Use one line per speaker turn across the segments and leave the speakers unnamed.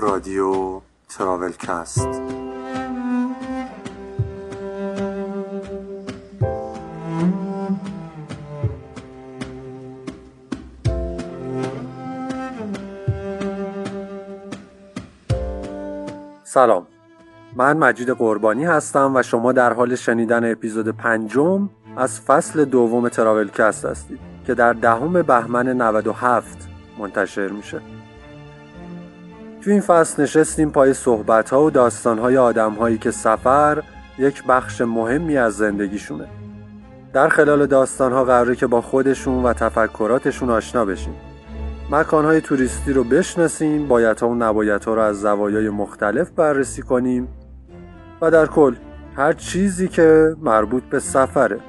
رادیو تراولکست. سلام. من مجید قربانی هستم و شما در حال شنیدن اپیزود پنجم از فصل دوم تراولکست هستید که در دهم بهمن 97 منتشر میشه. تو این فصل نشستیم پای صحبت ها و داستان های آدم هایی که سفر یک بخش مهمی از زندگیشونه. در خلال داستان ها قراره که با خودشون و تفکراتشون آشنا بشیم. مکان های توریستی رو بشناسیم باید ها و نبایت ها رو از زوایای مختلف بررسی کنیم و در کل هر چیزی که مربوط به سفره.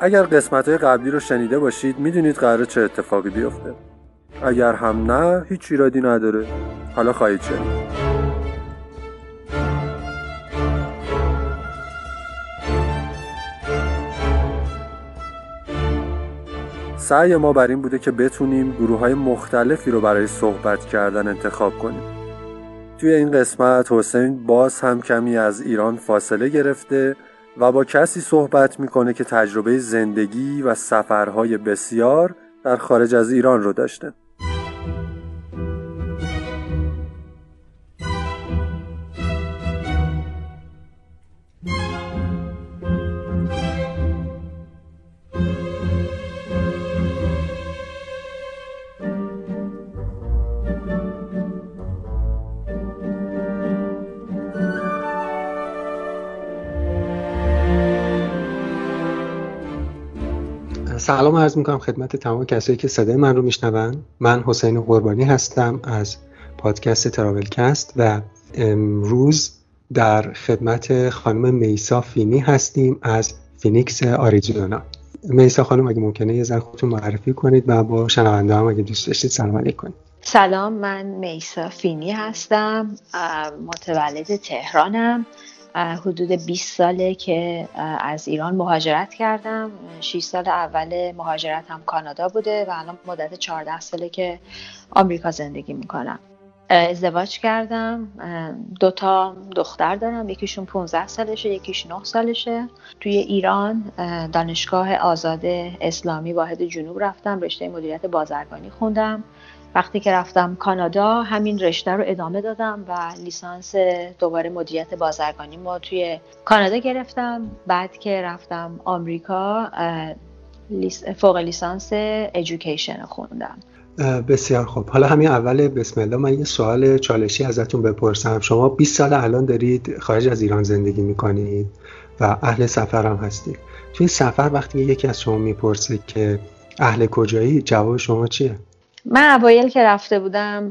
اگر قسمت های قبلی رو شنیده باشید می‌دونید قراره چه اتفاقی بیفته. اگر هم نه هیچ ایرادی نداره. حالا خواهید شنید سعی ما بر این بوده که بتونیم گروه های مختلفی رو برای صحبت کردن انتخاب کنیم. توی این قسمت حسین باز هم کمی از ایران فاصله گرفته و با کسی صحبت می‌کنه که تجربه زندگی و سفرهای بسیار در خارج از ایران رو داشته.
سلام عرض می‌کنم خدمت تمام کسایی که صدای من رو میشنون. من حسین قربانی هستم از پادکست تراولکست و امروز در خدمت خانم میسا فینی هستیم از فینیکس آریزونا میسا خانم اگه ممکنه یه ذره خودتون معرفی کنید و با شنونده هم اگه دوست داشتید سلام علیکم. کنید
سلام من میسا فینی هستم متولد تهرانم. حدود 20 ساله که از ایران مهاجرت کردم. 6 سال اول مهاجرت هم کانادا بوده و الان مدت 14 ساله که آمریکا زندگی می‌کنم. ازدواج کردم. دو تا دختر دارم. یکیشون 15 سالشه یکیش 9 سالشه. توی ایران دانشگاه آزاد اسلامی واحد جنوب رفتم رشته مدیریت بازرگانی خوندم. وقتی که رفتم کانادا همین رشته رو ادامه دادم و لیسانس دوباره مدیریت بازرگانی ما توی کانادا گرفتم. بعد که رفتم آمریکا فوق لیسانس ایژوکیشن خوندم.
بسیار خوب. حالا همین اول بسم الله من یه سوال چالشی ازتون بپرسم. شما 20 سال الان دارید خارج از ایران زندگی می‌کنید و اهل سفر هم هستید. توی سفر وقتی یکی از شما می‌پرسه که اهل کجایی جواب شما چیه؟
من اوایل که رفته بودم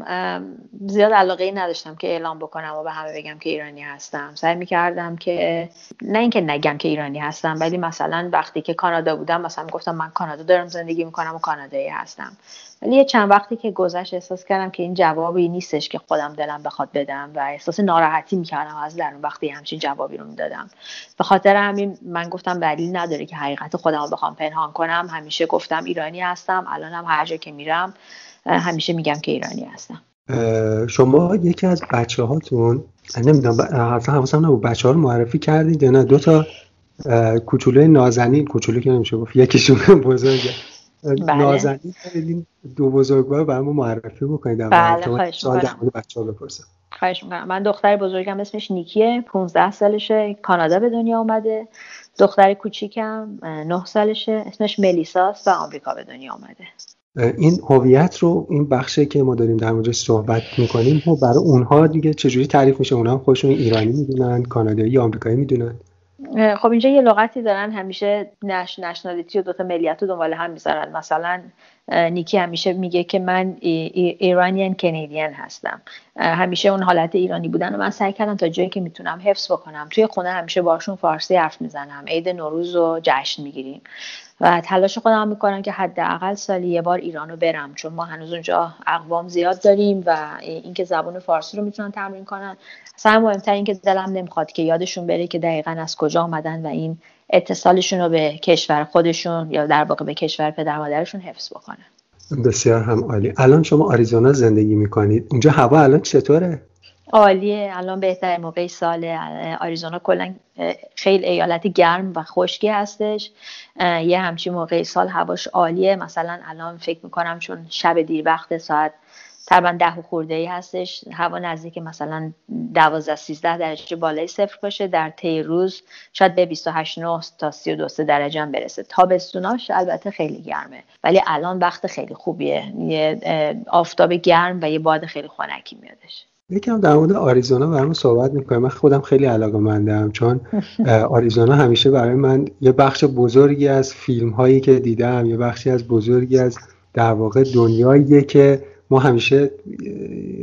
زیاد علاقه ای نداشتم که اعلام بکنم و به همه بگم که ایرانی هستم. سعی می‌کردم که نه اینکه نگم که ایرانی هستم ولی مثلا وقتی که کانادا بودم مثلا گفتم من کانادا دارم زندگی می‌کنم و کانادایی هستم. ولی یه چند وقتی که گذشت احساس کردم که این جوابی نیستش که خودم دلم بخواد بدم و احساس ناراحتی می‌کردم از درون وقتی همچین جوابی رو می‌دادم. به خاطر همین من گفتم دلیل نداره که حقیقت خودم رو بخوام پنهان کنم. همیشه گفتم ایرانی هستم الانم هر جا که میرم همیشه میگم که ایرانی هستم.
شما یکی از بچه هاتون نمی‌دونم اصلا حواسم نبود بچه ها رو معرفی کردید یا نه؟ دو تا کوچولوی نازنین کوچولو که نمیشه گفت یکیشون بزرگه. بله. نازنین دو بزرگوار برای ما معرفی بکنید.
بله خواهش
بچه ها بپرسم.
خواهش می‌کنم. من دختر بزرگم اسمش نیکیه 15 سالشه کانادا به دنیا آمده دختر کوچیکم 9 سالشه اسمش ملیساست و آمریکا به دنیا آمده
این هویت رو این بخشی که ما داریم در موردش صحبت می‌کنیم و خب برای اونها دیگه چجوری تعریف میشه؟ اونها خودشون ایرانی می‌دونن کانادایی یا آمریکایی می‌دونن.
خب اینجا یه لغتی دارن همیشه نش نشنالیتی و دوتا ملیت رو دنبال هم می‌ذارن. مثلا نیکی همیشه میگه که من ایرانیان کنیدین هستم. همیشه اون حالت ایرانی بودن و من سعی کردم تا جایی که می‌تونم حفظ بکنم. توی خونه همیشه باشون فارسی حرف می‌زنم. عید نوروز رو جشن می‌گیریم. و تلاش خودم می‌کنم که حداقل سالی یه بار ایرانو برم چون ما هنوز اونجا اقوام زیاد داریم و اینکه زبان فارسی رو می‌تونن تمرین کنن. اصلا مهمتر این که دلم نمی‌خواد که یادشون بره که دقیقا از کجا آمدن و این اتصالشون رو به کشور خودشون یا در واقع به کشور پدر مادرشون حفظ بکنن.
بسیار هم عالی. الان شما آریزونا زندگی می‌کنید. اونجا هوا الان چطوره؟
عالیه. الان بهتر موقع سال آریزونا کلا خیلی ایالت گرم و خشکی هستش. یه همچین موقع سال هواش عالیه. مثلا الان فکر می‌کنم چون شب دیر وقت ساعت تقریبا ده و خورده ای هستش. هوا نزدیک مثلا 12 13 درجه بالای صفر باشه. در طی روز شاید به 28 9 تا 32 درجه هم برسه. تابستوناش البته خیلی گرمه ولی الان وقت خیلی خوبیه. یه آفتاب گرم و یه باد خیلی خنکی میادش.
یکم در مورد آریزونا برام صحبت می‌کنم من خودم خیلی علاقه مندم چون آریزونا همیشه برای من یه بخش بزرگی از فیلم هایی که دیدم یه بخشی از بزرگی از در واقع دنیاییه که ما همیشه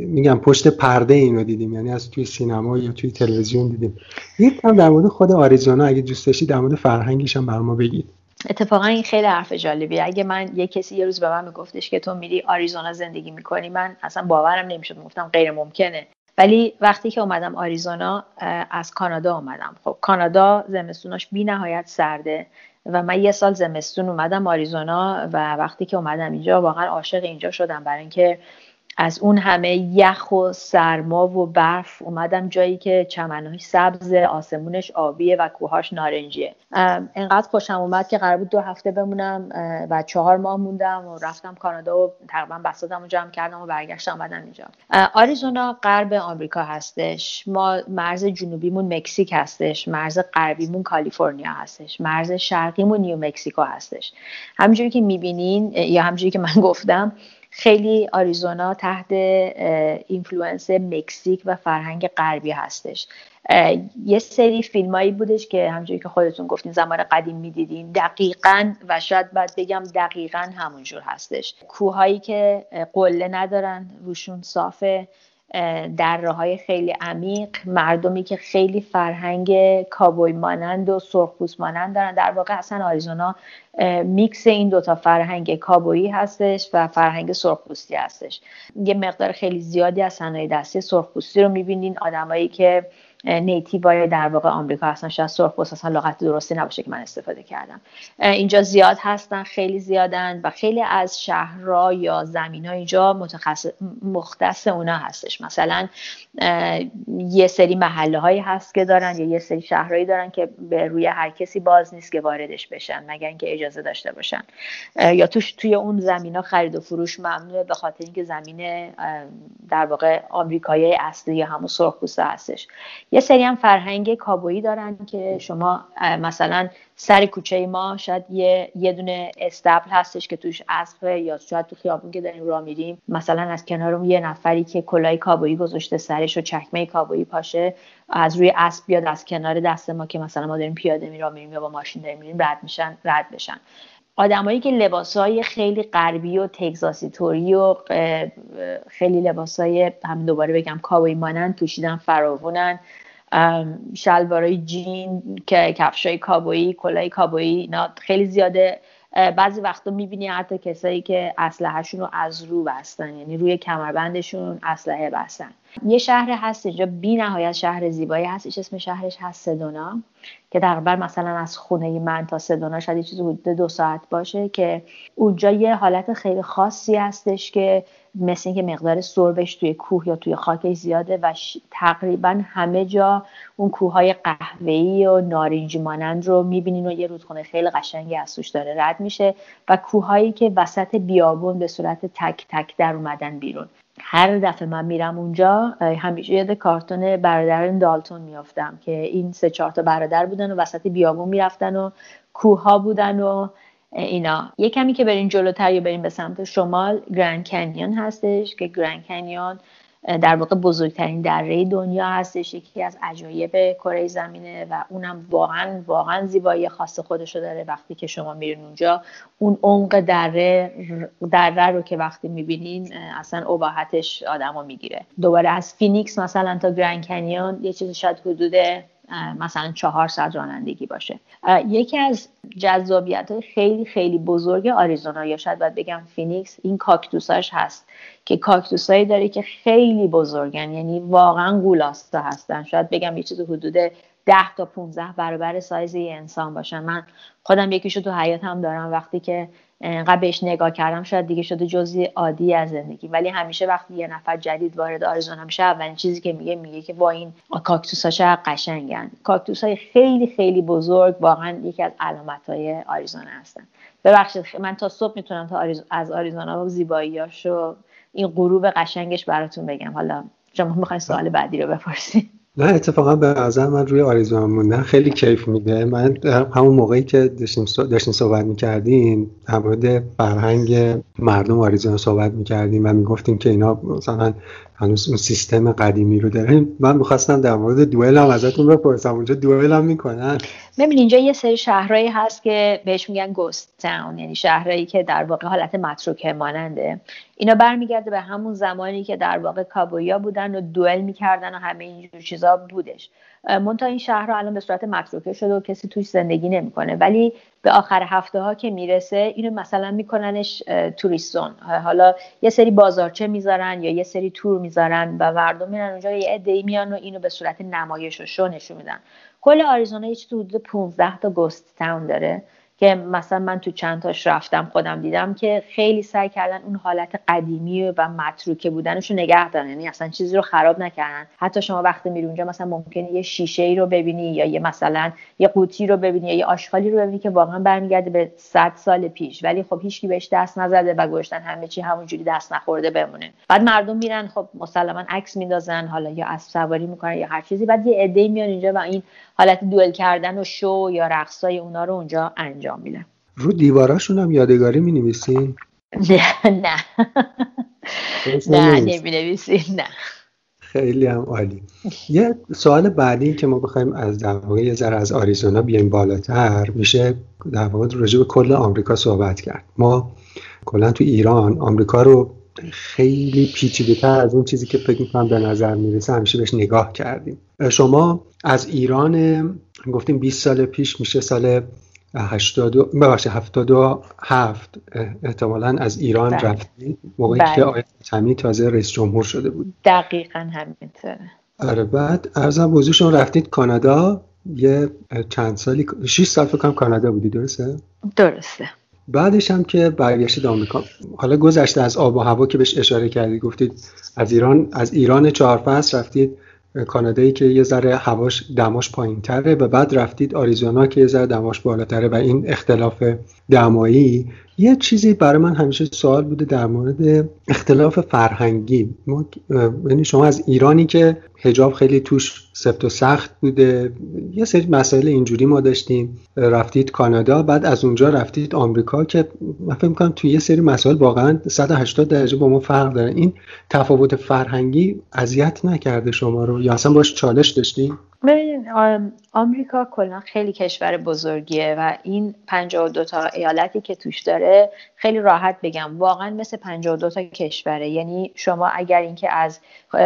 میگم پشت پرده اینو دیدیم. یعنی از توی سینما یا توی تلویزیون دیدیم. یک کم در مورد خود آریزونا اگه دوست داشتی در مورد فرهنگش هم ما بگید.
اتفاقا این خیلی حرف جالبیه. اگه من یه کسی یه روز به من میگفتش که تو میری آریزونا زندگی می‌کنی من اصلا باورم نمی‌شد. می‌گفتم غیر ممکنه. ولی وقتی که اومدم آریزونا از کانادا اومدم. خب کانادا زمستوناش بی نهایت سرده. و من یه سال زمستون اومدم آریزونا و وقتی که اومدم اینجا واقعا عاشق اینجا شدم برای اینکه از اون همه یخ و سرما و برف اومدم جایی که چمنهاش سبز آسمونش آبیه و کوهاش نارنجیه. انقدر خوشم اومد که قرار بود دو هفته بمونم و چهار ماه موندم و رفتم کانادا و تقریبا بساتم رو جمع کردم و برگشتم اومدم اینجا. آریزونا غرب آمریکا هستش. ما مرز جنوبیمون مکزیک هستش. مرز غربیمون کالیفرنیا هستش. مرز شرقیمون نیو مکسیکو هستش. همینجوری که می‌بینین یا همینجوری که من گفتم خیلی آریزونا تحت influence مکزیک و فرهنگ غربی هستش. یه سری فیلمایی بودش که همونجوری که خودتون گفتین زمان قدیم می‌دیدین دقیقا و شاید باید بگم دقیقا همونجور هستش. کوههایی که قله ندارن روشون صافه. در های خیلی عمیق مردمی که خیلی فرهنگ کابوی مانند و سرخپوست مانند دارن. در واقع اصلا آریزونا میکس این دوتا فرهنگ کابویی هستش و فرهنگ سرخپوستی هستش. یه مقدار خیلی زیادی از صنایع دستی سرخپوستی رو می‌بینین. آدمایی که نیتیوای در واقع آمریکا هستن. شاید سرخ اصلا لغت درستی نباشه که من استفاده کردم. اینجا زیاد هستن خیلی زیادن و خیلی از شهرها یا زمین ها اینجا متخصص مختص اونا هستش. مثلا یه سری محله هایی هست که دارن یا یه سری شهرهایی دارن که به روی هر کسی باز نیست که واردش بشن مگر اینکه اجازه داشته باشن. یا توش توی اون زمین ها خرید و فروش ممنوعه به خاطر اینکه زمین در واقع آمریکایی اصلی همون سرخپوسته هستش. یه سری هم فرهنگ کابویی دارن که شما مثلا سر کوچه ما شاید یه یه دونه استبل هستش که توش اسب یا شاید تو خیابون که داریم راه میریم مثلا از کنارم یه نفری که کلاه کابویی گذاشته سرش و چکمه کابویی پاشه از روی اسب بیاد از کنار دست ما که مثلا ما داریم پیاده می میریم یا با ماشین داریم میریم رد میشن رد بشن. آدمایی که لباسای خیلی غربی و تگزاسی توری و خیلی لباسای هم دوباره بگم کابویی مانند پوشیدن فراوونن شلوارای جین که کفشای کابویی کلای کابویی اینا خیلی زیاده. بعضی وقتا می‌بینی حتی کسایی که اسلحهشون رو از رو بستن یعنی روی کمربندشون اسلحه بستن. یه شهر هست اینجا بی نهایت شهر زیبایی هستش اسم شهرش هست سدونا که تقریبا مثلا از خونه من تا سدونا شاید یه چیزی حدود دو ساعت باشه که اونجا یه حالت خیلی خاصی هستش که مثل اینکه مقدار سربش توی کوه یا توی خاکش زیاده و تقریبا همه جا اون کوههای قهوه‌ای و نارنجی مانند رو می‌بینین و یه رودخونه خیلی قشنگی از توش داره رد میشه و کوههایی که وسط بیابون به صورت تک تک در اومدن بیرون. هر دفعه من میرم اونجا همیشه یاد کارتون برادران دالتون میافتم که این سه چهار تا برادر بودن و وسط بیابون می‌رفتن و کوه بودن و اینا. یه کمی که بریم جلوتر یا بریم به سمت شمال گرند کنیون هستش که گرند کنیون در واقع بزرگترین دره دنیا هستش یکی از عجایب کره زمینه و اونم واقعا واقعا زیبایی خاص خودشو داره وقتی که شما میرین اونجا. اون عمق دره دره رو که وقتی می‌بینین اصلا ابهتش آدمو می‌گیره. دوباره از فینیکس مثلا تا گرند کنیون یه چیزی شاید حدود مثلا چهار ساعت رانندگی باشه. یکی از جذابیت های خیلی خیلی بزرگ آریزونا یا شاید باید بگم فینیکس این کاکتوساش هست که کاکتوسایی داره که خیلی بزرگن یعنی واقعا گولاستا هستن. شاید بگم یه چیز حدود ده تا 15 برابر سایز یه انسان باشن. من خودم یکیشو تو حیاتم دارم. وقتی که انقدر بهش نگاه کردم شاید دیگه شده جزی عادی از زندگی. ولی همیشه وقتی یه نفر جدید وارد آریزونا میشه اولین چیزی که میگه میگه که وا این کاکتوس ها چقدر قشنگن. کاکتوس های خیلی خیلی بزرگ واقعا یکی از علامت های آریزونا هستن. ببخشید من تا صبح می‌تونم تا از آریزونا و زیباییاش و این غروب قشنگش براتون بگم. حالا شما می‌خواین سوال بعدی رو بپرسید.
نه اتفاقا به نظر من روی آریزونا موندن خیلی کیف میده. من همون موقعی که داشتیم داشتیم صحبت می‌کردیم در مورد فرهنگ مردم آریزونا صحبت می‌کردیم و می‌گفتیم که اینا مثلا هنوز اون سیستم قدیمی رو داریم. من می‌خواستم در مورد دوئل هم ازتون بپرسم. اونجا دوئل هم می‌کنن؟
ببین اینجا یه سری شهرهایی هست که بهش میگن گوست تاون یعنی شهرهایی که در واقع حالت متروکه ماننده. اینا برمیگرده به همون زمانی که در واقع کابویا بودن و دوئل می‌کردن و همه اینجور چیزا بودش. منتها این شهر الان به صورت متروکه شده و کسی توش زندگی نمی‌کنه. ولی به آخر هفته ها که می‌رسه اینو مثلا میکننش توریستون حالا یه سری بازارچه می‌ذارن یا یه سری تور می‌ذارن و مردم میرن اونجا یه عده‌ای میان و اینو به صورت نمایش و شو نشون میدن. کل آریزونا یه حدود 15 تا گست تاون داره. که مثلا من تو چند تاش رفتم خودم دیدم که خیلی سعی کردن اون حالت قدیمی و متروکه بودنش رو نگه دارن. یعنی اصلا چیزی رو خراب نکردن. حتی شما وقتی میری اونجا مثلا ممکنه یه شیشه ای رو ببینی یا یه مثلا یه قوطی رو ببینی یا یه آشغالی رو ببینی که واقعا برمیگرده به 100 سال پیش. ولی خب هیچکی بهش دست نزده و گوشتن همه چی همونجوری دست نخورده بمونه. بعد مردم میرن خب مسلما عکس میندازن حالا یا اسب سواری می‌کنن یا هر چیزی. بعد یه عده میان اینجا و این حالت دوئل کردن و شو یا رقصای اونا رو اونجا انجام میدن.
رو دیواراشون هم یادگاری می نویسین؟
نه. نه نه نمی نویسین نه.
خیلی هم عالی. یه سوال بعدی که ما بخوایم از در واقع یه ذره از آریزونا بیایم بالاتر میشه در واقع راجع به کل آمریکا صحبت کرد. ما کلا تو ایران آمریکا رو خیلی پیچیده تر از اون چیزی که فکر می‌کنم به نظر می‌رسه. همیشه بهش نگاه کردیم. شما از ایران گفتیم 20 سال پیش میشه سال 80 ببخشید 77 احتمالا از ایران بله. رفتید موقعی بله. که آقای خاتمی تازه رئیس جمهور شده بود.
دقیقا همینطوره.
آره بعد ارزم بزرگشون رفتید کانادا. یه چند سالی 6 سال فکر کانادا بودی درسته؟
درسته.
بعدش هم که برگشتید آمریکا حالا گذشته از آب و هوا که بهش اشاره کردید گفتید از ایران از ایران چهار فصل رفتید کانادایی که یه ذره هواش دماش پایین تره و بعد رفتید آریزونا که یه ذره دماش بالاتره و این اختلاف دمایی. یه چیزی برای من همیشه سوال بوده در مورد اختلاف فرهنگی. یعنی شما از ایرانی که هجاب خیلی توش سفت و سخت بوده یه سری مسائل اینجوری ما داشتیم. رفتید کانادا بعد از اونجا رفتید آمریکا که من فکر می‌کنم توی یه سری مسائل واقعا 180 درجه با ما فرق داره. این تفاوت فرهنگی اذیت نکرده شما رو؟ یا اصلا باش چالش داشتین؟
ببینید آمریکا کلا خیلی کشور بزرگیه و این 52 تا ایالتی که توش داره خیلی راحت بگم واقعا مثل 52 تا کشوره. یعنی شما اگر اینکه از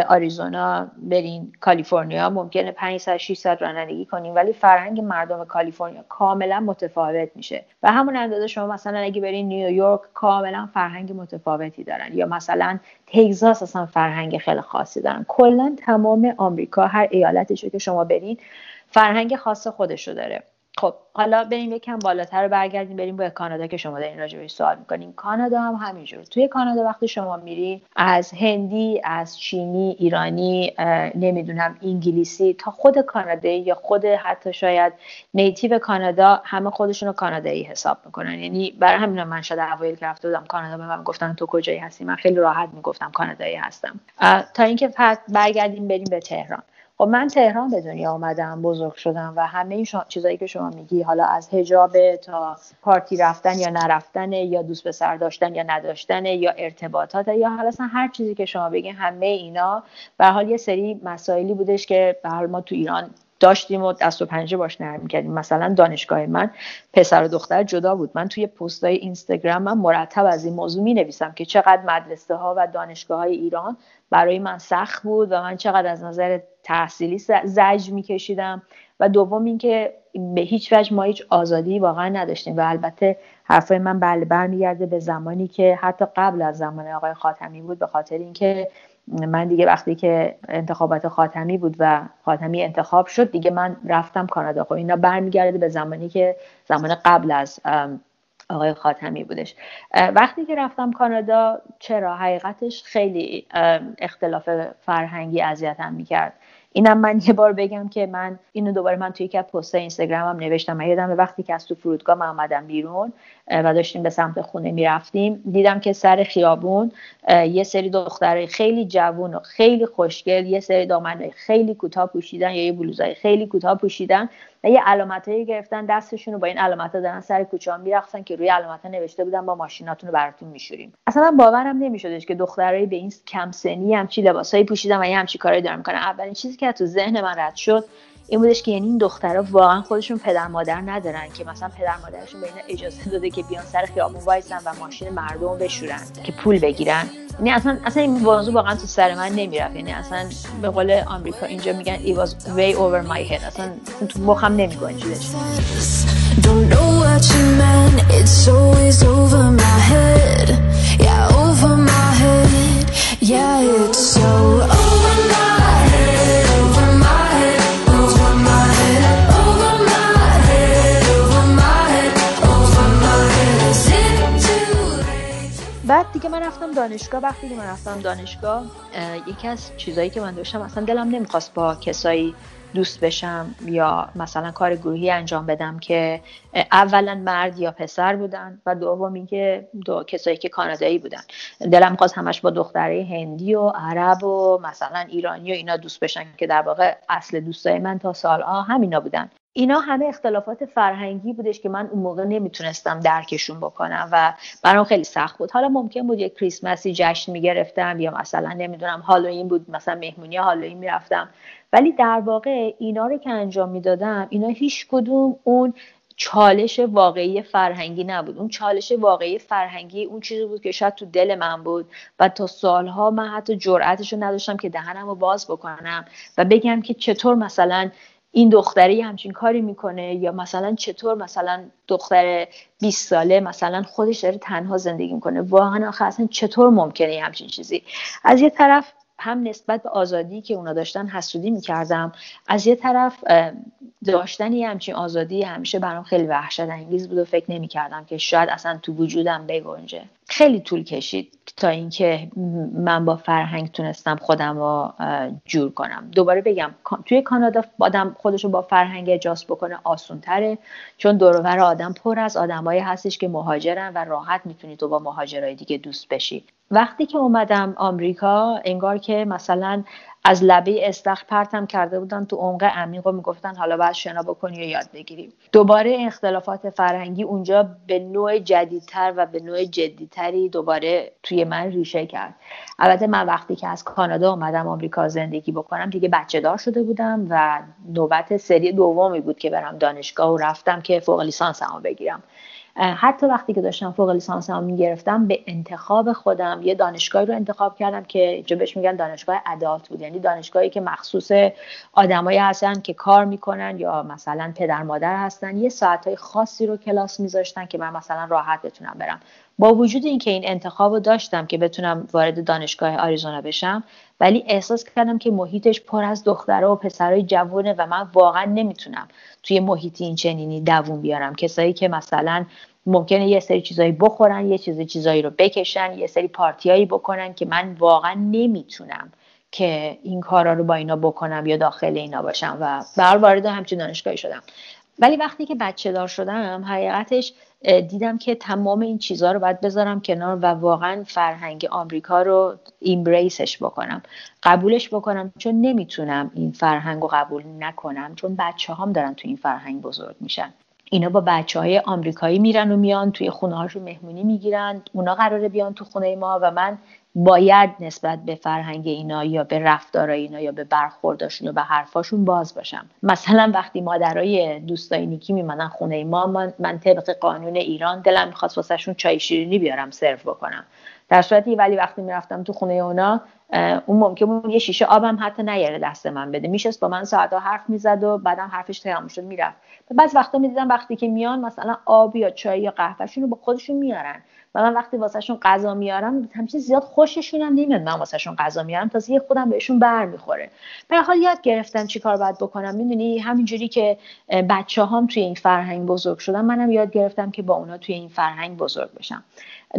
آریزونا برین کالیفرنیا ممکنه 5 ساعت 6 ساعت رانندگی کنین ولی فرهنگ مردم کالیفرنیا کاملا متفاوت میشه. و همون اندازه شما مثلا اگه برین نیویورک کاملا فرهنگ متفاوتی دارن. یا مثلا تگزاس اصلا فرهنگ خیلی خاصی دارن. کلا تمام آمریکا هر ایالتشو که شما برین فرهنگ خاص خودشو داره. خب حالا بریم یکم بالاتر برگردیم بریم به کانادا که شما دارین راجع بهش سوال می‌کنین. کانادا هم همینجور توی کانادا وقتی شما میرین از هندی از چینی ایرانی نمی‌دونم انگلیسی تا خود کانادایی یا خود حتی شاید نیتیو کانادا همه خودشون رو کانادایی حساب می‌کنن. یعنی برای همین من شاید اوایل که رفته بودم کانادا به من گفتن تو کجایی هستی؟ من خیلی راحت می‌گفتم کانادایی هستم. تا اینکه برگردیم بریم به تهران. خب من تهران به دنیا آمدم بزرگ شدم و همه این چیزایی که شما میگی حالا از هجاب تا پارتی رفتن یا نرفتن یا دوست پسر داشتن یا نداشتن یا ارتباطات یا حالا هر چیزی که شما بگین همه اینا به حال یه سری مسائلی بودش که به حال ما تو ایران داشتیم و دست و پنجه باش نرم کردیم. مثلا دانشگاه من پسر و دختر جدا بود. من توی پستای اینستاگرام من مرتب از این موضوع می نویسم که چقدر مدرسه ها و دانشگاه های ایران برای من سخت بود و من چقدر از نظر تحصیلی زج میکشیدم. و دوم اینکه به هیچ وجه ما هیچ آزادی واقعا نداشتیم و البته حرفای من بله برمیگرده به زمانی که حتی قبل از زمان آقای خاتمی بود به خاطر اینکه من دیگه وقتی که انتخابات خاتمی بود و خاتمی انتخاب شد دیگه من رفتم کانادا. خب اینا برمیگرده به زمانی که زمان قبل از آقای خاتمی بودش. وقتی که رفتم کانادا چرا؟ حقیقتش خیلی اختلاف فرهنگی اذیتم می‌کرد. اینم من یه بار بگم که من اینو دوباره من توی یک پست اینستاگرامم نوشتم. من یادم وقتی که از تو فرودگاه من آمدم بیرون و داشتیم به سمت خونه می‌رفتیم. دیدم که سر خیابون یه سری دخترای خیلی جوون و خیلی خوشگل یه سری دامنای خیلی کوتاه پوشیدن یا یه بلوزای خیلی کوتاه پوشیدن و یه علامتایی گرفتن دستشون رو با این علامت دارن سر کوچه می‌رفتن که روی علامت نوشته بودن با ماشیناتون رو براتون میشوریم. اصلا باورم نمیشدش که دخترایی به این کم سنی همچی لباسایی پوشیدن و یه همچی کارایی دارن می‌کنن. اولین چیزی که تو ذهن من رد شد این بودش که یعنی این دخترها واقعا خودشون پدر مادر ندارن که مثلا پدر مادرشون به اینا اجازه داده که بیان سر خیابون وایسن و ماشین مردم بشورن که پول بگیرن. یعنی اصلا اصلا این موضوع واقعا تو سر من نمی‌رفت. یعنی اصلا به قول آمریکا اینجا میگن it was way over my head. اصلا, تو مخم نمیگنجیدش Don't know it's always over بعد دیگه من رفتم دانشگاه وقتی که من رفتم دانشگاه یکی از چیزایی که من داشتم اصلا دلم نمی‌خواست با کسایی دوست بشم یا مثلا کار گروهی انجام بدم که اولا مرد یا پسر بودن و دوم اینکه دو کسایی که کانادایی بودن. دلم خواست همش با دختره هندی و عرب و مثلا ایرانی و اینا دوست بشن که در واقع اصل دوستای من تا سالها همینا بودن. اینا همه اختلافات فرهنگی بودش که من اون موقع نمی‌تونستم درکشون بکنم و برام خیلی سخت بود. حالا ممکن بود یک کریسمسی جشن می‌گرفتم یا مثلا نمی‌دونم هالوین بود مثلا مهمونی هالوین می‌رفتم. ولی در واقع اینا رو که انجام می‌دادم اینا هیچ کدوم اون چالش واقعی فرهنگی نبود. اون چالش واقعی فرهنگی اون چیزی بود که شاید تو دل من بود و تا سالها من حتی جرأتش رو نداشتم که دهنم رو باز بکنم و بگم که چطور مثلا این دختری همچین کاری می‌کنه یا مثلا چطور مثلا دختر 20 ساله مثلا خودش داره تنها زندگی می‌کنه؟ واقعا آخه اصلا چطور ممکنه همچین چیزی؟ از یه طرف هم نسبت به آزادی که اونا داشتن حسودی می‌کردم. از یه طرف داشتن یه همچین آزادی همیشه برام خیلی وحشت انگیز بود و فکر نمی‌کردم که شاید اصلا تو وجودم بگنجه. خیلی طول کشید تا اینکه من با فرهنگ تونستم خودم رو جور کنم. دوباره بگم توی کانادا آدم خودش رو با فرهنگ اجاز بکنه آسون تره چون دورور آدم پر از آدمایی هستش که مهاجرن و راحت می‌تونی تو با مهاجرای دیگه دوست بشی. وقتی که اومدم آمریکا انگار که مثلا از لبه استخر پرتم کرده بودن تو عمق عمیق و می‌گفتن حالا باید شنا بکنی و یاد بگیری. دوباره اختلافات فرهنگی اونجا به نوع جدیدتر و به نوع جدیتری دوباره توی من ریشه کرد. البته من وقتی که از کانادا اومدم آمریکا زندگی بکنم دیگه بچه دار شده بودم و نوبت سری دومی بود که برم دانشگاه و رفتم که فوق لیسانس بگیرم. حتی وقتی که داشتم فوق لیسانس هم می‌گرفتم به انتخاب خودم یه دانشگاهی رو انتخاب کردم که اینجا بهش میگن دانشگاه ادالت بود. یعنی دانشگاهی که مخصوص آدمایی هستن که کار می‌کنن یا مثلا پدر مادر هستن یه ساعتهای خاصی رو کلاس میذاشتن که من مثلا راحت بتونم برم. با وجود اینکه این انتخاب رو داشتم که بتونم وارد دانشگاه آریزونا بشم ولی احساس کردم که محیطش پر از دختره و پسرای جوونه و من واقعا نمی‌تونم توی محیطی این چنینی دووم بیارم. کسایی که مثلا ممکنه یه سری چیزایی بخورن یه چیز چیزایی رو بکشن یه سری پارتیایی بکنن که من واقعا نمی‌تونم که این کارا رو با اینا بکنم یا داخل اینا باشم و بر وارد همچین دانشگاهی شدم. ولی وقتی که بچه دار شدم حقیقتش دیدم که تمام این چیزها رو باید بذارم کنار و واقعا فرهنگ آمریکا رو ایمبریسش بکنم. قبولش بکنم چون نمی‌تونم این فرهنگ رو قبول نکنم چون بچه هم دارن تو این فرهنگ بزرگ میشن. اینا با بچه های آمریکایی میرن و میان توی خونه هاشون مهمونی می‌گیرن اونا قراره بیان تو خونه ما و من باید نسبت به فرهنگ اینا یا به رفتار اینا یا به برخورداشون یا به حرفاشون باز باشم. مثلا وقتی مادرای دوستای نیکی میمنن خونه ما من, من طبق قانون ایران دلم می‌خواست واسهشون چای شیرینی بیارم سرو بکنم. در صورتی ولی وقتی می‌رفتم تو خونه اونا اون ممکن بود یه شیشه آبم حتی نیاره دست من بده. میشست با من ساعتها حرف می‌زد و بعدم حرفش تمام شد می‌رفت. بعض وقتا می‌دیدم وقتی که میان مثلا آب یا چای یا قهوهشون رو با خودشون میارن و من وقتی واسهشون غذا میارم همچین زیاد خوششون هم نمیاد. من واسهشون غذا میارم تازه یه خودم بهشون بر می‌خوره به حال یاد گرفتم چیکار باید بکنم. می‌دونی همینجوری که بچه هام توی این فرهنگ بزرگ شدم منم یاد گرفتم که با اونا توی این فرهنگ بزرگ بشم.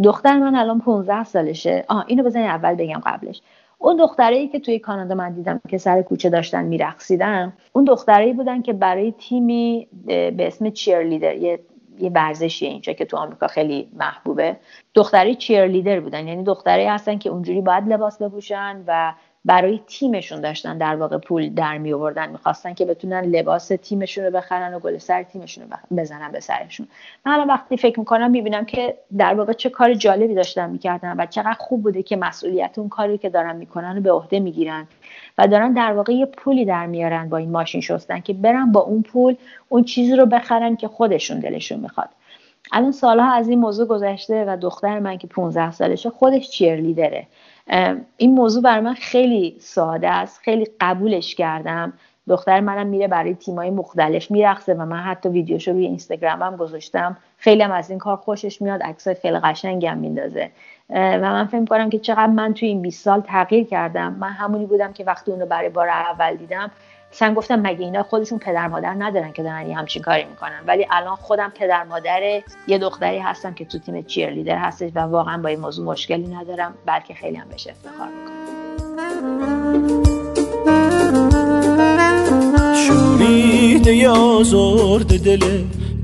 دختر من الان 15 سالشه. آه اینو بزنی اول بگم قبلش. اون دختره که توی کانادا من دیدم که سر کوچه داشتن میرقصیدن اون دختره بودن که برای تیمی به اسم چیرلیدر یه یه ورزشیه اینجا که تو آمریکا خیلی محبوبه. دختری چیرلیدر بودن یعنی دختری هستن که اونجوری باید لباس بپوشن و برای تیمشون داشتن در واقع پول در می آوردن. می‌خواستن که بتونن لباس تیمشون رو بخرن و گل سر تیمشون رو بزنن به سرشون. من الان وقتی فکر می‌کنم می‌بینم که در واقع چه کار جالبی داشتن می‌کردن و چقدر خوب بوده که مسئولیت اون کاری که دارن می‌کنن رو به عهده می‌گیرن و دارن در واقع یه پولی در میارن با این ماشین شستن که برن با اون پول اون چیزی رو بخرن که خودشون دلشون می‌خواد. الان سالها از این موضوع گذشته و دختر من که 15 سالشه خودش چیرلیدره. این موضوع برای من خیلی ساده است خیلی قبولش کردم. دختر منم میره برای تیمای مختلف میرقصه و من حتی ویدیوشو روی اینستاگرامم گذاشتم. خیلی هم از این کار خوشش میاد عکسای خیلی قشنگی هم میندازه. و من فکر کنم که چقدر من توی این 20 سال تغییر کردم. من همونی بودم که وقتی اونو برای بار اول دیدم مثلا گفتم مگه اینا خودشون پدر مادر ندارن که دارن یه همچین کاری می‌کنن؟ ولی الان خودم پدر مادر یه دختری هستم که تو تیم چیر لیدر هستش و واقعا با این موضوع مشکلی ندارم بلکه خیلی هم بهش افتخار می‌کنم.
شورید یا زرد دل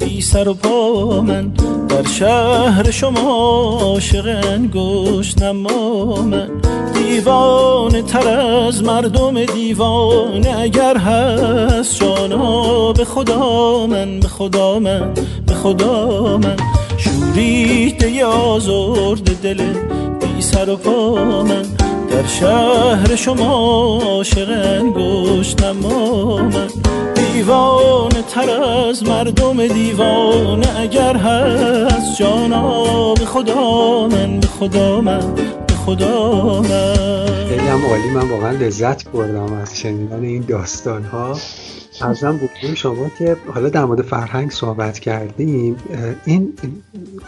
بی سر و پا من. در شهر شما عاشق انگشت نما من. دیوان تر از مردم دیوان اگر هست جانا به خدا من به خدا من به خدا من. شورید یا زرد دل بی سر و پا من. در شهر شما عاشق انگشت نما من. دیوانه تر از مردم دیوانه. اگر هست جانا به خدا من به خدا من. خدا
خیلی هم عالی. من واقعا لذت بردم از شنیدن این داستان ها ازم بودیم شما که حالا در مورد فرهنگ صحبت کردیم این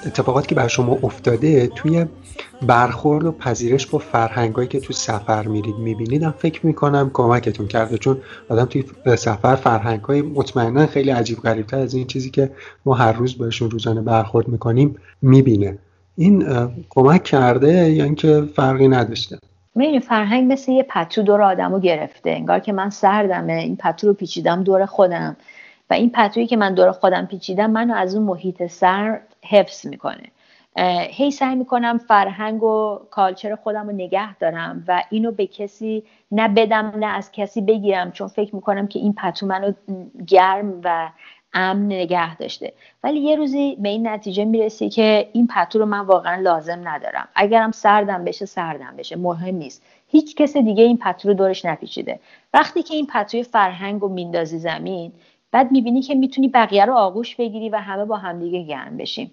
اتفاقات که بر شما افتاده توی برخورد و پذیرش با فرهنگایی که تو سفر میرید می‌بینید فکر می‌کنم کمکتون کرده. چون آدم توی سفر فرهنگ های مطمئنا خیلی عجیب غریبتر از این چیزی که ما هر روز باشون روزانه برخورد می‌کنیم می‌بینه. این کمک کرده یا اینکه فرقی نداشته؟
می‌دونی فرهنگ مثل یه پتو دور آدمو گرفته. انگار که من سردمه این پتو رو پیچیدم دور خودم. و این پتویی که من دور خودم پیچیدم منو از اون محیط سرد حفظ می‌کنه. هی سعی می‌کنم فرهنگ و کالچر خودم رو نگه دارم و اینو به کسی نه بدم نه از کسی بگیرم. چون فکر می‌کنم که این پتو منو گرم و امن نگه داشته. ولی یه روزی به این نتیجه می‌رسی که این پتو رو من واقعا لازم ندارم. اگرم سردم بشه سردم بشه. مهم نیست. هیچ کس دیگه این پتو رو دورش نپیچیده. وقتی که این پتوی فرهنگ رو میندازی زمین بعد می‌بینی که می‌تونی بقیه رو آغوش بگیری و همه با همدیگه گرم بشیم.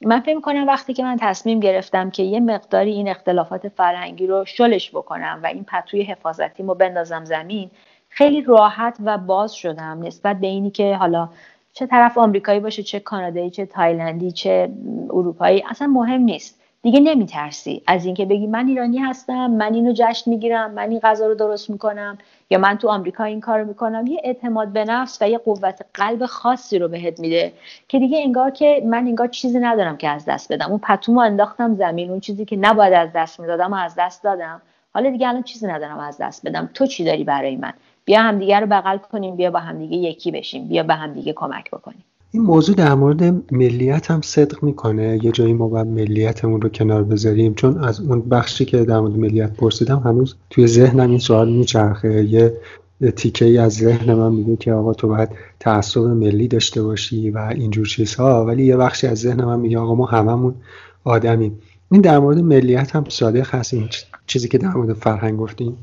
من فکر کنم وقتی که من تصمیم گرفتم که یه مقداری این اختلافات فرهنگی رو شلش بکنم و این پتوی حفاظتی رو بندازم زمین خیلی راحت و باز شدم نسبت به اینی که حالا چه طرف آمریکایی باشه چه کانادایی چه تایلندی چه اروپایی اصلا مهم نیست. دیگه نمیترسی از اینکه بگی من ایرانی هستم من اینو جشن می‌گیرم من این غذا رو درست می‌کنم یا من تو آمریکا این کارو می‌کنم. یه اعتماد به نفس و یه قوت قلب خاصی رو بهت میده که دیگه انگار که من انگار چیزی ندارم که از دست بدم. اون پتومو انداختم زمین اون چیزی که نباید از دست می‌دادم از دست دادم. حالا دیگه الان چیزی ندارم از دست بدم. تو چی داری برای من؟ بیا همدیگه رو بغل کنیم بیا با همدیگه یکی بشیم بیا به همدیگه کمک بکنیم.
این موضوع در مورد ملیت هم صدق می‌کنه. یه جایی ما باید ملیتمون رو کنار بذاریم. چون از اون بخشی که در مورد ملیت پرسیدم هنوز توی ذهنم این سوال میچرخه. یه تیکه ای از ذهن من میگه که آقا تو باید تعصب ملی داشته باشی و اینجور چیزها. ولی یه بخشی از ذهن من میگه آقا ما هممون آدمیم. این در مورد ملیت هم صادق هست این چیزی که در مورد فرهنگ گفتیم.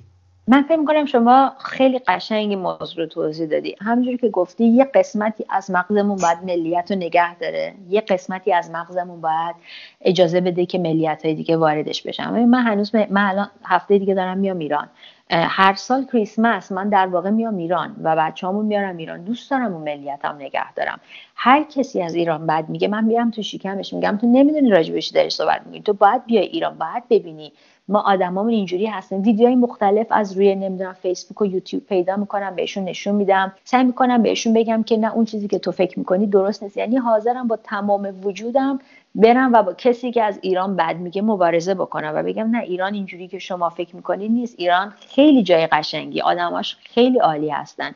من فکر می‌کنم شما خیلی قشنگی موضوع رو توضیح دادی. همونجوری که گفتی یه قسمتی از مغزمون باید ملیت رو نگه داره. یه قسمتی از مغزمون باید اجازه بده که ملیت های دیگه واردش بشن. من هنوز من الان هفته دیگه دارم میام ایران. هر سال کریسمس من در واقع میام ایران و بچه‌هامون میارم ایران. دوست دارم اون ملیتم نگه دارم. هر کسی از ایران بعد میگه من میرم تو شکمش میگم تو نمی‌دونی راجبش داری صحبت میگی تو باید بیای ایران باید ببینی ما آدمامون اینجوری هستیم ویدیوهای مختلف از روی نمی‌دونم فیسبوک و یوتیوب پیدا می‌کنم بهشون نشون میدم. سعی می‌کنم بهشون بگم که نه اون چیزی که تو فکر می‌کنی درست نیست. یعنی حاضرم با تمام وجودم برم و با کسی که از ایران بد میگه مبارزه بکنم و بگم نه ایران اینجوری که شما فکر می‌کنید نیست. ایران خیلی جای قشنگی. آدماش خیلی عالی هستن.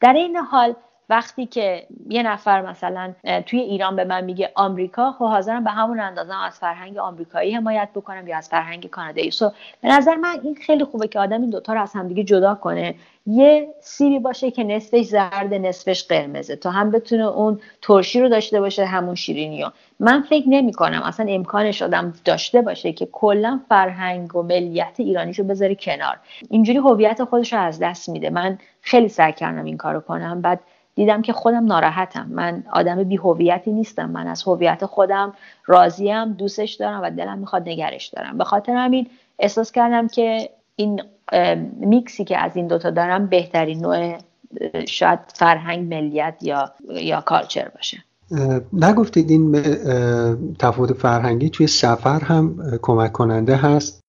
در این حال وقتی که یه نفر مثلا توی ایران به من میگه آمریکا خب حاضرم به همون اندازه از فرهنگ آمریکایی حمایت بکنم یا از فرهنگ کانادایی. سو به نظر من این خیلی خوبه که آدم این دوتا رو از همدیگه جدا کنه. یه سیبی باشه که نصفش زرد نصفش قرمزه تا هم بتونه اون ترشی رو داشته باشه همون شیرینی رو. من فکر نمی کنم اصلا امکانش آدم داشته باشه که کلا فرهنگ و ملیت ایرانیشو بذاره کنار. اینجوری هویت خودش رو از دست میده. من خیلی سعی کردم این کارو کنم. بعد دیدم که خودم ناراحتم. من آدم بی هویتی نیستم. من از هویت خودم راضیم دوستش دارم و دلم می‌خواد نگرش دارم. به خاطر همین احساس کردم که این میکسی که از این دوتا دارم بهترین نوع شاید فرهنگ ملیت یا یا کالچر باشه.
نگفتید این تفاوت فرهنگی توی سفر هم کمک کننده هست؟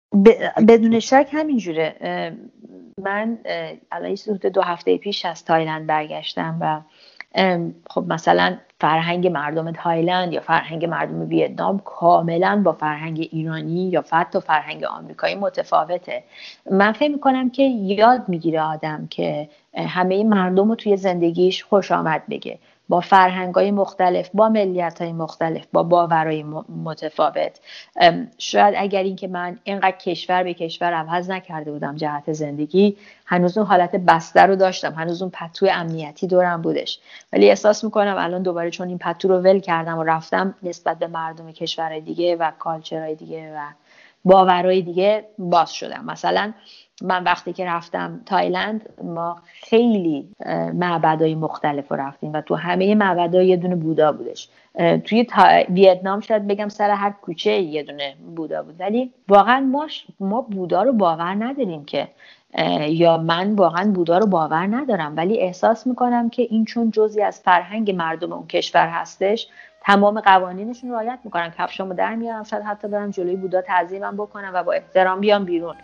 بدون شک همینجوره. من الان حدود دو هفته پیش از تایلند برگشتم و خب مثلا فرهنگ مردم تایلند یا فرهنگ مردم ویتنام کاملا با فرهنگ ایرانی یا حتی فرهنگ آمریکایی متفاوته. من فکر می‌کنم که یاد می‌گیره آدم که همه مردم رو توی زندگیش خوش آمد بگه. با فرهنگ های مختلف با ملیت های مختلف با باورهای متفاوت. شاید اگر اینکه من اینقدر کشور به کشور عوض نکرده بودم جهت زندگی هنوز اون حالت بسته رو داشتم. هنوز اون پتو امنیتی دورم بودش. ولی احساس می‌کنم الان دوباره چون این پتو رو ول کردم و رفتم نسبت به مردم کشورهای دیگه و کالچرهای دیگه و باورهای دیگه باز شدم. مثلا من وقتی که رفتم تایلند ما خیلی معبدهای مختلف رو رفتیم و تو همه معبدها یه دونه بودا بودش. توی تا... ویتنام شاید بگم سر هر کوچه یه دونه بودا بود. ولی واقعا ما, ما بودا رو باور نداریم که یا من واقعا بودا رو باور ندارم. ولی احساس می‌کنم که این چون جزی از فرهنگ مردم اون کشور هستش تمام قوانینشون رعایت می‌کنن. کفشامو در میارم شاید حتی برم جلوی بودا تعظیمم بکنم و با احترام بیام بیرون.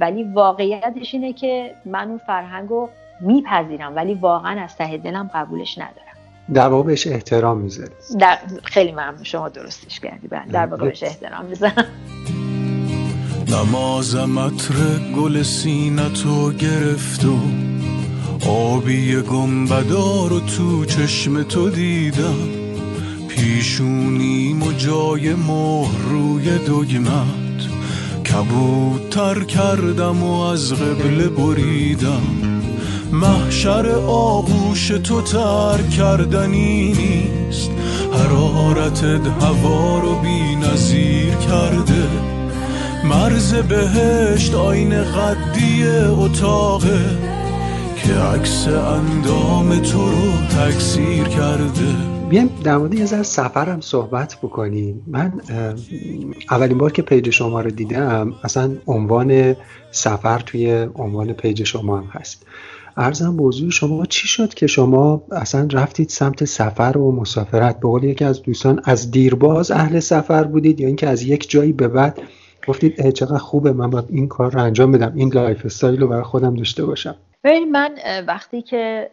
ولی واقعیتش اینه که من اون فرهنگ رو میپذیرم ولی واقعا از ته دلم قبولش ندارم.
در واقع بهش احترام می‌ذاری
در خیلی ممنون. شما درستش کردی. بله در واقع بهش احترام می‌ذارم.
نمازم عطر گل سینتو گرفت و آبی گنبدار و تو چشم تو دیدم. پیشونیم و جای مهر روی دگمه کبوتر کردم و از قبله بریدم. محشر آغوش تو تر کردنی نیست. حرارتت هوا رو بی نظیر کرده. مرز بهشت آین قدی اتاقه که عکس اندام تو رو تکثیر کرده.
بیایم در مورد یه ذره سفرم صحبت بکنیم. من اولین بار که پیج شما رو دیدم اصلا عنوان سفر توی عنوان page شما هم هست. عرضم موضوع شما چی شد که شما اصلا رفتید سمت سفر و مسافرت؟ به قول یکی از دوستان از دیرباز اهل سفر بودید یا اینکه از یک جایی به بعد گفتید چقدر خوبه من باید این کار رو انجام بدم این lifestyle رو برای خودم داشته باشم؟
ببین من وقتی که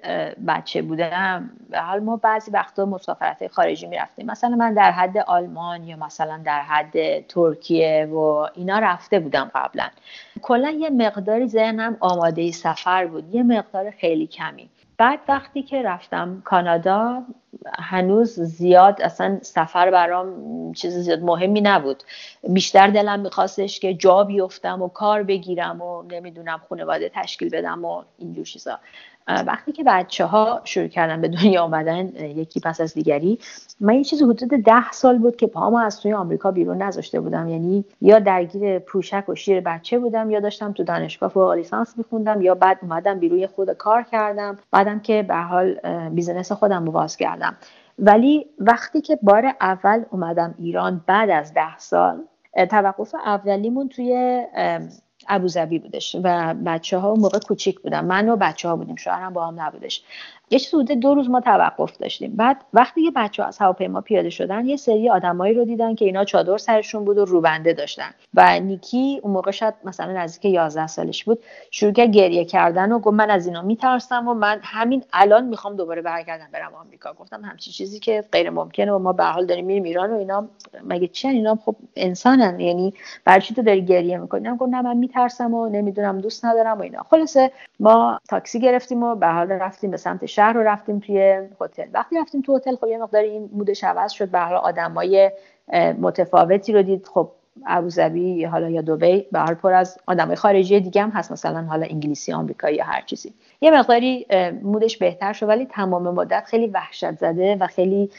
بچه بودم حالا ما بعضی وقتا مسافرت خارجی می‌رفتیم. مثلا من در حد آلمان یا مثلا در حد ترکیه و اینا رفته بودم قبلا. کلا یه مقداری ذهنم آماده سفر بود. یه مقدار خیلی کمی. بعد وقتی که رفتم کانادا هنوز زیاد اصلا سفر برام چیز زیاد مهمی نبود. بیشتر دلم میخواستش که جا بیفتم و کار بگیرم و نمی‌دونم خانواده تشکیل بدم و اینجور چیزا. وقتی که بچه ها شروع کردن به دنیا آمدن یکی پس از دیگری من یه چیزی حدود ده سال بود که پامو از توی آمریکا بیرون نذاشته بودم. یعنی یا درگیر پوشک و شیر بچه بودم یا داشتم تو دانشگاه فوق لیسانس میخوندم یا بعد اومدم بیرون خود کار کردم. بعدم که به حال business خودم رو باز کردم. ولی وقتی که بار اول اومدم ایران بعد از ده سال توقف اولیمون توی ابوظبی بودش و بچه ها موقع کوچیک بودن. من و بچه ها بودیم شوهرم باهام نبودش. یه چیز حدود دو روز ما توقف داشتیم. بعد وقتی یه بچه ها از هواپیما پیاده شدن یه سری آدمایی رو دیدن که اینا چادر سرشون بود و روبنده داشتن. و نیکی اون موقع شاید مثلا نزدیک 11 سالش بود شروع کرد گریه کردن و گفت من از اینا میترسم و من همین الان می‌خوام دوباره برگردم برم آمریکا. گفتم همچی چیزی که غیر ممکنه و ما به حال داریم میریم ایران و اینا. مگه چی اینا خب انسانن. یعنی برای چی تو داری گریه می‌کنی؟ گفت نه من میترسم و نمی‌دونم دوست ندارم و اینا. خلاصه ما تاکسی گرفتیم و به حال رفتیم به سمت شهر رو رفتیم توی هتل. وقتی رفتیم تو هتل خب یه مقدار این مودش عوض شد. به حال آدمای متفاوتی رو دید. خب ابوظبی حالا یا دبی به حال پر از آدمای خارجی دیگه هم هست. مثلا حالا انگلیسی آمریکایی یا هر چیزی. یه مقداری مودش بهتر شد ولی تمام مدت خیلی وحشت زده و خیلی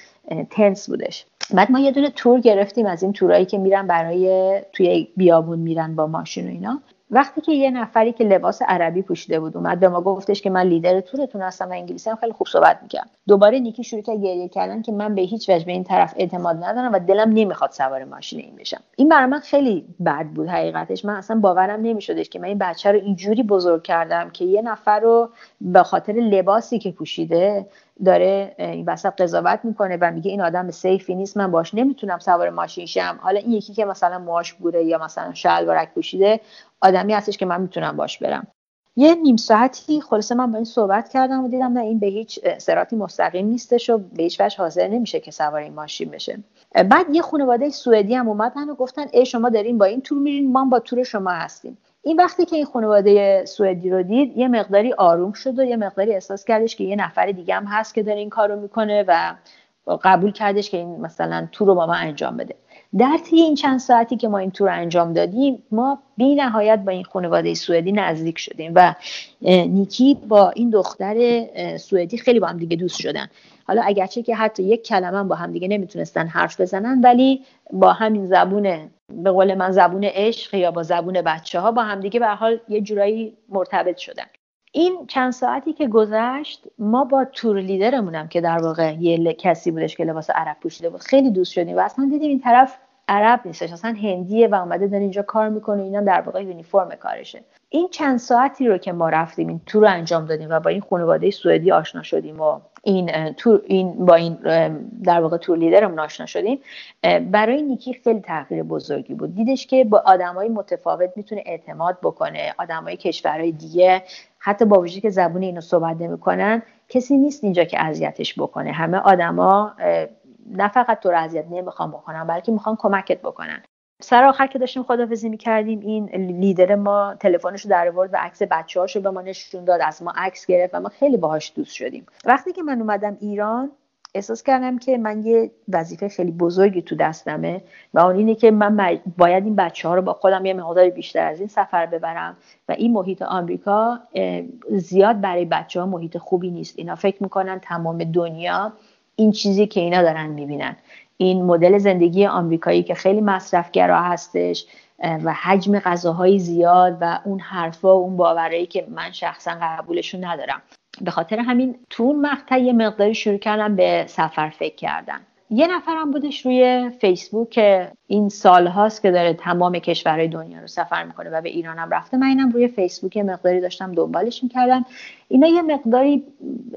تنس بودش. بعد ما یه دونه تور گرفتیم از این تورایی که میرن برای توی بیابون میرن با ماشین و اینا. وقتی که یه نفری که لباس عربی پوشیده بود اومد به ما گفتش که من لیدر تورتون هستم و انگلیسی هم خیلی خوب صحبت می‌کنم دوباره نیکی شروع کرد گریه کردن که من به هیچ وجه به این طرف اعتماد ندارم و دلم نمی‌خواد سوار ماشین این بشم. این برای من خیلی بد بود حقیقتش. من اصلا باورم نمیشدش که من این بچه رو اینجوری بزرگ کردم که یه نفر رو به خاطر لباسی که پوشیده داره این وسط قضاوت می‌کنه و میگه این آدم سیفی نیست من باش نمی‌تونم سوار ماشین شم. حالا این یکی که مثلا ماش بوره یا مثلا شلوارک پوشیده آدمی هستش که من می‌تونم باش برم. یه نیم ساعتی خلاصه من با این صحبت کردم و دیدم نه این به هیچ سراتی مستقیم نیستش و به هیچ وجه حاضر نمیشه که سوار این ماشین بشه. بعد یه خانواده سوئدی هم اومدن و گفتن ای شما دارین با این تور میرین ما با تور شما هستیم. این وقتی که این خانواده سوئدی رو دید یه مقداری آروم شد و یه مقداری احساس کردش که یه نفر دیگه هم هست که داره این کارو می‌کنه و قبول کردش که این مثلا تور رو با ما انجام بده. در طی این چند ساعتی که ما این تور انجام دادیم ما بی نهایت با این خانواده سوئدی نزدیک شدیم و نیکی با این دختر سوئدی خیلی با هم دیگه دوست شدن. حالا اگرچه که حتی یک کلمه با هم دیگه نمی‌تونستن حرف بزنن ولی با همین زبون به قول من زبون عشق یا با زبون بچه ها با همدیگه به حال یه جورایی مرتبط شدن. این چند ساعتی که گذشت ما با تور لیدرمونم که در واقع یه کسی بودش که لباس عرب پوشیده بود خیلی دوست شدیم. و اصلا دیدیم این طرف عرب نیستش اصلا هندیه و اومده داره اینجا کار می‌کنه اینا در واقع یونیفرم کارشه. این چند ساعتی رو که ما رفتیم این تور رو انجام دادیم و با این خانواده سوئدی آشنا شدیم و این تور این با این در واقع تور لیدرمون آشنا شدیم. برای نیکی خیلی تغییر بزرگی بود. دیدش که با آدمای متفاوت می‌تونه اعتماد بکنه آدمای کشورهای دیگه حتی با وجودی که زبون اینو صحبت نمی‌کنن کسی نیست اینجا که اذیتش بکنه. همه آدما نه فقط تو رو اذیت نمی‌خوام بکنن بلکه می‌خوان کمکت بکنن. سر آخر که داشتیم خدافزی می‌کردیم این لیدر ما تلفنش رو در آورد و عکس بچه رو به ما نشون داد از ما عکس گرفت و ما خیلی باهاش دوست شدیم. وقتی که من اومدم ایران احساس کردم که من یه وظیفه خیلی بزرگی تو دستمه و اون اینه که من باید این بچه ها رو با خودم یه مقدار بیشتر از این سفر ببرم و این محیط آمریکا زیاد برای بچه ها محیط خوبی نیست. اینا فکر می‌کنن تمام دنیا این چیزی که اینا دارن می‌بینن. این مدل زندگی آمریکایی که خیلی مصرفگرا هستش و حجم غذاهای زیاد و اون حرفا و اون باورایی که من شخصا قبولشون ندارم. به خاطر همین تو اون مقطع یه مقداری شروع کردم به سفر فکر کردن. یه نفرم بودش روی فیسبوک که این سال هاست که داره تمام کشورهای دنیا رو سفر می‌کنه و به ایرانم رفته. من اینم روی فیسبوک مقداری داشتم دنبالش می‌کردم. اینا یه مقداری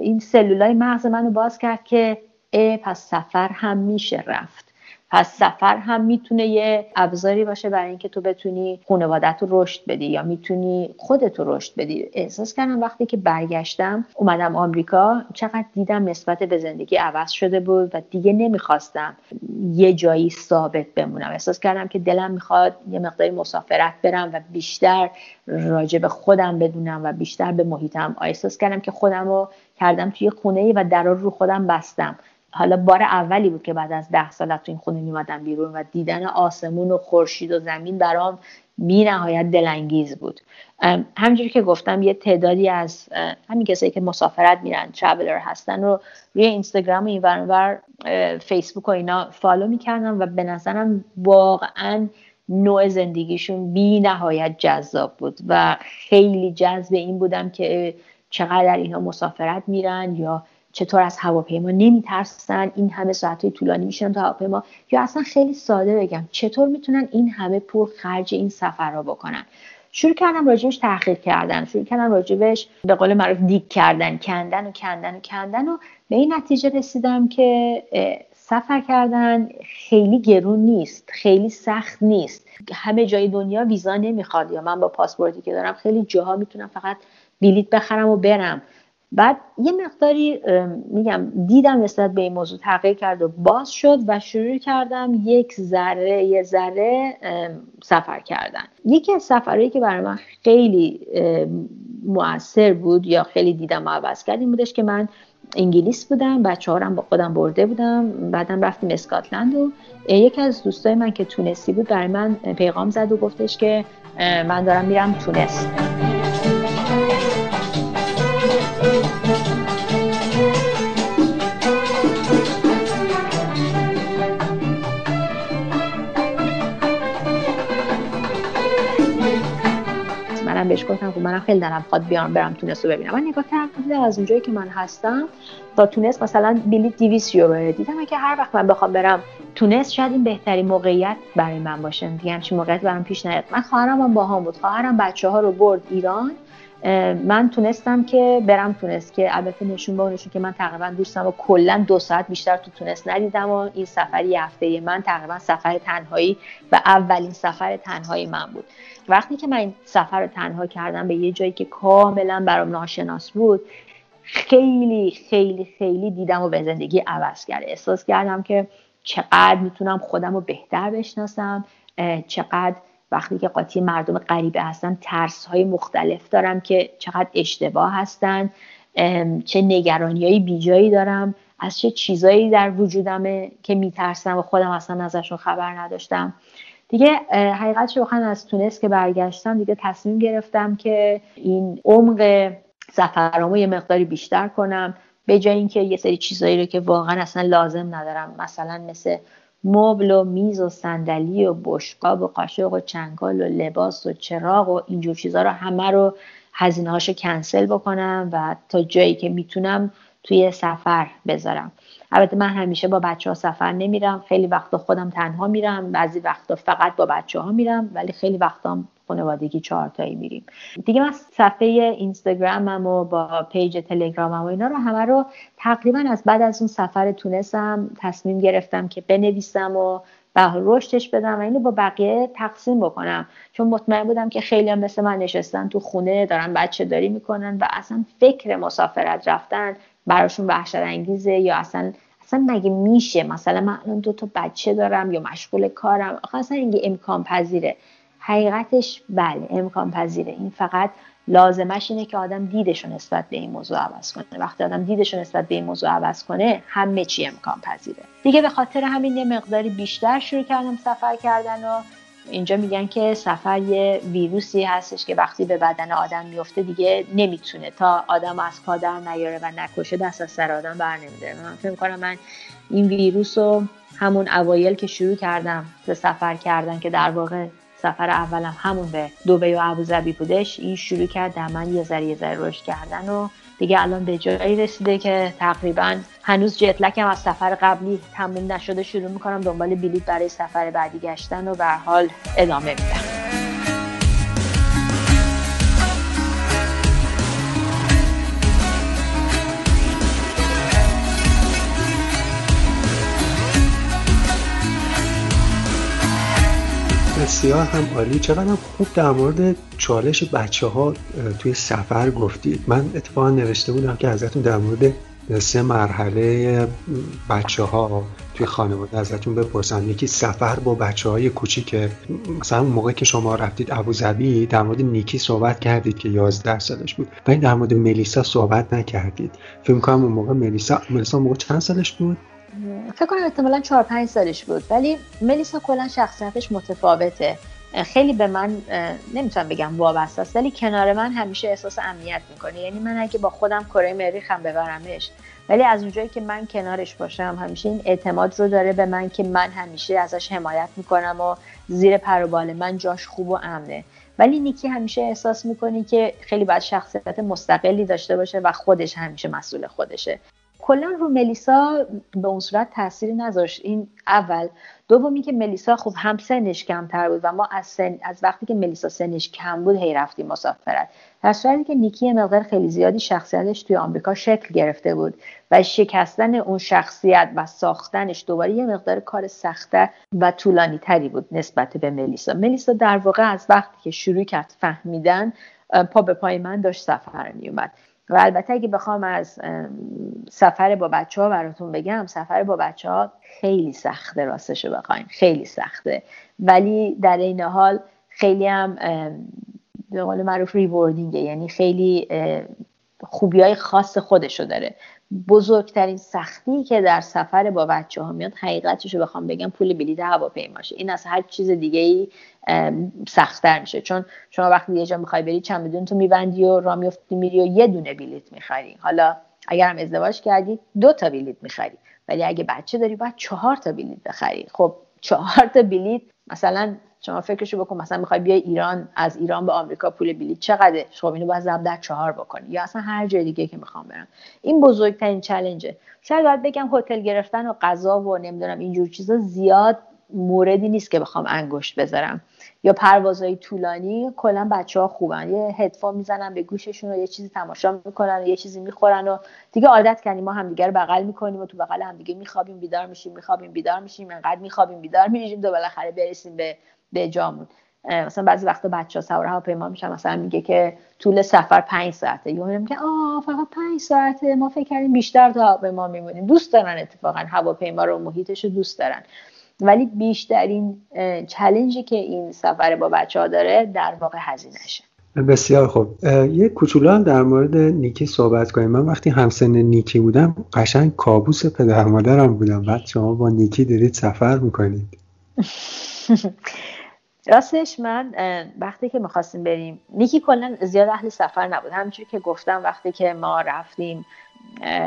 این سلولای مغز منو باز کرد که پس سفر هم میشه رفت. پس سفر هم می‌تونه یه ابزاری باشه برای اینکه تو بتونی خانوادت رو رشد بدی یا می‌تونی خودت رو رشد بدی. احساس کردم وقتی که برگشتم اومدم آمریکا چقدر دیدم نسبت به زندگی عوض شده بود و دیگه نمی‌خواستم یه جایی ثابت بمونم. احساس کردم که دلم می‌خواد یه مقداری مسافرت برم و بیشتر راجع به خودم بدونم و بیشتر به محیطم. احساس کردم که خودم رو کردم توی خونه و در رو خودم بستم. حالا بار اولی بود که بعد از ده سال تو این خونه میمدم بیرون و دیدن آسمون و خورشید و زمین برام بی نهایت دلانگیز بود. همینجوری که گفتم یه تعدادی از همین کسایی که مسافرت میرن ترافلر هستن رو روی اینستاگرام و اینور فیسبوک و اینا فالو می‌کردم و به نظرم واقعا نوع زندگیشون بی نهایت جذاب بود و خیلی جذب این بودم که چقدر اینها مسافرت میرن یا چطور از هواپیما نمیترسن این همه ساعت طولانی میشن تا هواپیما یا اصلا خیلی ساده بگم چطور می‌تونن این همه پول خرج این سفر را بکنن؟ شروع کردم راجبش تحقیق کردن شروع کردم راجبش به قول معروف دیک کردن کندن و کندن و کندن و به این نتیجه رسیدم که سفر کردن خیلی گرون نیست خیلی سخت نیست. همه جای دنیا ویزا نمی‌خواد یا من با پاسپورتی که دارم خیلی جاها می‌تونم فقط بلیت بخرم و برم. بعد یه مقداری میگم دیدم نسبت به این موضوع تغییر کرد و باز شد و شروع کردم یک ذره یه ذره سفر کردن. یکی از سفرهایی که برای من خیلی موثر بود یا خیلی دیدم و عوض کرد این بودش که من انگلیس بودم بچه ها با خودم برده بودم. بعدم رفتیم اسکاتلند و یکی از دوستای من که تونستی بود برای من پیغام زد و گفتش که من دارم میرم تونست بهش گفتم که منم خیلی دلم خواد بیام برم تونس رو ببینم. من نگاه کردم از اونجایی که من هستم تا تونس مثلا بلیط 200 یورو دیدم که هر وقت من بخوام برم تونس شاید این بهترین موقعیت برای من باشه. دیگه همچین موقعیت برام پیش نیاد. من خواهرم هم با هم بود. خواهرم بچه ها رو برد ایران. من تونستم که برم تونست که البته نشون به نشون که من تقریبا دوستم و کلا دو ساعت بیشتر تو تونست ندیدم و این سفری هفته من تقریبا سفر تنهایی و اولین سفر تنهایی من بود. وقتی که من این سفر رو تنها کردم به یه جایی که کاملا برام ناشناس بود خیلی خیلی خیلی دیدم و به زندگی عوض کرد. احساس کردم که چقدر می‌تونم خودم رو بهتر بشناسم چقدر وقتی که قاطی مردم غریبه هستم ترس های مختلف دارم که چقدر اشتباه هستن چه نگرانی های بیجایی دارم از چه چیزایی در وجودمه که میترسم و خودم اصلا ازشون خبر نداشتم. دیگه حقیقت بخوام از تونست که برگشتم دیگه تصمیم گرفتم که این عمق سفرامو یه مقداری بیشتر کنم. به جای اینکه یه سری چیزایی رو که واقعا اصلا لازم ندارم مثلا مثل مبل و میز و صندلی و بشقاب و قاشق و چنگال و لباس و چراغ و اینجور چیزها رو همه رو هزینه هاشو کنسل بکنم و تا جایی که می‌تونم توی سفر بذارم. البته من همیشه با بچه ها سفر نمیرم. خیلی وقتا خودم تنها میرم. بعضی وقتا فقط با بچه ها میرم. ولی خیلی وقتا خانوادگی چهارتایی میریم. دیگه من صفحه اینستاگرامم و با پیج تلگرامم و اینا رو همه رو تقریبا از بعد از اون سفر تونستم تصمیم گرفتم که بنویسم و و رشدش بدم و اینو با بقیه تقسیم بکنم. چون مطمئن بودم که خیلی هم مثل من نشستن تو خونه دارن بچه داری می‌کنن و اصلا فکر مسافرت رفتن براشون وحشت انگیزه یا اصلا اصلا مگه میشه؟ مثلا من الان دو تا بچه دارم یا مشغول کارم. آخه اصلا اینگه امکان پذیره. حقیقتش بله امکان پذیره. این فقط لازمش اینه که آدم دیدش نسبت به این موضوع عوض کنه. وقتی آدم دیدش نسبت به این موضوع عوض کنه همه چی امکان پذیره. دیگه به خاطر همین یه مقداری بیشتر شروع کردم سفر کردن و اینجا میگن که سفر یه ویروسی هستش که وقتی به بدن آدم میفته دیگه نمی‌تونه تا آدم از پادر نیاره و نکشه دست از سر آدم بر نمیداره. من فکر کنم من این ویروس رو همون اوایل که شروع کردم به سفر کردن که در واقع سفر اولم همون به دوبی و ابوظبی بودش این شروع کرد در من یه ذره یه ذره رشد کردن و دیگه الان به جایی رسیده که تقریبا هنوز جتلکم از سفر قبلی تموم نشده شروع می‌کنم دنبال بلیط برای سفر بعدی گشتن و به حال ادامه میدم.
بسیار هم عالی. چقدر خوب در مورد چالش بچه ها توی سفر گفتید. من اتفاقا نوشته بودم که ازتون در مورد سه مرحله بچه ها توی خانواده ازتون بپرسم. یکی سفر با بچه های کوچیکه. مثلا اون موقع که شما رفتید ابوظبی در مورد نیکی صحبت کردید که 11 سالش بود. ولی در مورد ملیسا صحبت نکردید. فکر کنم اون موقع ملیسا ملیسا موقع چند سالش بود؟
فکر کنم احتمالا 4 5 سالش بود ولی ملیسا کلا شخصیتش متفاوته. خیلی به من نمی‌تونم بگم وابسته است ولی کنار من همیشه احساس امنیت می‌کنه. یعنی من اگه با خودم کره مریخم ببرمش ولی از اونجایی که من کنارش باشم همیشه این اعتماد رو داره به من که من همیشه ازش حمایت می‌کنم و زیر پروبال من جاش خوب و امنه. ولی نیکی همیشه احساس می‌کنی که خیلی باید شخصیت مستقلی داشته باشه و خودش همیشه مسئول خودشه. کلا رو ملیسا به اون صورت تاثیری نذاشت. این اول. دومی که ملیسا خب هم سنش کمتر بود و ما از, سن، از وقتی که ملیسا سنش کم بود هی رفتیم مسافرت. در صورتی که نیکی مقدار خیلی زیادی شخصیتش توی آمریکا شکل گرفته بود و شکستن اون شخصیت و ساختنش دوباره یه مقدار کار سخته و طولانی تری بود نسبت به ملیسا. ملیسا در واقع از وقتی که شروع کرد فهمیدن پا به پای من داشت سفر میومد و البته اگه بخوام از سفر با بچه ها براتون بگم سفر با بچه ها خیلی سخته راستشو بخواین. خیلی سخته. ولی در این حال خیلی هم به قول معروف ریوردینگه یعنی خیلی خوبی های خاص خودشو داره. بزرگترین سختی که در سفر با بچه ها میاد حقیقتش رو بخوام بگم پول بلیط هواپیماشه. این از هر چیز دیگه ای سختتر میشه. چون شما وقتی یه جا می‌خوای بری چمدون تو میبندی و را میفتی میری و یه دونه بلیط می‌خری. حالا اگر هم ازدواج کردی دو تا بلیط می‌خری. ولی اگه بچه داری باید چهار تا بلیط بخری. خب چهار تا بلیط مثلا شما فکرشو بکن مثلا می‌خوای بیای ایران از ایران به آمریکا پول بلیط چقدره؟ خب اینو باید ضرب در چهار بکنی یا اصلا هر جای دیگه که می‌خوام برم. این بزرگترین چلنجه شاید باید بگم هتل گرفتن و غذا و نمی‌دونم اینجور چیزا زیاد موردی نیست که بخوام انگشت بذارم. یا پروازهای طولانی کلا بچه ها خوبن. یه هدفون می‌زنن به گوششون و یه چیزی تماشا می‌کنن و یه چیزی می‌خورن و دیگه عادت کردیم. ما همدیگه رو بغل می‌کنیم و تو بغل همدیگه میخوابیم بیدار میشیم میخوابیم بیدار میشیم انقدر میخوابیم بیدار میشیم تا بالاخره برسیم به به جامون مثلا بعضی وقتا بچه ها سوار هواپیما میشن مثلا میگه که طول سفر پنج ساعته. یا میگه آه فقط پنج ساعته ما فکر کردیم بیشتر تا هواپیما میمونیم. دوست دارن اتفاقا هواپیما رو محیطش رو دوست دارن. ولی بیشترین چلنجی که این سفر با بچه ها داره در واقع هزینهشه.
بسیار خوب. یه کوچولو هم در مورد نیکی صحبت کنیم. من وقتی همسن نیکی بودم قشنگ کابوس پدر مادرم بودم. بعد شما با نیکی دارید سفر می‌کنید.
راستش من وقتی که می‌خواستیم بریم نیکی کلا زیاد اهل سفر نبود. همینجوری که گفتم وقتی که ما رفتیم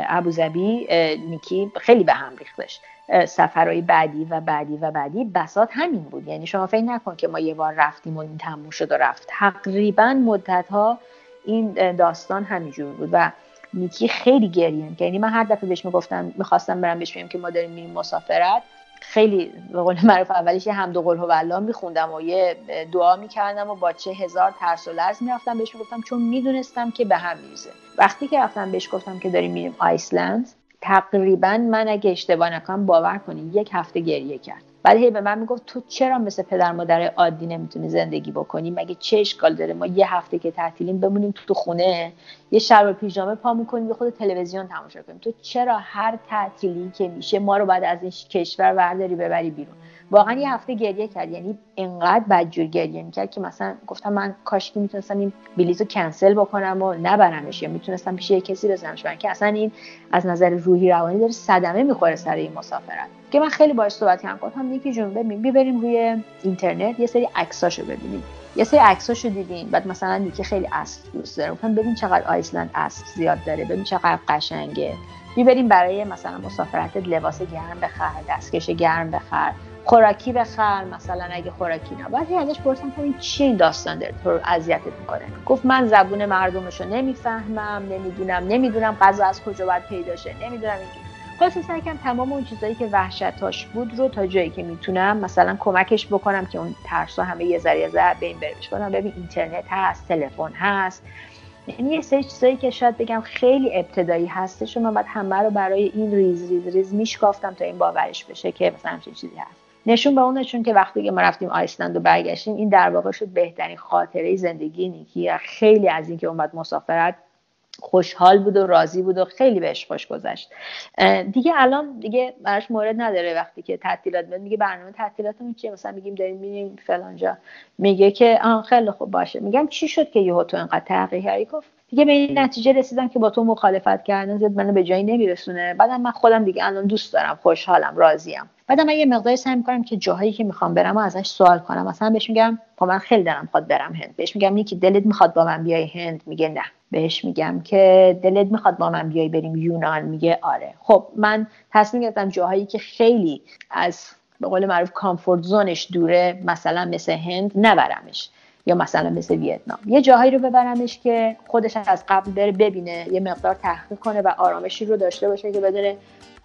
ابوظبی نیکی خیلی به هم ریختش سفرهای بعدی و بعدی و بعدی بسات همین بود. یعنی شما فکر نکن که ما یه بار رفتیم و این تموم شد و رفت. تقریبا مدت ها این داستان همینجور بود و نیکی خیلی گریه یعنی من هر دفعه بهش می‌گفتم می‌خواستم برم بهش بگم که ما داریم میریم مسافرت. خیلی به قول معروف اولش یه حمد و قول الله میخوندم و یه دعا می‌کردم و با چه هزار ترس و لرز می‌رفتم. بهش می‌گفتم چون می‌دونستم که به هم میریزه. وقتی که رفتم بهش گفتم که داریم میریم آیسلند تقریبا من اگه اشتباه نکنم باور کنید یک هفته گریه کرد. بعد هی به من می‌گفت تو چرا مثل پدر مادر عادی نمی‌تونی زندگی بکنی؟ مگه چه اشکال داره؟ ما یه هفته که تعطیلیم بمونیم تو خونه یه شب پیژامه پا می‌کنیم یه خود تلویزیون تماشا کنیم. تو چرا هر تعطیلی که میشه ما رو بعد از این کشور ورداری ببری بیرون؟ واقعا یه هفته گریه کرد. یعنی انقدر بدجور گریه می‌کرد که مثلا گفتم من کاشکی می‌تونستم این بلیز رو کنسل بکنم و نبرمش یا می‌تونستم پیش یه کسی بزنمش. برای که اصلا این از نظر روحی روانی داره صدمه می‌خوره سر این مسافرت. که من خیلی باش صحبت کردم گفتم نیکی جون ببین ببریم روی اینترنت یه سری عکساشو ببینیم. یه سری عکساشو دیدیم. بعد مثلا نیکی خیلی اسب دوست داره. گفتم ببین چقدر آیسلند اسب زیاد داره. ببین چقدر قشنگه. بیبریم برای مثلا مسافرت لباس گرم بخر دستکش گرم بخر. خوراکی بخر مثلا اگه خوراکی نه. بعد ازش پرسیدم این چی این داستان داره؟ تو اذیتت می‌کنه. گفت من زبون مردمشو نمی‌فهمم نمی‌دونم نمی‌دونم غذا از کجا باید پیدا شه نمی‌دونم اینجوری. خلاصه سعی همه اون چیزایی که وحشتاش بود رو تا جایی که می‌تونم مثلا کمکش بکنم که اون ترسا همه یه ذره ذره بین برش کنم. ببین اینترنت هست تلفن هست. یعنی یه سری چیزایی که شاید بگم خیلی ابتدایی هستش و من بعد همه رو برای این ریز ریز ریز میشکافتم تا این باورش بشه که مثلا همچین چیزی هست. نشون به اون نشون که وقتی که ما رفتیم آیسلند و برگشتیم این در واقع شد بهترین خاطره زندگی نیکی. خیلی از اینکه اومد مسافرت خوشحال بود و راضی بود و خیلی بهش خوش گذشت. دیگه الان دیگه براش مورد نداره وقتی که تعطیلات میاد میگه برنامه تعطیلاتمون چیه؟ مثلا میگیم داریم میریم فلانجا. میگه که آن خیلی خوب باشه. میگم چی شد که یهو تو انقدر تغییر کردی گفت؟ دیگه به این نتیجه رسیدم که با تو مخالفت کردن زیاد منو به جایی نمیرسونه. بعدم من خودم دیگه الان دوست دارم خوشحالم راضیم. بعدم من یه مقداری سعی می‌کنم که جاهایی که می‌خوام برم و ازش سوال کنم. مثلا بهش میگم خب من خیلی دارم می‌خواد برم هند. بهش میگم نیکی دلت می‌خواد با من بیای هند؟ میگه نه. بهش میگم که دلت می‌خواد با من بیای بریم یونان؟ میگه آره. خب من تصمیم گرفتم جاهایی که خیلی از به قول معروف کامفورت زونش دوره مثلا مثل هند نبرمش. مثلا مثل ویتنام. یه جاهایی رو ببرمش که خودش از قبل بره ببینه یه مقدار تحقیق کنه و آرامشی رو داشته باشه که بدونه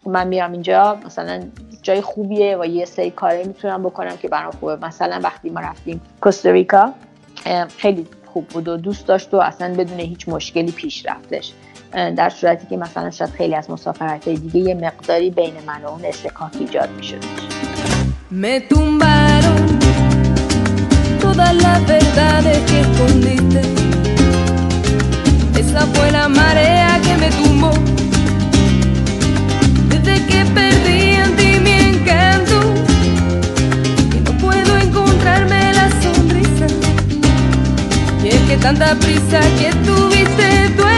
من میام اینجا مثلا جای خوبیه و یه سری کاری می‌تونم بکنم که برام خوبه. مثلا وقتی ما رفتیم کوستاریکا خیلی خوب بود و دوست داشت و اصلا بدون هیچ مشکلی پیش رفتش در صورتی که مثلا شاید خیلی از مسافرت دیگه یه مقداری بین من و اون استکاک ایجاد می‌شد. Todas las verdades que escondiste. Esa fue la marea que me tumbó. Desde que perdí en ti mi encanto, que no puedo encontrarme la sonrisa. Y es que tanta prisa que tuviste duele.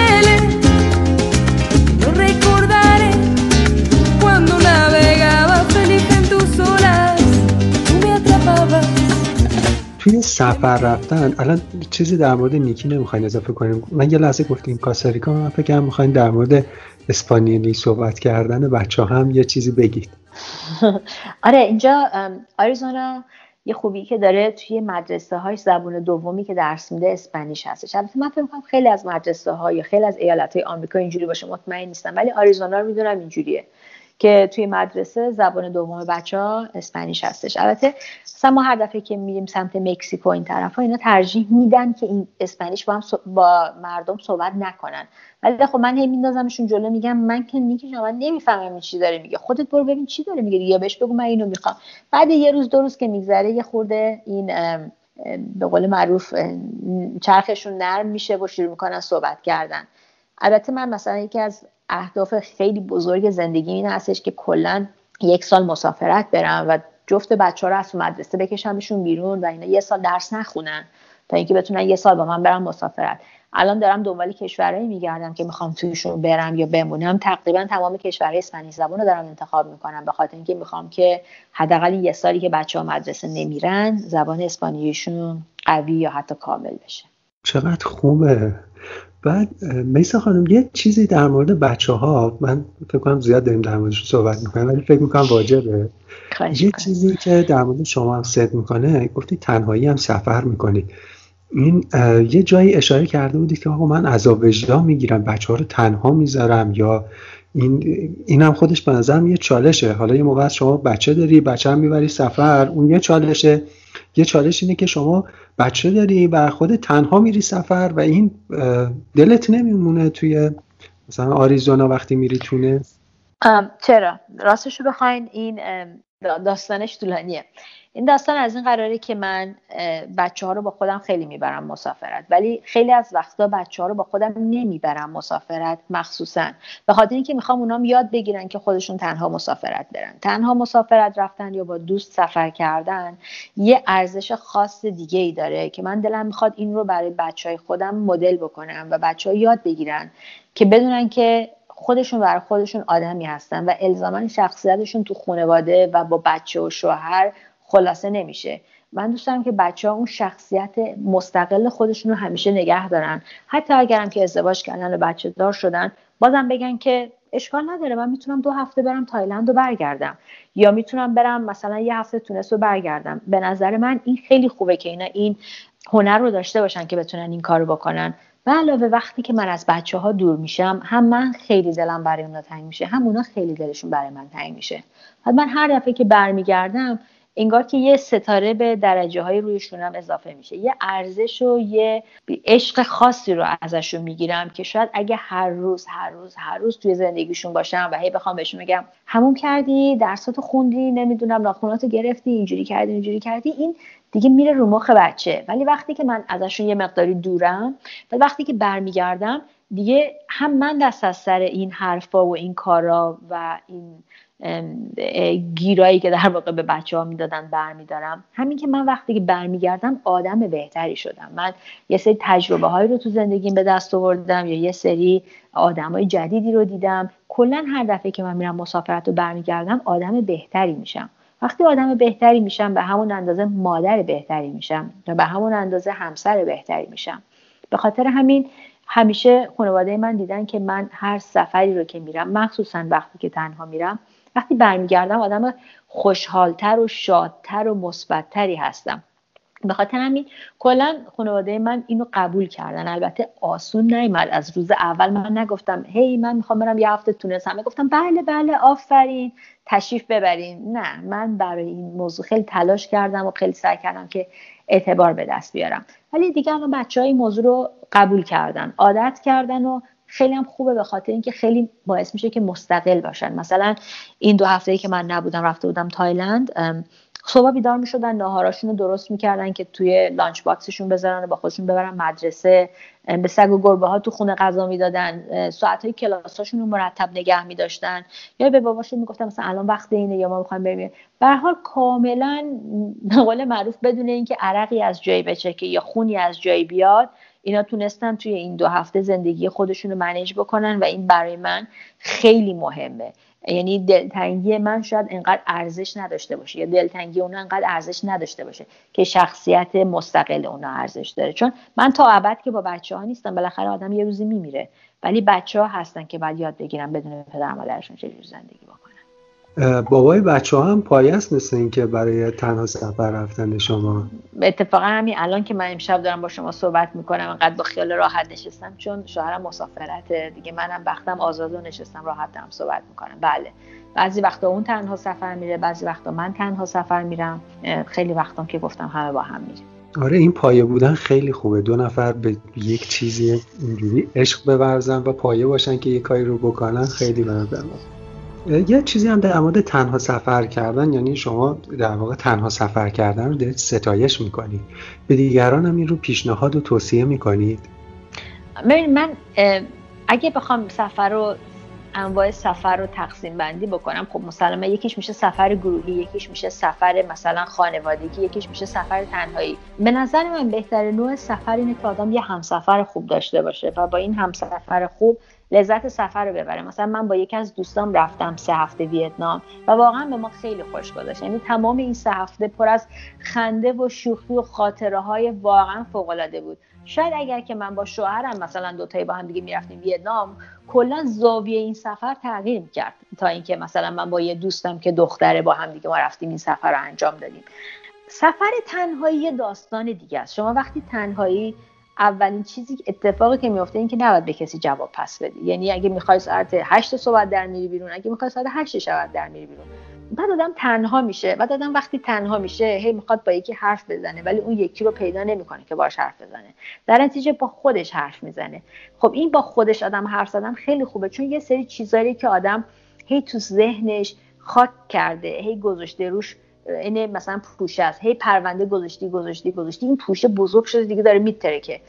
توی سفر رفتن الان چیزی در مورد نیکی نمی‌خواین اضافه کنیم. من یه لحظه گفتیم کاساریکا من فکر کنم می‌خواین در مورد اسپانیایی صحبت کردن بچه هم یه چیزی بگید.
آره اینجا آریزونا یه خوبی که داره توی مدرسه های زبون دومی که درس میده اسپانیش هستش. البته من فکر کنم خیلی از مدرسه ها یا خیلی از ایالت های آمریکا اینجوری باشه مطمئن نیستم ولی آریزونا رو می‌دونم اینجوریه. که توی مدرسه زبان دوم بچه ها اسپانیش هستش. البته مثلا ما هر دفعه که میریم سمت مکزیکو این طرف ها اینا ترجیح میدن که این اسپانیش با هم با مردم صحبت نکنن. ولی خب من هی میندازمشون جلو میگم من که نیکی من نمی‌فهمم چی داره میگه. خودت برو ببین چی داره میگه یا بهش بگو من اینو می‌خوام. بعد یه روز دو روز که میگذره یه خورده این به قول معروف چرخشون نرم میشه و شروع می‌کنن صحبت کردن. البته من مثلا یکی از اهداف خیلی بزرگ زندگی این هستش که کلا یک سال مسافرت برم و جفت بچه ها رو از مدرسه بکشمشون بیرون و اینا یه سال درس نخونن تا اینکه بتونن یه سال با من برم مسافرت. الان دارم دنبال کشورهایی میگردم که می‌خوام تویشون برم یا بمونم. تقریبا تمام کشورهای اسپانیش زبان رو دارم انتخاب می‌کنم به خاطر اینکه می‌خوام که حداقل یه سالی که بچه ها مدرسه نمیرن زبان اسپانیشون قوی یا حتی کامل بشه.
چقدر خوبه. بعد میسا خانم یه چیزی در مورد بچه ها من فکر کنم زیاد داریم در موردش صحبت می‌کنیم ولی فکر می‌کنم واجبه. یه چیزی که در مورد شما هم صد می‌کنه گفتی تنهایی هم سفر می‌کنی. این یه جایی اشاره کرده بودی که آقا من عذاب وجدان می‌گیرم بچه ها رو تنها می‌ذارم یا این اینم خودش به نظرم یه چالشه. حالا یه موقع شما بچه داری بچه هم می‌بری سفر اون یه چالشه. یه چالش اینه که شما بچه داری و خود تنها میری سفر و این دلت نمیمونه توی مثلا آریزونا وقتی میری تونس؟
چرا؟ راستشو بخواین این داستانش طولانیه. این داستان از این قراره که من بچه ها رو با خودم خیلی می‌برم مسافرت. ولی خیلی از وقتا بچه ها رو با خودم نمی‌برم مسافرت مخصوصا. به خاطر اینکه می‌خوام اونام یاد بگیرن که خودشون تنها مسافرت برن. تنها مسافرت رفتن یا با دوست سفر کردن یه ارزش خاص دیگه ای داره که من دلم می‌خواد این رو برای بچه های خودم مدل بکنم و بچه ها یاد بگیرن که بدونن که خودشون برای خودشون آدمی هستن و الزاما شخصیتشون تو خانواده و با بچه و شوهر خلاصه نمیشه. من دوست دارم که بچه ها اون شخصیت مستقل خودشون رو همیشه نگه دارن. حتی اگرم که ازدواج کردن و بچه دار شدن بازم بگن که اشکال نداره من می‌تونم دو هفته برم تایلند و برگردم. یا می‌تونم برم مثلا یه هفته تونس و برگردم. به نظر من این خیلی خوبه که اینا این هنر رو داشته باشن که بتونن این کارو بکنن. و علاوه وقتی که من از بچه ها دور میشم هم من خیلی دلم برای اونا تنگ میشه هم اونا خیلی دلشون برای من تنگ میشه. من هر دفعه که برمیگردم انگار که یه ستاره به درجه های روی شونم اضافه میشه. یه ارزش و یه عشق خاصی رو ازشون می‌گیرم که شاید اگه هر روز هر روز هر روز توی زندگیشون باشم و هی بخوام بهشون بگم همون کردی درساتو خوندی نمی‌دونم ناخوناتو گرفتی اینجوری کردی اینجوری کردی. این دیگه میره رو مخ بچه. ولی وقتی که من ازشون یه مقداری دورم و وقتی که برمیگردم دیگه هم من دست از سر این حرفا و این کارا و این گیرایی که در واقع به بچه ها می‌دادن برمیدارم. همین که من وقتی که برمیگردم آدم بهتری شدم. من یه سری تجربه هایی رو تو زندگیم به دست آوردم یا یه سری آدم های جدیدی رو دیدم. کلا هر دفعه که من میرم مسافرت رو برمیگردم آدم بهتری میشم. وقتی آدم بهتری میشم به همون اندازه مادر بهتری میشم. و به همون اندازه همسر بهتری میشم. به خاطر همین همیشه خانواده من دیدن که من هر سفری رو که میرم مخصوصا وقتی که تنها میرم وقتی برمیگردم آدم خوشحالتر و شادتر و مثبتتری هستم. به خاطر همین کلا خانواده من اینو قبول کردن. البته آسون نیومد. از روز اول من نگفتم هی من می‌خوام برم یه هفته تونستم. گفتم بله بله آفرین. تشریف ببرین. نه من برای این موضوع خیلی تلاش کردم و خیلی سعی کردم که اعتبار به دست بیارم. ولی دیگه الان بچه های موضوع رو قبول کردن. عادت کردن و خیلی هم خوبه به خاطر اینکه خیلی باعث میشه که مستقل باشن. مثلا این دو هفته ای که من نبودم رفته بودم تایلند صبح بیدار می‌شدن ناهاراشون رو درست می‌کردن که توی لانچ باکسشون بذارن و با خودشون ببرن مدرسه. به سگ و گربه ها تو خونه غذا می‌دادن. ساعت های کلاساشون رو مرتب نگه میداشتن. یا به باباشون می‌گفتن مثلا الان وقت اینه یا ما می‌خوایم بریم. به حال کاملا قول معروف بدون اینکه عرقی از جایی بچکه یا خونی از جایی بیاد اینا تونستن توی این دو هفته زندگی خودشون رو منیج بکنن و این برای من خیلی مهمه. یعنی دلتنگی من شاید انقدر ارزش نداشته باشه یا دلتنگی اونا انقدر ارزش نداشته باشه که شخصیت مستقل اونا ارزش داره. چون من تا ابد که با بچه ها نیستم بالاخره آدم یه روزی میمیره. ولی بچه ها هستن که باید یاد بگیرن بدون پدر مادرشون چجور زندگی بکنن.
بابای بچه ها هم پایست مثل این که برای تنها سفر رفتن شما.
اتفاقا همین الان که من امشب دارم با شما صحبت می‌کنم انقدر با خیال راحت نشستم چون شوهرم مسافرته. دیگه منم بختم آزاد و نشستم راحت دارم صحبت می‌کنم. بله. بعضی وقتا اون تنها سفر میره بعضی وقتا من تنها سفر میرم. خیلی وقتام که گفتم همه با هم میریم.
آره این پایه بودن خیلی خوبه. دو نفر به یک چیزی اینجوری عشق بورزن و پایه باشن که یک کاری رو بکنن خیلی به یه چیزی هم در مورد تنها سفر کردن یعنی شما در واقع تنها سفر کردن رو دارید ستایش می‌کنید. به دیگران هم این رو پیشنهاد و توصیه می‌کنید.
ببین من اگه بخوام سفر رو انواع سفر رو تقسیم بندی بکنم خب مثلا یکیش میشه سفر گروهی یکیش میشه سفر مثلا خانوادگی یکیش میشه سفر تنهایی. به نظر من بهترین نوع سفر اینه که آدم یه همسفر خوب داشته باشه و با این همسفر خوب لذت سفر رو ببره مثلا من با یکی از دوستام رفتم سه هفته ویتنام و واقعا به ما خیلی خوش گذشت یعنی تمام این سه هفته پر از خنده و شوخی و خاطره های واقعا فوق العاده بود. شاید اگر که من با شوهرم مثلا دوتایی با هم دیگه می‌رفتیم ویتنام کلا زاویه این سفر تغییر می‌کرد. تا اینکه مثلا من با یه دوستم که دختره با هم دیگه ما رفتیم این سفر رو انجام دادیم. سفر تنهایی یه داستان دیگه است. شما وقتی تنهایی اولین چیزی اتفاقی که میفته این که نباید به کسی جواب پس بدی. یعنی اگه می‌خوای ساعت 8 صبح در میری بیرون اگه می‌خوای ساعت 8 شب در میری بیرون. بعد آدم تنها میشه. بعد آدم وقتی تنها میشه هی می‌خواد با یکی حرف بزنه ولی اون یکی رو پیدا نمی‌کنه که باش حرف بزنه. در نتیجه با خودش حرف می‌زنه. خب این با خودش آدم حرف زدن خیلی خوبه چون یه سری چیزایی که آدم هی تو ذهنش خاک کرده هی گذاشته روش این مثلا پوشه است. هی پرونده گذاشتی گذاشتی گذاشتی. این پوشه بزرگ شده دیگه داره میترکه.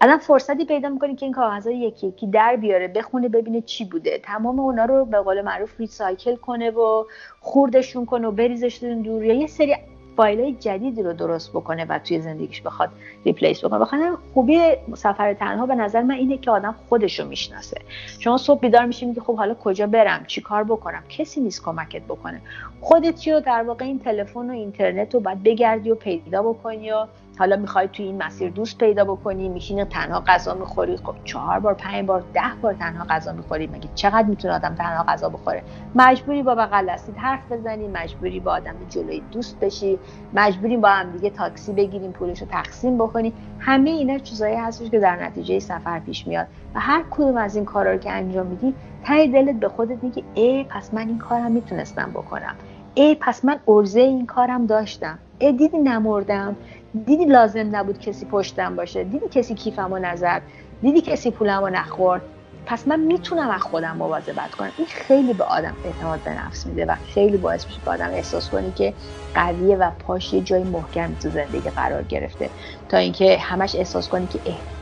الان فرصتی پیدا می‌کنی که این کاغذها یکی یکی در بیاره بخونه ببینه چی بوده. تمام اونا رو به قول معروف ریسایکل کنه و خوردشون کنه و بریزشون دور. یا یه سری فایل جدیدی رو درست بکنه و توی زندگیش بخواد ریپلیس بکنه. بخاطر خوبی سفر تنها به نظر من اینه که آدم خودش رو می‌شناسه. شما صبح بیدار میشی میگی خب حالا کجا برم؟ چی کار بکنم؟ کسی نیست کمکت بکنه. خودت رو در واقع این تلفن و اینترنت رو باید بگردی و پیدا بکنی و حالا می‌خوای توی این مسیر دوست پیدا بکنی میشینی تنها غذا می‌خوری. خب چهار بار پنج بار ده بار تنها غذا می‌خوری. مگه چقدر می‌تونه آدم تنها غذا بخوره؟ مجبوری با بغل دستید حرف بزنی مجبوری با آدم جلوی دوست بشی مجبوری با هم دیگه تاکسی بگیریم پولش رو تقسیم بکنی. همه اینا چیزایی هستش که در نتیجه سفر پیش میاد و هر کدوم از این کارا رو که انجام میدی ته دلت به خودت میگی ای پس من این کارم می‌تونستم بکنم. ای پس من ارزه این کارم داشتم. ای دیدی نمردم. دیدی لازم نبود کسی پشتم باشه؟ دیدی کسی کیفمو نزد دیدی کسی پولمو نخورد؟ پس من می‌تونم از خودم مواظبت کنم. این خیلی به آدم اعتماد به نفس میده و خیلی باعث میشه که آدم احساس کنی که قویه و پاش یه جای محکم تو زندگی قرار گرفته. تا اینکه همش احساس کنی که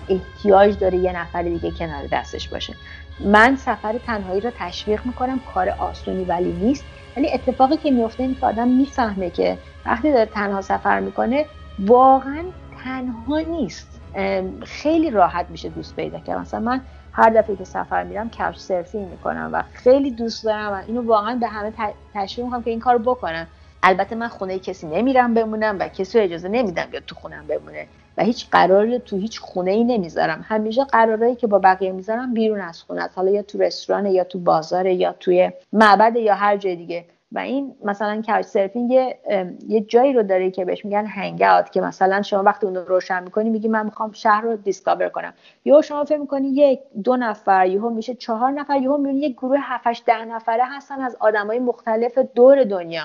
احتیاج داره یه نفر دیگه کنار دستش باشه. من سفر تنهایی رو تشویق می‌کنم کار آسونی ولی نیست. ولی اتفاقی که میفته این که آدم می‌فهمه که وقتی داره تنها سفر می‌کنه واقعا تنها نیست. خیلی راحت میشه دوست پیدا کرد. مثلا من هر دفعه که سفر میرم کاوچ سرفینگ می‌کنم و خیلی دوست دارم و اینو واقعا به همه تشویق می‌کنم که این کار بکنن البته من خونه کسی نمیرم بمونم و کسی اجازه نمیدم یا تو خونم بمونه و هیچ قراری تو هیچ خونه ای نمی‌ذارم. همیشه قرارایی که با بقیه می‌ذارم بیرون از خونه حالا یا تو رستوران یا تو بازار یا توی معبد یا هر جای دیگه. و این مثلا کاچ سرفینگ یه،, یه جایی رو داره که بهش میگن هنگ اوت که مثلا شما وقتی اون رو روشن می‌کنی میگی من می‌خوام شهر رو دیسکاور کنم. یا شما فکر می‌کنی یک دو نفر یهو میشه چهار نفر یهو می‌بینی یک گروه 7 ده نفره هستن از آدمای مختلف دور دنیا.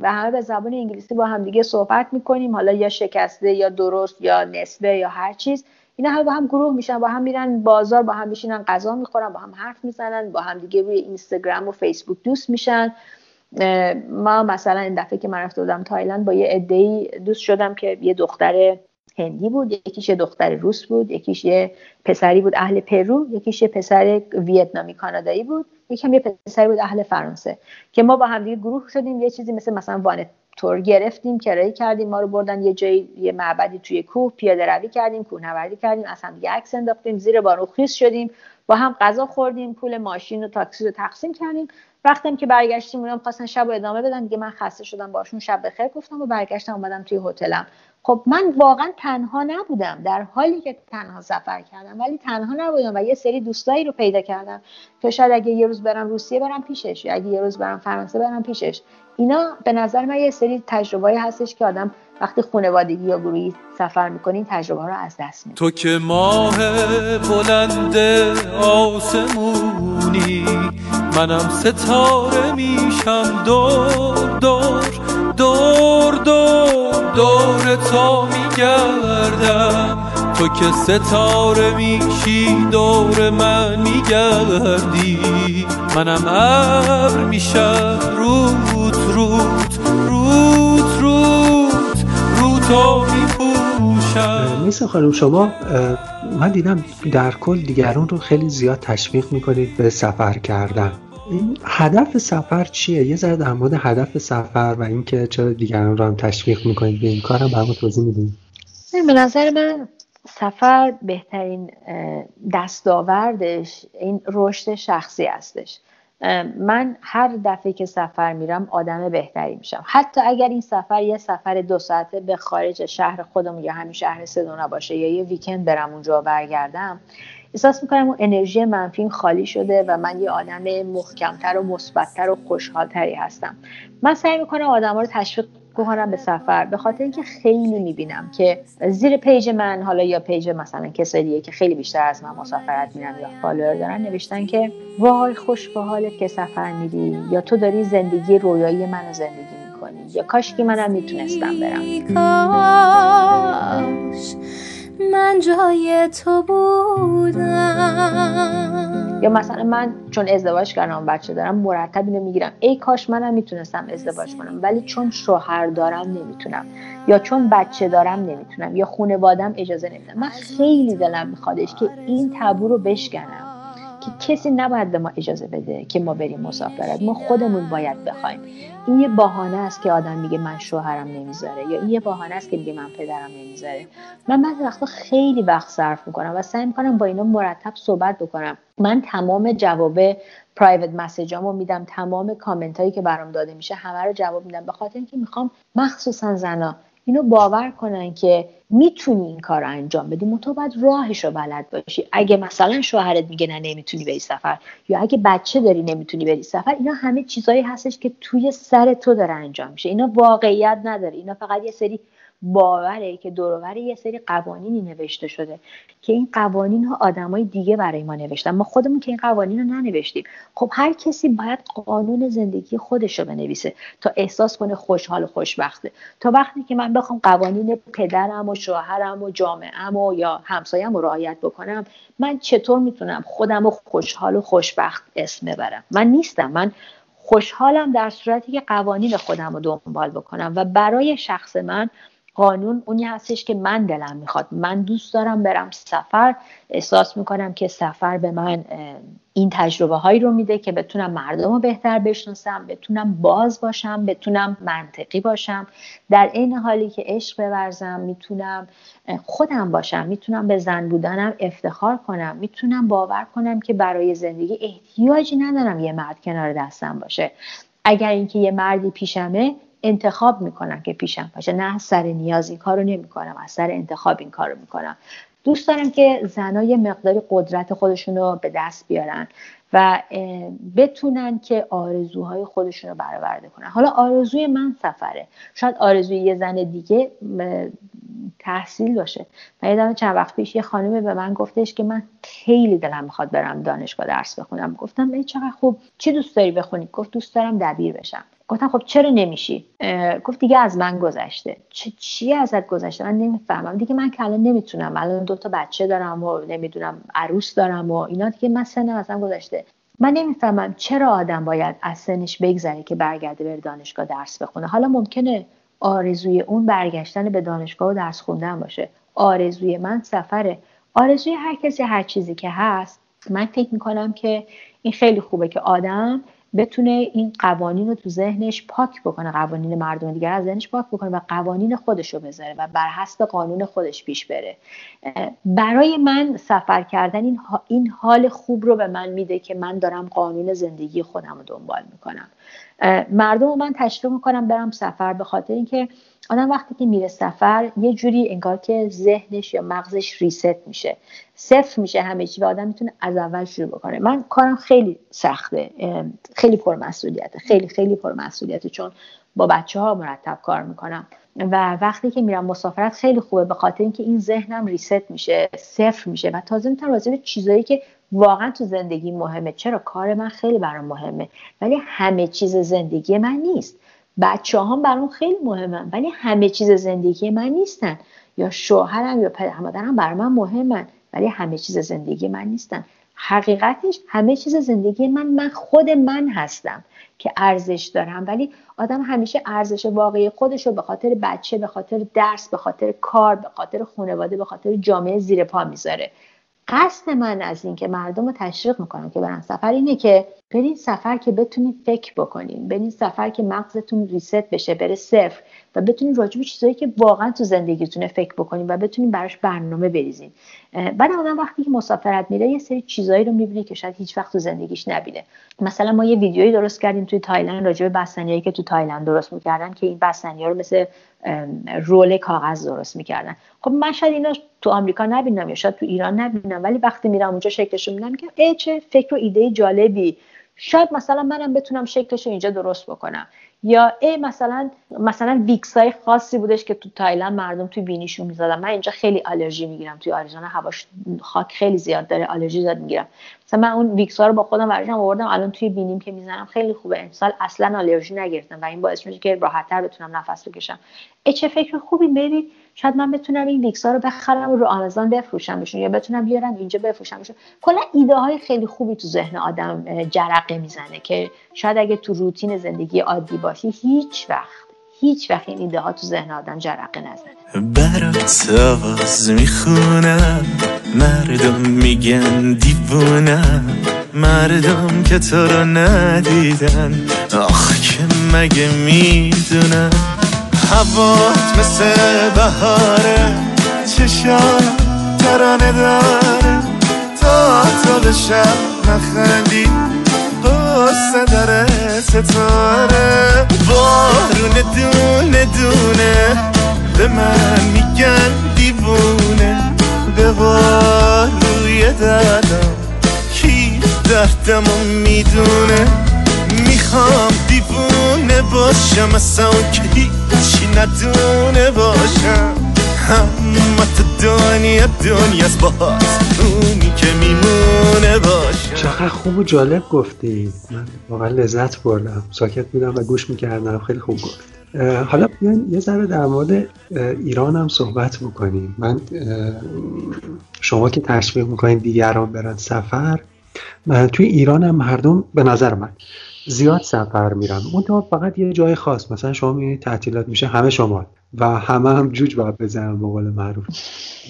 و همه به زبان انگلیسی با همدیگه صحبت می‌کنیم. حالا یا شکسته یا درست یا نصفه یا هر چیز. اینا همه با هم گروه میشن با هم میرن بازار با هم میشینن غذا می‌خورن با هم حرف می‌زنن با هم دیگه روی اینستاگرام و فیسبوک دوست میشن. ما مثلا این دفعه که من رفته بودم تایلند با یه عده‌ای دوست شدم که یه دختر هندی بود یکیش یه دختر روس بود یکیش یه پسری بود اهل پرو یکیش یه پسر ویتنامی کانادایی بود یکیم یه پسری بود اهل فرانسه که ما با هم دیگه گروه شدیم یه چیزی مثل مثلا van tour گرفتیم کرایه کردیم ما رو بردن یه جایی یه معبدی توی کوه پیاده روی کردیم کوهنوردی کردیم از هم دیگه عکس انداختیم زیر بارون خیس شدیم با هم غذا خوردیم پول ماشین و تاکسی رو تقسیم کردیم. وقتیم که برگشتیم اونم خواستن شب و ادامه بدن دیگه من خسته شدم باشون شب بخیر گفتم و برگشتم اومدم توی هتلم. خب من واقعا تنها نبودم در حالی که تنها سفر کردم ولی تنها نبودم و یه سری دوستایی رو پیدا کردم که شاید اگه یه روز برم روسیه برم پیشش یا اگه یه روز برم فرانسه برم پیشش. اینا به نظر من یه سری تجربه هستش که آدم وقتی خانوادگی یا گروهی سفر می‌کنین تجربه رو از دست میدین
تو که ماه بلند آسمونی منم ستاره میشم. دور دور دور دور دور تو میگردم. تو که ستاره میشی دور من میگردی. منم ابر میشم روت روت روت روت روتو میپوشم
نیست خانم شما من دیدم در کل دیگران رو خیلی زیاد تشویق می‌کنید به سفر کردن. هدف سفر چیه؟ یه ذره در مورد هدف سفر و اینکه چرا دیگران رو هم تشویق می‌کنید به این کارم برام توضیح میدین.
به نظر من سفر بهترین دستاوردش این رشد شخصی هستش. من هر دفعه که سفر میرم آدم بهتری میشم. حتی اگر این سفر یه سفر دو ساعته به خارج شهر خودم یا همین شهر سدونا باشه یا یه ویکند برم اونجا برگردم احساس می‌کنم اون انرژی منفی خالی شده و من یه آدم محکمتر و مثبتتر و خوشحالتری هستم. من سعی می‌کنم آدم رو تشویق کنم به سفر. به خاطر اینکه خیلی می‌بینم که زیر page من حالا یا page مثلا کسای دیگه که خیلی بیشتر از من مسافرت میرن یا follower دارن نوشتن که وای خوش به حالت که سفر میری یا تو داری زندگی رویایی منو زندگی می‌کنی یا کاش که منم می‌تونستم برم. من جای تو بودم. یا مثلا من چون ازدواج کردم بچه دارم مرتب اینو می‌گیرم. ای کاش منم می‌تونستم ازدواج کنم ولی چون شوهر دارم نمی‌تونم. یا چون بچه دارم نمی‌تونم. یا خانوادم اجازه نمیدم من خیلی دلم میخوادش که این تابو رو بشکنم. که کسی نباید به ما اجازه بده که ما بریم مسافرت. ما خودمون باید بخوایم. این یه بهانه است که آدم میگه من شوهرم نمی‌ذاره یا این یه بهانه است که میگه من پدرم نمی‌ذاره. من بعضی وقتا خیلی وقت صرف می‌کنم و سعی می‌کنم با اینا مرتب صحبت بکنم. من تمام جواب پرایوت مسیجامو میدم. تمام کامنت هایی که برام داده میشه همه رو جواب میدم. به خاطر اینکه می‌خوام مخصوصا زنا اینو باور کنن که می‌تونی این کار انجام بدی. تو باید راهش رو بلد باشی. اگه مثلا شوهرت میگه نه نمی‌تونی بری سفر یا اگه بچه داری نمی‌تونی بری سفر اینا همه چیزهایی هستش که توی سر تو داره انجام میشه. اینا واقعیت نداره. اینا فقط یه سری باوره که دورور یه سری قوانینی نوشته شده که این قوانین ها آدمای دیگه برای ما نوشتن. ما خودمون که این قوانین رو ننوشتیم. خب هر کسی باید قانون زندگی خودش رو بنویسه تا احساس کنه خوشحال و خوشبخته. تا وقتی که من بخوام قوانین پدرم و شوهرم و جامعم و یا همسایم رو رعایت بکنم من چطور می‌تونم خودم رو خوشحال و خوشبخت اسم ببرم؟ من نیستم. من خوشحالم در صورتی که قوانین خودم رو دنبال بکنم و برای شخص من قانون اونی هستش که من دلم می‌خواد. من دوست دارم برم سفر. احساس می‌کنم که سفر به من این تجربه هایی رو میده که بتونم مردم رو بهتر بشناسم بتونم باز باشم بتونم منطقی باشم. در عین حالی که عشق بورزم می‌تونم خودم باشم. می‌تونم به زن بودنم افتخار کنم. می‌تونم باور کنم که برای زندگی احتیاجی ندارم یه مرد کنار دستم باشه. اگر اینکه یه مردی پیشمه انتخاب می‌کنم که پیشم باشه. نه از سر نیاز این کارو نمی‌کنم از سر انتخاب این کارو می‌کنم. دوست دارم که زنای مقداری قدرت خودشون رو به دست بیارن و بتونن که آرزوهای خودشون رو برآورده کنن. حالا آرزوی من سفره. شاید آرزوی یه زن دیگه تحصیل باشه. من یادم چند وقت پیش یه خانمی به من گفتش که من خیلی دلم می‌خواد برم دانشگاه درس بخونم. گفتم ای چقدر خوب. چی دوست داری بخونی؟ گفت دوست دارم دبیر بشم. گفتم خب چرا نمیشی؟ گفت دیگه از من گذشته. چه چی ازت گذشته؟ من نمی‌فهمم. دیگه من که الان نمی‌تونم. الان دو تا بچه دارم و نمی‌دونم عروس دارم و اینا. دیگه من سنم ازم گذشته. من نمی‌فهمم چرا آدم باید از سنش بگذره که برگرده بره دانشگاه درس بخونه. حالا ممکنه آرزوی اون برگشتن به دانشگاه و درس خوندن باشه. آرزوی من سفره. آرزوی هر کسی هر چیزی که هست من فکر می‌کنم که این خیلی خوبه که آدم بتونه این قوانین رو تو ذهنش پاک بکنه قوانین مردم دیگر از ذهنش پاک بکنه و قوانین خودش رو بذاره و بر حسب قانون خودش پیش بره. برای من سفر کردن این, حال خوب رو به من میده که من دارم قانون زندگی خودم رو دنبال می‌کنم. مردم رو من تشویق می‌کنم برم سفر به خاطر اینکه آدم وقتی که میره سفر یه جوری انگار که ذهنش یا مغزش ریست میشه. صفر میشه همه چی و آدم می‌تونه از اول شروع بکنه. من کارم خیلی سخته خیلی پرمسئولیته خیلی خیلی پرمسئولیته چون با بچه ها مرتب کار می‌کنم. و وقتی که میرم مسافرت خیلی خوبه به خاطر اینکه این ذهنم ریست میشه صفر میشه و تازه می‌تونم راجع به چیزایی که واقعا تو زندگی مهمه. چرا؟ کار من خیلی برام مهمه. ولی همه چیز زندگی من نیست. بچه هم برام خیلی مهمن ولی همه چیز زندگی من نیستن. یا شوهرم یا پدر مادرم برای من مهمن ولی همه چیز زندگی من نیستن. حقیقتش همه چیز زندگی من من خود من هستم که ارزش دارم. ولی آدم همیشه ارزش واقعی خودش رو به خاطر بچه به خاطر درس به خاطر کار به خاطر خانواده به خاطر جامعه زیر پا می‌ذاره. قصد من از اینکه مردم رو تشویق می‌کنم که برن سفر اینه که برین سفر که بتونید فکر بکنین. برین سفر که مغزتون ریست بشه بره صفر و بتونین راجع چیزایی که واقعا تو زندگیتونه فکر بکنین و بتونین براش برنامه بریزین. بعد آدم وقتی که مسافرت میره یه سری چیزایی رو می‌بینه که شاید هیچ وقت تو زندگیش نبینه. مثلا ما یه ویدیویی درست کردیم توی تایلند راجع به بستنیایی که تو تایلند درست می‌کردن که این بستنی رو مثل رول کاغذ درست می‌کردن. خب من شاید اینا تو آمریکا نبینم یا شاید تو ایران نبینم ولی وقتی میرم اونجا شکلش رو می‌بینم میگم ای چه فکر و ایده جالبی. شاید مثلا منم بتونم شکلش رو اینجا درست بکنم. یا ای مثلا مثلا ویکس های خاصی بودش که تو تایلند مردم توی بینیشون می‌زدن. من اینجا خیلی آلرژی می‌گیرم. توی آریزونا هواش خاک خیلی زیاد داره آلرژی زیاد می‌گیرم. مثلا من اون ویکس ها رو با خودم ورداشتم آوردم الان توی بینیم که می‌زنم خیلی خوبه. امسال اصلا آلرژی نگرفتم و این باعث میشه که راحتتر بتونم نفس بکشم. ای چه فکر خوبی ببین شاید من بتونم این ویکس ها رو بخرم و رو آمازون بفروشمشون یا بتونم بیارم اینجا بفروشمشون. کلا ایده های خیلی خوبی تو ذهن آدم جرقه می‌زنه که شاید اگه تو روتین زندگی عادی باشی هیچ وقت هیچ وقت این ایده ها تو ذهن آدم جرقه نزنه.
برات آواز می‌خونم مردم میگن دیوونم مردم که تو رو ندیدن آخ که مگه می‌دونم هوات مثل بهاره چشان ترانه داره. تا تا به شب نخندی قصه داره ستاره. بارون دونه دونه به من میگن دیوونه. به روی دردم کی دردمو می‌دونه. می‌خوام دیوونه باشم اصلا که هیچی ندونه باشم. همه تو دنیا دنیاست باز اونی که میمونه باشم.
چقدر خوب و جالب گفتی. من واقعا لذت بردم. ساکت بودم و گوش می‌کردم. خیلی خوب گفت. حالا بیاین یه ذره در مورد ایران هم صحبت بکنیم. من شما که تشویق می‌کنین دیگران برن سفر توی ایران هم مردم به نظر من زیاد سفر میرن اون فقط یه جای خاص مثلا شما می‌بینید تعطیلات میشه همه شما و همه هم جوج باید بزنن به قول معروف.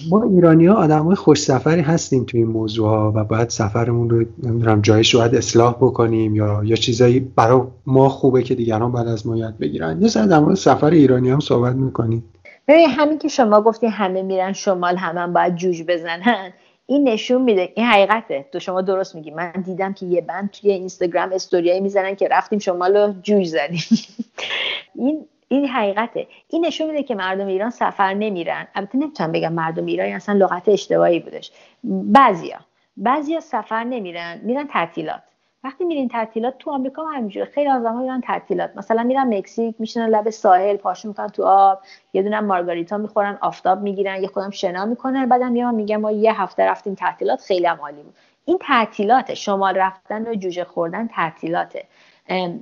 ما ایرانی ها آدم های خوش سفری هستیم توی این موضوع ها و باید سفرمون رو نمی‌دونم جایش باید اصلاح بکنیم یا یا چیزایی برای ما خوبه که دیگران بعد از ما یاد بگیرن. یه سر در سفر ایرانی هم صحبت می‌کنیم.
ببین همین که شما گفتی همه میرن شمال همه هم باید جوج بزنن. این نشون میده این حقیقته. تو شما درست میگی. من دیدم که یه بند توی اینستاگرام استوریایی می‌زنن که رفتیم شمال رو جوج زدیم. این این حقیقته. این نشون میده که مردم ایران سفر نمیرن. البته نمی‌تونم بگم مردم ایران اصلا لغت اشتباهی بودش. بعضیا بعضیا سفر نمیرن میرن تعطیلات. وقتی میرین تعطیلات تو آمریکا هم همینجوره. خیلی از میرن تعطیلات. مثلا میرن مکزیک میشنن لب ساحل پاشو می‌کنن تو آب یه دونه مارگاریتا می‌خورن آفتاب می‌گیرن یه خودم شنا می‌کنن. بعدم میان میگن ما یه هفته رفتیم تعطیلات خیلی هم عالی بود. این تعطیلات شمال رفتن و جوجه خوردن تعطیلاته.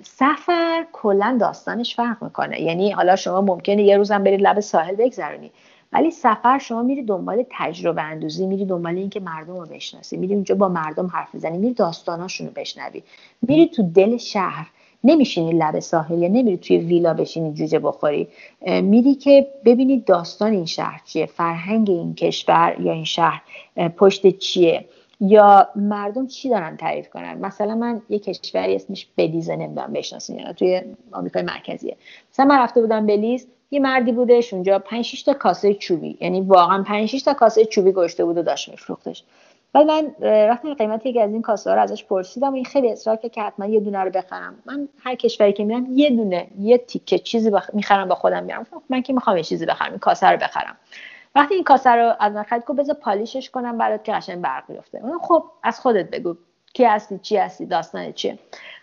سفر کلا داستانش فرق می‌کنه. یعنی حالا شما ممکنه یه روزم برید لب ساحل بگذرونی. ولی سفر شما میری دنبال تجربه اندوزی میری دنبال اینکه مردم رو بشناسی میری اونجا با مردم حرف می‌زنی میری داستاناشون رو بشنوی. میری تو دل شهر نمیشینی لب ساحل یا نمیری توی ویلا بشینی جوجه بخوری. میری که ببینی داستان این شهر چیه فرهنگ این کشور یا این شهر پشت چیه یا مردم چی دارن تعریف کنن؟ مثلا من یه کشوری اسمش بلیز نمی‌دونم بشناسین یا توی آمریکای مرکزیه. مثلا من رفته بودم بلیز یه مردی بودش اونجا 5 تا کاسه چوبی. یعنی واقعا 5 تا کاسه چوبی گشته بود و داشت میفروختش. بعد من رفتم قیمت یکی از این کاسه ها رو ازش پرسیدم و این خیلی اصرار کرد که حتما یه دونه رو بخرم. من هر کشوری که میرم یه دونه یه تیکه چیزی بخ... می‌خرم با خودم میارم من که می‌خوام یه چیزی بخرم این کاسه رو بخرم. وقتی این کاسه رو از من خرید گفت بذار پالیشش کنم برات که قشنگ برق بیفته. خب از خودت بگو. کی هستی؟ چی هستی؟ داستان چیه؟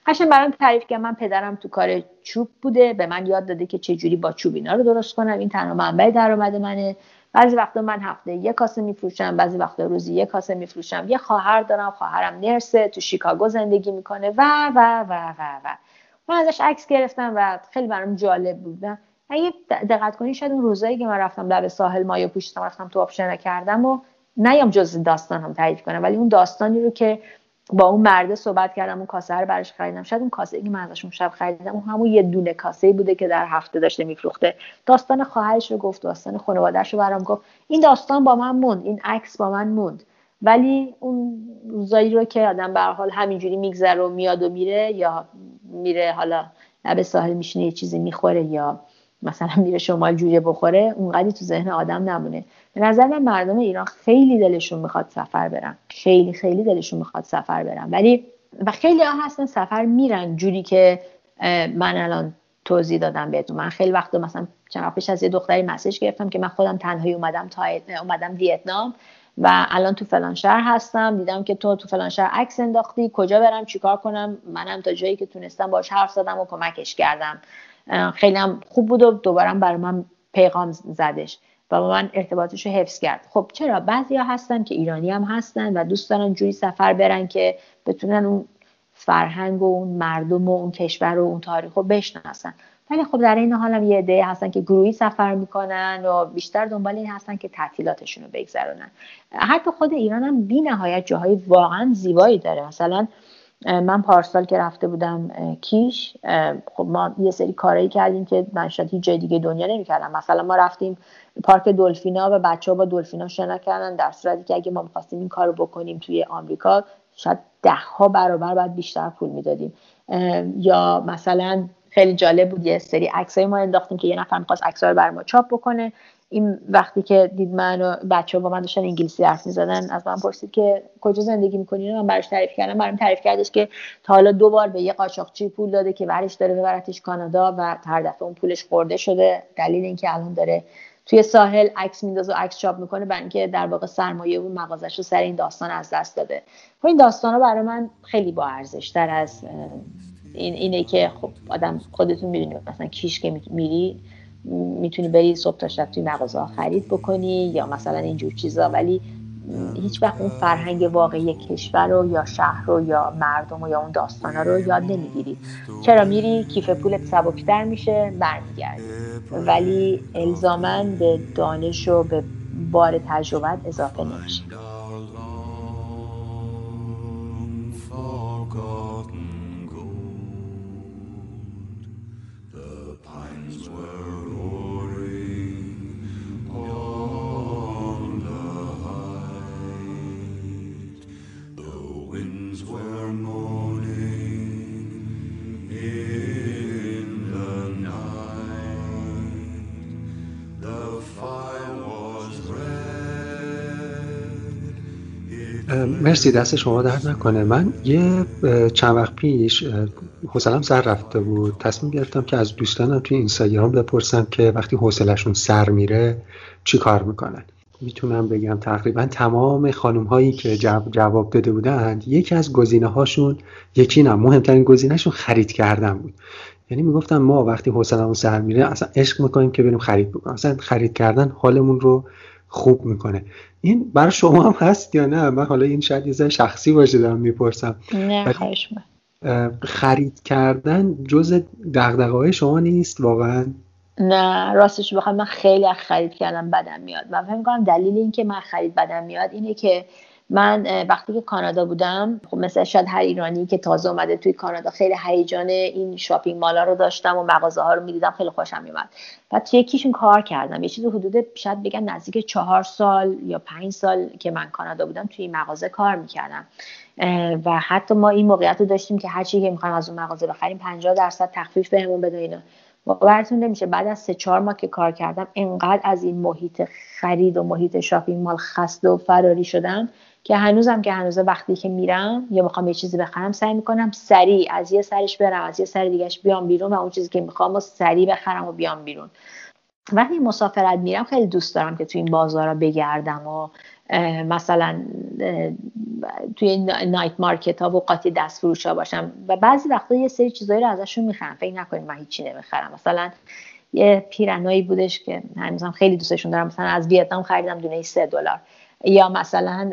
قشنگ برام تعریف که من پدرم تو کار چوب بوده به من یاد داده که چه جوری با چوب اینا رو درست کنم. این تنها منبع درآمد منه. بعضی وقتا من هفته یک کاسه میفروشم بعضی وقتا روزی یک کاسه میفروشم. یه خواهر دارم خواهرم نرسه تو شیکاگو زندگی می‌کنه. و و و و و. من ازش عکس گرفتم و خیلی برام جالب بود. اگه دقت کنی شاید اون روزایی که من رفتم لب ساحل مایو پوشیدم رفتم تو آب کردم و نیام جز داستان هم تعریف کنم. ولی اون داستانی رو که با اون مرده صحبت کردم اون کاسه رو براش خریدم. شاید اون کاسه که من ازش اون شب خریدم اون همون یه دونه کاسه بوده که در هفته داشته میفروخته. داستان خواهرش رو گفت داستان خانوادهش رو برام گفت. این داستان با من موند این عکس با من موند. ولی اون روزایی رو که آدم به حال همینجوری میگذره و میاد و میره یا میره حالا لب ساحل میشینه یه چیزی می‌خوره یا مثلا میره شمال جوجه بخوره اونقدی تو ذهن آدم نمونه. به نظر من مردم ایران خیلی دلشون می‌خواد سفر برن. خیلی خیلی دلشون می‌خواد سفر برن. ولی و خیلی ها هستن سفر میرن جوری که من الان توضیح دادم بهتون. من خیلی وقت مثلا چند پیش از یه دختری مسیج گرفتم که من خودم تنهایی اومدم تا اومدم ویتنام و الان تو فلان شهر هستم. دیدم که تو تو فلان شهر عکس انداختی. کجا برم؟ چیکار کنم؟ منم تا جایی که تونستم باش حرف زدم و کمکش کردم. خیلی هم خوب بود و دوباره برای من پیغام زدش و با من ارتباطش رو حفظ کرد. خب چرا؟ بعضی ها هستن که ایرانی هم هستن و دوست دارن جوری سفر برن که بتونن اون فرهنگ و اون مردم و اون کشور و اون تاریخ رو بشناسن. ولی خب در این حال هم یه عده هستن که گروهی سفر می‌کنن و بیشتر دنبال این هستن که تعطیلاتشون رو بگذرونن. حتی خود ایران هم بی نهایت جاهای واقعا زیبایی داره. مثلا من پارسال که رفته بودم کیش خب ما یه سری کارایی کردیم که من شاید هیچ جای دیگه دنیا نمی‌کردم. مثلا ما رفتیم پارک دلفینا و بچه ها با دلفینا شنا کردن در صورتی که اگه ما می‌خواستیم این کار رو بکنیم توی آمریکا شاید ده ها برابر باید بیشتر پول می‌دادیم. یا مثلا خیلی جالب بود یه سری عکسای ما انداختیم که یه نفر می‌خواست عکس‌ها رو بر ما چاپ بکنه. این وقتی که دید من و بچه ها با من داشتن انگلیسی حرف زدن از من پرسید که کجا زندگی می‌کنی؟ من براش تعریف کردم. برام تعریف کردش که تا حالا دو بار به یه قاچاقچی پول داده که ورش داره ببرتش کانادا و هر دفعه اون پولش خورده شده. دلیل اینکه الان داره توی ساحل عکس میندازه و عکس چاپ می‌کنه برای اینکه در واقع سرمایه اون مغازش رو سر این داستان از دست داده. و این داستان ها برای من خیلی با ارزش تر از این اینه که خب آدم خودتون می‌دونید مثلا کیش که میری می‌تونی بری صبح تا شب توی مغازه خرید بکنی یا مثلا اینجور چیزا ولی هیچ وقت اون فرهنگ واقعی کشور رو یا شهر رو یا مردم و یا اون داستانا رو یاد نمی‌گیری. چرا میری؟ کیف پولت سبکتر میشه برمیگردی. ولی الزاما به دانش و به بار تجربه اضافه نمیشه.
مرسی دست شما درد نکنه. من یه چند وقت پیش حوصلم سر رفته بود. تصمیم گرفتم که از دوستانم توی اینستاگرام بپرسم که وقتی حوصلشون سر میره چی کار می‌کنن؟ می‌تونم بگم تقریبا تمام خانم هایی که جواب داده بودند یکی از گزینه هاشون یکی نه مهمترین گزینهشون خرید کردن بود. یعنی می‌گفتم ما وقتی حوصلمون سر میره اصلا عشق می‌کنیم که بریم خرید بکنیم. اصلا خرید کردن حالمون رو خوب می‌کنه. این برای شما هم هست یا نه؟ من حالا این شاید یه شخصی باشه دارم می‌پرسم.
نه
خرید کردن جز دقدقه های شما نیست واقعا؟
نه راستش بخوام من خیلی خرید کردم بدم میاد. من فکر کنم دلیل اینکه من خرید بدم میاد اینه که من وقتی که کانادا بودم خب مثل شاید هر ایرانی که تازه اومده توی کانادا خیلی هیجان این شاپینگ مالا رو داشتم و مغازه ها رو می‌دیدم خیلی خوشم میومد بعد توی یکیشون کار کردم. یه چیز حدود شاید بگم نزدیک چهار سال یا پنج سال که من کانادا بودم توی این مغازه کار می‌کردم. و حتی ما این موقعیت رو داشتیم که هر چی که می‌خوایم از اون مغازه بخریم 50 درصد تخفیف بهمون بده اینا. باورتون نمیشه بعد از سه چهار ماه که کار کردم انقدر از این محیط خرید و محیط شاپینگ مال خسته و فراری شدم که هنوزم که هنوز وقتی که میرم یا می‌خوام یه چیزی بخرم سعی می‌کنم سریع از یه سرش برم از یه سر دیگهش بیام بیرون و اون چیزی که می‌خوام و سریع بخرم و بیام بیرون. وقتی مسافرت میرم خیلی دوست دارم که تو این بازارا بگردم و مثلا توی نایت مارکت ها و قاطی دست فروش ها باشم. و بعضی وقتا یه سری چیزایی رو ازشون می‌خرم. فکر نکنید من هیچی نمی‌خرم. مثلا یه پیرنایی بودش که هنوزم خیلی دوستشون دارم. مثلا از ویتنام خریدم دونه سه دلار. یا مثلا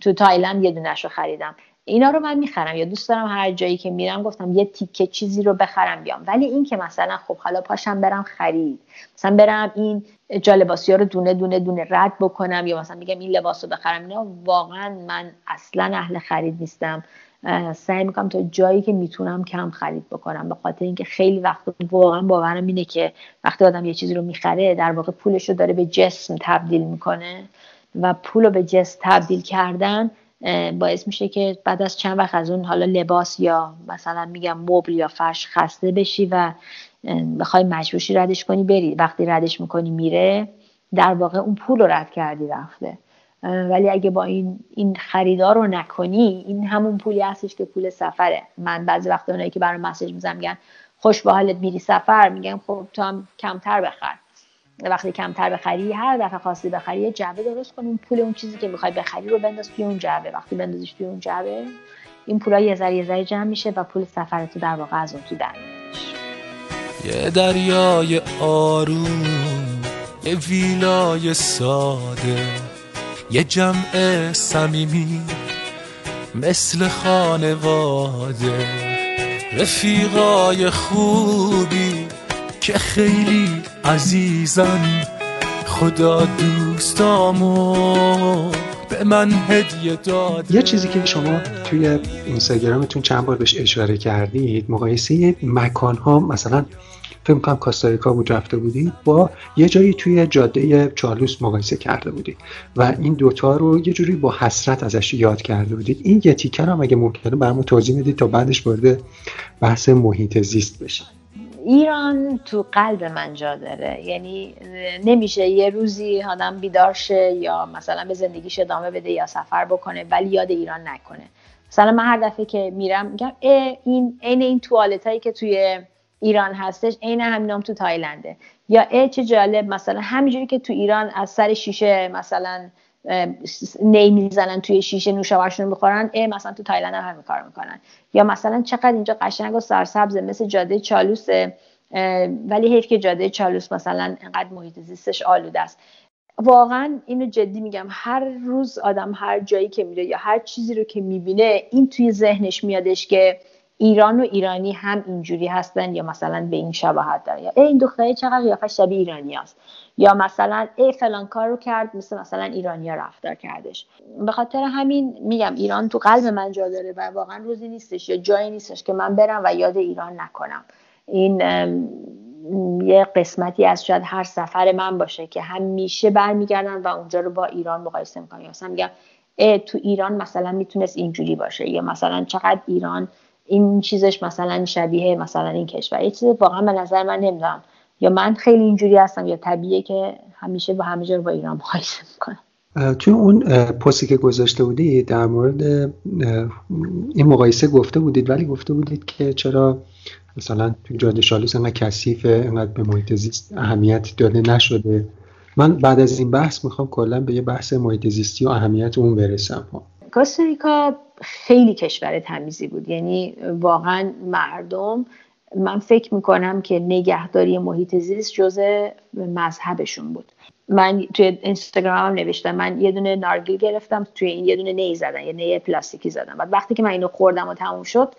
تو تایلند یه دونش رو خریدم. اینا رو من می‌خرم یا دوست دارم هر جایی که میرم گفتم یه تیکه چیزی رو بخرم بیام. ولی این که مثلا خب حالا پاشم برم خرید. مثلا برم این جالباسی ها رو دونه دونه دونه رد بکنم یا مثلا میگم این لباس رو بخرم. اینا واقعا من اصلا اهل خرید نیستم. سعی می‌کنم تا جایی که می‌تونم کم خرید بکنم. به خاطر اینکه خیلی وقت واقعا باورم اینه که وقتی آدم یه چیزی رو می‌خره در واقع پولش رو داره به جسم تبدیل می‌کنه. و پول رو به جسم تبدیل کردن باعث میشه که بعد از چند وقت از اون حالا لباس یا مثلا میگم مبل یا فرش خسته بشی و بخوای مجبوشی ردش کنی بری. وقتی ردش می‌کنی میره در واقع اون پول رو رد کردی رفته. ولی اگه با این این خریدار رو نکنی این همون پولی هستش که پول سفره. من بعضی وقت اونایی که برای مسیج می‌زنم میگن خوش به حالت میری سفر؟ میگم خب تو هم کمتر بخر. وقتی کمتر بخری هر دفعه خواستی بخری یه جعبه درست کن. اون پول اون چیزی که می‌خوای بخری رو بنداز توی اون جعبه. وقتی بندازیش توی اون جعبه این پولا یه ذره یه ذره جمع میشه و پول سفر تو در واقع از اون تو در
یه دریای آروم یه ویلای ساده یه جمع صمیمی مثل خانواده. رفیقای خوبی که خیلی عزیزن خدا دوستامو به من هدیه داد
یه چیزی که شما توی اینستاگرامتون چند بار بهش اشاره کردید مقایسه مکان ها مثلا فکر کنم کاستاریکا بود رفته بودید با یه جایی توی جاده چارلوس مقایسه کرده بودید و این دوتا رو یه جوری با حسرت ازش یاد کرده بودید. این یه تیکر هم اگه ممکنه برامون توضیح می‌دید تا بعدش وارد بحث محیط زیست بشه
ایران تو قلب من جا داره. یعنی نمیشه یه روزی آدم بیدار شه یا مثلا به زندگیش ادامه بده یا سفر بکنه ولی یاد ایران نکنه. مثلا من هر دفعه که میرم میگم این عین این توالت هایی که توی ایران هستش عین همینام تو تایلنده. یا ای چه جالب مثلا همینجوری که تو ایران از سر شیشه مثلا نی می‌زنن توی شیشه نوشابهشون می‌خورن ای مثلا تو تایلند هم همین کار می‌کنن. یا مثلا چقدر اینجا قشنگ و سرسبز مثل جاده چالوسه ولی حیف که جاده چالوس مثلا انقدر محیط زیستش آلوده است. واقعا اینو جدی میگم هر روز آدم هر جایی که میره یا هر چیزی رو که می‌بینه این توی ذهنش میادش که ایران و ایرانی هم اینجوری هستن یا مثلا به این شباهت داره یا این دختره چقدر قیافه شبیه ایرانی است یا مثلا ای فلان کار رو کرد مثل مثلا ایرانیا رفتار کردش. به خاطر همین میگم ایران تو قلب من جا داره و واقعا روزی نیستش یا جایی نیستش که من برم و یاد ایران نکنم. این یه قسمتی از شاید هر سفر من باشه که همیشه برمیگردن و اونجا رو با ایران مقایسه می‌کنم. یا مثلا میگم تو ایران مثلا می‌تونست اینجوری باشه. یا مثلا چقدر ایران این چیزش مثلا شبیه مثلا این کشور. یه چیز واقعا به نظر من نمی‌دونم. یا من خیلی اینجوری هستم یا طبیعیه که همیشه با همه جا با ایران مقایسه می‌کنم.
توی اون پستی که گذاشته بودید در مورد این مقایسه گفته بودید ولی گفته بودید که چرا مثلا تو جاده شالوس انقدر کثیفه انقدر به محیط زیست اهمیت داده نشده. من بعد از این بحث می‌خوام کلا به یه بحث محیط زیستی و اهمیت اون برسم
کاستاریکا خیلی کشور تمیزی بود. یعنی واقعا مردم من فکر می‌کنم که نگهداری محیط زیست جزء مذهبشون بود. من توی اینستاگرام نوشتم من یه دونه نارگیل گرفتم توی این یه دونه نی زدن یه نی پلاستیکی زدم بعد وقتی که من اینو خوردم و تموم شد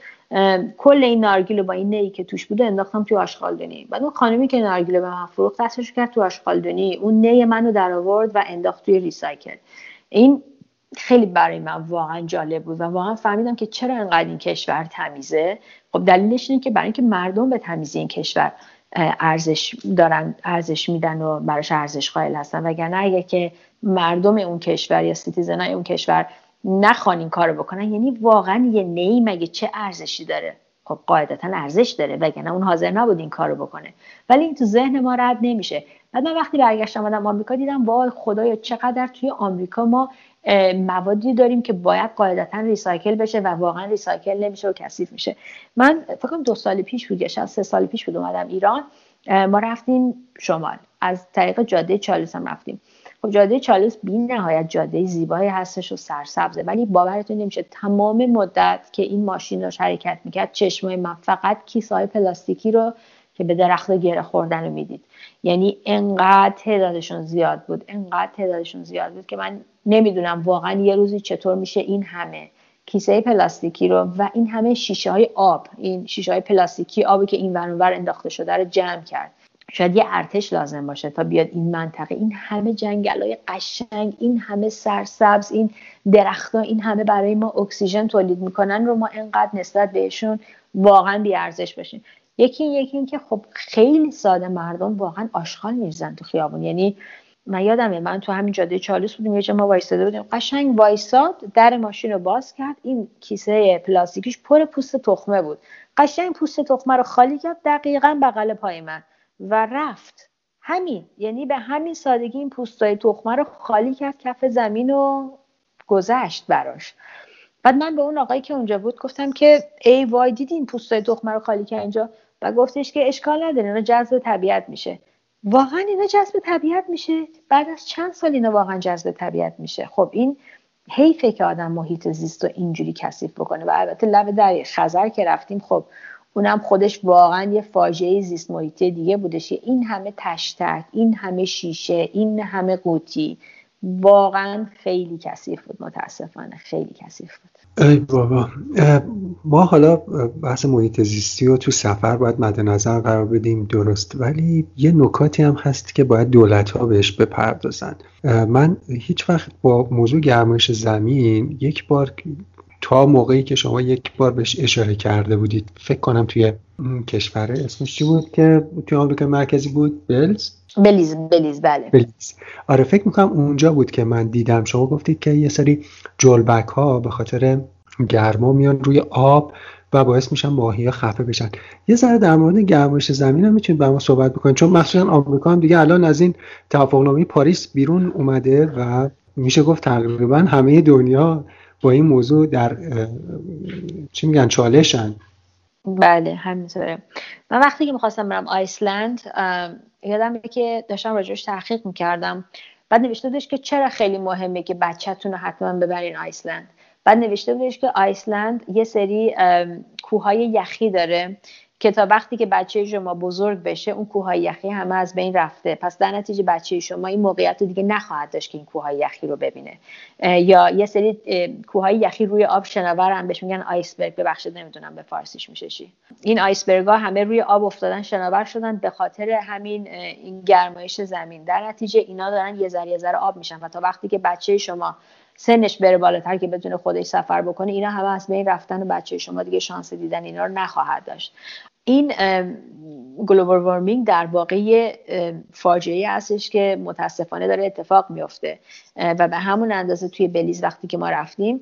کل این نارگیل رو با این نی که توش بوده انداختم توی آشغالدونی. بعد اون خانمی که نارگیل به من فروخت دستش کرد تو آشغالدونی. اون نی منو در آورد و انداخت توی ریسایکل. این خیلی برای من واقعا جالب بود و واقعا فهمیدم که چرا انقدر این کشور تمیزه. خب دلیلش اینه که برای اینکه مردم به تمیزی این کشور ارزش دارن ارزش میدن و براش ارزش قائل هستن. وگرنه اگه که مردم اون کشور یا سیتیزنای اون کشور نخوان این کارو بکنن یعنی واقعا یه نی مگه چه ارزشی داره. خب قاعدتا ارزش داره وگرنه اون حاضر نبود این کارو بکنه. ولی این تو ذهن ما رد نمیشه. بعد من وقتی برگشتم آمدم آمریکا دیدم وای خدایا چقدر توی آمریکا ما موادی داریم که باید قاعدتا ریسایکل بشه و واقعا ریسایکل نمیشه و کثیف میشه. من فکر دو سال پیش بود یا سه سال پیش بود اومدم ایران. ما رفتیم شمال. از طریق جاده چالوس هم رفتیم. خب جاده چالوس بی نهایت جاده زیبایی هستش و سرسبزه ولی باورتون نمیشه تمام مدت که این ماشین داشت حرکت می‌کرد چشمای من فقط کیسه های پلاستیکی رو که به درخت گره خوردن رو می‌دید. یعنی انقدر تعدادشون زیاد بود انقدر تعدادشون زیاد بود که من نمی‌دونم واقعا یه روزی چطور میشه این همه کیسه پلاستیکی رو و این همه شیشه های آب این شیشه های پلاستیکی آبی که این ور انداخته شده رو جمع کرد. شاید یه ارتش لازم باشه تا بیاد این منطقه این همه جنگل های قشنگ این همه سرسبز این درختها این همه برای ما اکسیژن تولید می‌کنن رو ما انقدر نسبت بهشون واقعا بیارزش باشیم یکی یکی که خب خیلی ساده مردم واقعا آشغال میریزن تو خیابون. یعنی من یادمه من تو همین جاده چالوس بودیم یه جا ما وایستاده بودیم. قشنگ وایساد در ماشین رو باز کرد. این کیسه پلاستیکیش پر پوست تخمه بود. قشنگ پوست تخمه رو خالی کرد دقیقا بغل پای من. و رفت. همین یعنی به همین سادگی این پوستای تخمه رو خالی کرد کف زمین و گذشت براش. بعد من به اون آقایی که اونجا بود گفتم که ای وای دیدین پوستای تخمه رو خالی کرد اینجا؟ و گفتش که اشکال نداره اینا جذب طبیعت میشه. واقعا اینا جذب طبیعت میشه؟ بعد از چند سال اینا واقعا جذب طبیعت میشه؟ خب این حیفه که آدم محیط زیست رو اینجوری کثیف بکنه و البته لب در خزر که رفتیم خب اونم خودش واقعا یه فاجعه زیست محیطی دیگه بودش. این همه تشتک این همه شیشه این همه قوطی واقعا خیلی کثیف بود متاسفانه خیلی کثیف بود.
ای بابا. ما حالا بحث محیط زیستی رو تو سفر باید مد نظر قرار بدیم درست. ولی یه نکاتی هم هست که باید دولت ها بهش بپردازن. من هیچ وقت با موضوع گرمایش زمین یک بار تا موقعی که شما یک بار بهش اشاره کرده بودید فکر کنم توی کشور اسمش چی بود که توی آمریکا مرکزی بود؟ بلز؟
بلیز بلیز بله.
بلیز. آره فکر می‌کنم اونجا بود که من دیدم. شما گفتید که یه سری جلبک ها به خاطر گرما میان روی آب و باعث میشن ماهی خفه بشن. یه ذره در مورد گرمایش زمین هم می‌تونید با ما صحبت بکنید. چون مخصوصا آمریکا هم دیگه الان از این توافقنامه پاریس بیرون اومده و میشه گفت تقریبا همه دنیا با این موضوع در چی میگن چالشن؟
بله همینطوره. من وقتی که می‌خواستم برم آیسلند یادم که داشتم راجعش تحقیق می‌کردم. بعد نوشته بودش که چرا خیلی مهمه که بچهتون رو حتما ببرین آیسلند. بعد نوشته بودش که آیسلند یه سری کوههای یخی داره. که تا وقتی که بچه شما بزرگ بشه اون کوههای یخی همه از بین رفته. پس در نتیجه بچه شما این موقعیت رو دیگه نخواهد داشت که این کوههای یخی رو ببینه. یا یه سری کوههای یخی روی آب شناور هم بهش میگن آیسبرگ. ببخشید نمی‌دونم به فارسیش میشه چی. این آیسبرگ ها همه روی آب افتادن شناور شدن به خاطر همین این گرمایش زمین. در نتیجه اینا دارن یه ذره ذره آب میشن و تا وقتی که بچه شما سنش بره بالاتر که بتونه خودش سفر بکنه اینا همه از بین رفتن و بچه شما دیگه شانس دیدن اینا رو نخواهد داشت. این گلوبال وارمینگ در واقع فاجعه هستش که متاسفانه داره اتفاق میفته و به همون اندازه توی بلیز وقتی که ما رفتیم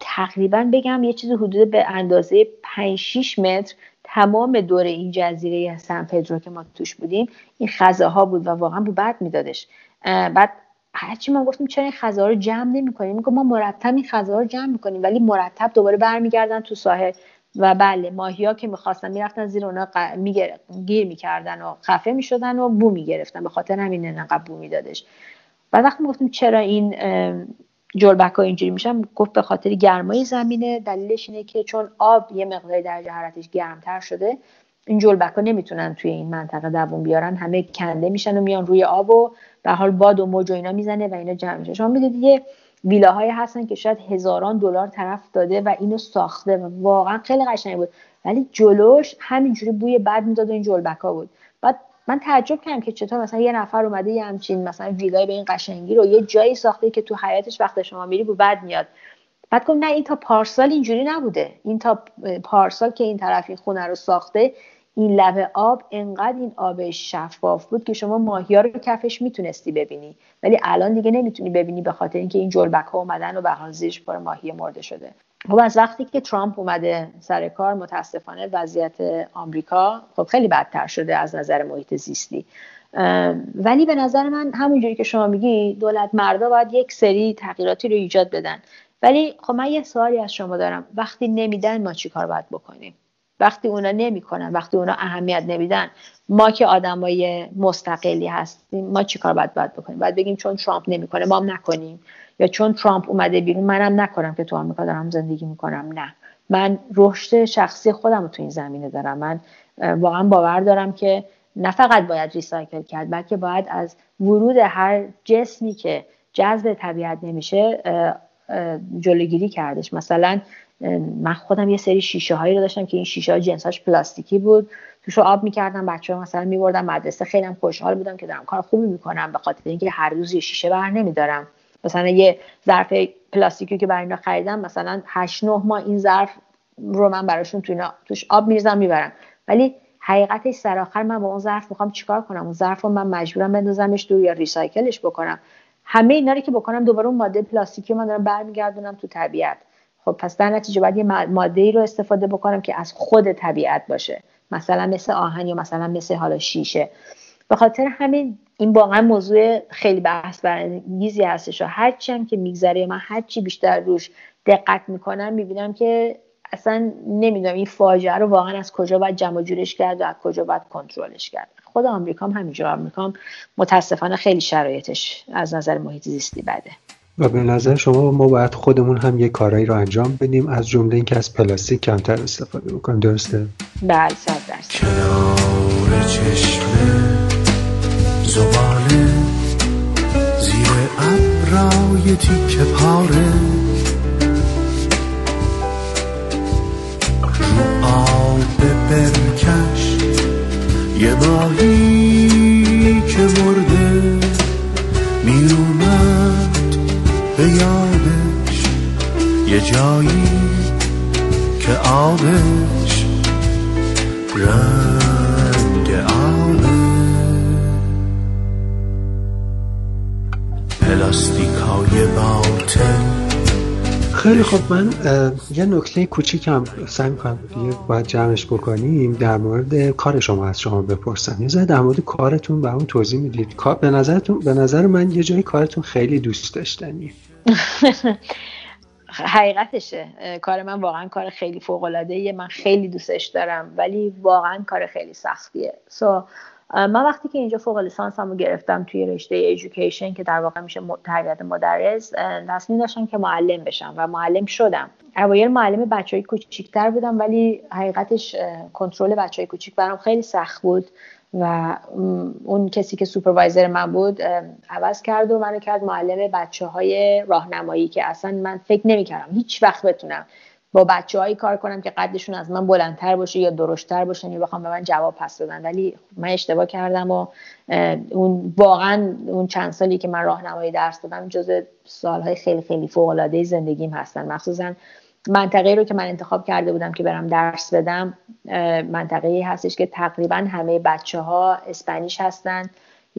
تقریبا بگم یه چیز حدود به اندازه 5 6 متر تمام دور این جزیره سن پدرو که ما توش بودیم این خزه ها بود و واقعا بو بد میدادش. بعد هرچی ما گفتیم چرا این غذا رو جمع نمی‌کنیم؟ میگه ما مرتب این غذا رو جمع می‌کنیم ولی مرتب دوباره برمیگردن تو ساحل. و بله ها که می‌خواستن می‌رفتن زیر اونا ق... گیر می‌کردن و خفه می‌شدن و بو می‌گرفتن. به خاطر همین انقدر بو میدادش. بعد وقتی گفتیم چرا این جلبک ها اینجوری میشن گفت به خاطر گرمای زمینه. دلیلش اینه که چون آب یه مقداری درجه حرارتش گرمتر شده این جلبک ها نمی‌تونن توی این منطقه دووم بیارن. همه کنده میشن و میان روی آب و به حال باد و موج و اینا می‌زنه و اینا جمع میشه. شما می‌دید یه ویلاهایی هستن که شاید هزاران دلار طرف داده و اینو ساخته و واقعا خیلی قشنگ بود. ولی جلوش همینجوری بوی بد می‌داد و این جلبک ها بود. بعد من تعجب کردم که چطور مثلا یه نفر اومده یه همچین مثلا ویلای به این قشنگی رو یه جایی ساخته که تو حیاتش وقت شما میری بو بد میاد. بعد گفت نه این تا پارسال اینجوری نبوده. این تا پارسال که این طرف این خونه رو ساخته این لبه آب انقدر این آب شفاف بود که شما ماهی رو کفش می‌تونستی ببینی. ولی الان دیگه نمی‌تونی ببینی به خاطر اینکه این جلبک ها اومدن و به زیرش پر ماهی مرده شده. خب از وقتی که ترامپ اومده سر کار متاسفانه وضعیت آمریکا خب خیلی بدتر شده از نظر محیط زیستی. ولی به نظر من همونجوری که شما میگی دولت مردا باید یک سری تغییراتی رو ایجاد بدن. ولی خب من یه سوالی از شما دارم. وقتی نمیدن ما چی کار باید بکنیم؟ وقتی اونا نمی‌کنن وقتی اونا اهمیت نمیدن ما که آدمای مستقلی هستیم ما چیکار باید باید بکنیم؟ باید بگیم چون ترامپ نمی‌کنه ما هم نکنیم. یا چون ترامپ اومده بیرون منم نکنم که تو آمریکا دارم زندگی می‌کنم نه. من رشد شخصی خودم رو تو این زمینه دارم. من واقعا باور دارم که نه فقط باید ریسایکل کرد بلکه باید از ورود هر جسمی که جذب طبیعت نمیشه جلوگیری کردش. مثلا من خودم یه سری شیشه هایی رو داشتم که این شیشه ها جنساش پلاستیکی بود. توش آب می‌کردم بچه ها مثلا میبردم مدرسه خیلی خوشحال بودم که دارم کار خوبی می‌کنم به خاطر اینکه هر روز یه شیشه بر نمیدارم. مثلا یه ظرف پلاستیکی که برای اینا خریدم مثلا 8 9 ماه این ظرف رو من براشون تو اینا توش آب میریزم می‌برم. ولی حقیقتش سر آخر من با اون ظرف می‌خوام چیکار کنم؟ اون ظرف رو من مجبورم بندازمش دور یا ریسایکلش بکنم. همه اینا رو که بکنم دوباره اون ماده پلاستیکی من دارم برمیگردونم تو طبیعت. خب پس در نتیجه باید یه ماده ای رو استفاده بکنم که از خود طبیعت باشه. مثلا مثل آهن یا مثلا مثل حالا شیشه. به خاطر همین این واقعا موضوع خیلی بحث برانگیزی هستش و هرچی هم که میگذره من هرچی بیشتر روش دقت می‌کنم می‌بینم که اصلا نمی‌دونم این فاجعه رو واقعا از کجا باید جمع جورش کرد و از کجا باید کنترلش کرد. خود آمریکا هم همینجور آمریکا متاسفانه خیلی شرایطش از نظر محیط زیستی بده.
و به نظر شما ما باید خودمون هم یه کارایی رو انجام بدیم از جمله اینکه از پلاستیک کمتر استفاده بکنیم درسته؟
بله صد درصد.
کنار چشم زباله زیر ابرای تیک پاره. رو آب برکش یه ماهی جایی که آبش رنگ آبه پلاستیکای باطل
خیلی خب من یه نکته کوچیکم سعی می‌کنم دیگه باید جمعش بکنیم در مورد کار شما از شما بپرسم. یه در مورد کارتون به اون توضیح می‌دید. به نظرتون به نظر من یه جایی کارتون خیلی دوست داشتنی
حقیقتشه. کار من واقعا کار خیلی فوق العاده من خیلی دوستش دارم ولی واقعا کار خیلی سختیه. سو من وقتی که اینجا فوق لیسانس رو گرفتم توی رشته ایژوکیشن که در واقع میشه تربیت مدرس تصمیم داشتم که معلم بشم و معلم شدم. اوایل معلم بچه های کوچیکتر بودم ولی حقیقتش کنترل بچه های کوچیک برام خیلی سخت بود. و اون کسی که سوپروایزر من بود عوض کرد و منو کرد معلم بچه های راهنمایی که اصلا من فکر نمی‌کردم هیچ وقت بتونم با بچه کار کنم که قدشون از من بلندتر باشه یا درشتتر باشن یا بخوام به من جواب پس بدن. ولی من اشتباه کردم و اون واقعا اون چند سالی که من راهنمایی درس دادم جز سالهای خیلی خیلی فوق العاده زندگیم هستن. مخصوصا منطقه رو که من انتخاب کرده بودم که برم درس بدم منطقه هستش که تقریبا همه بچه ها اسپانیش هستن.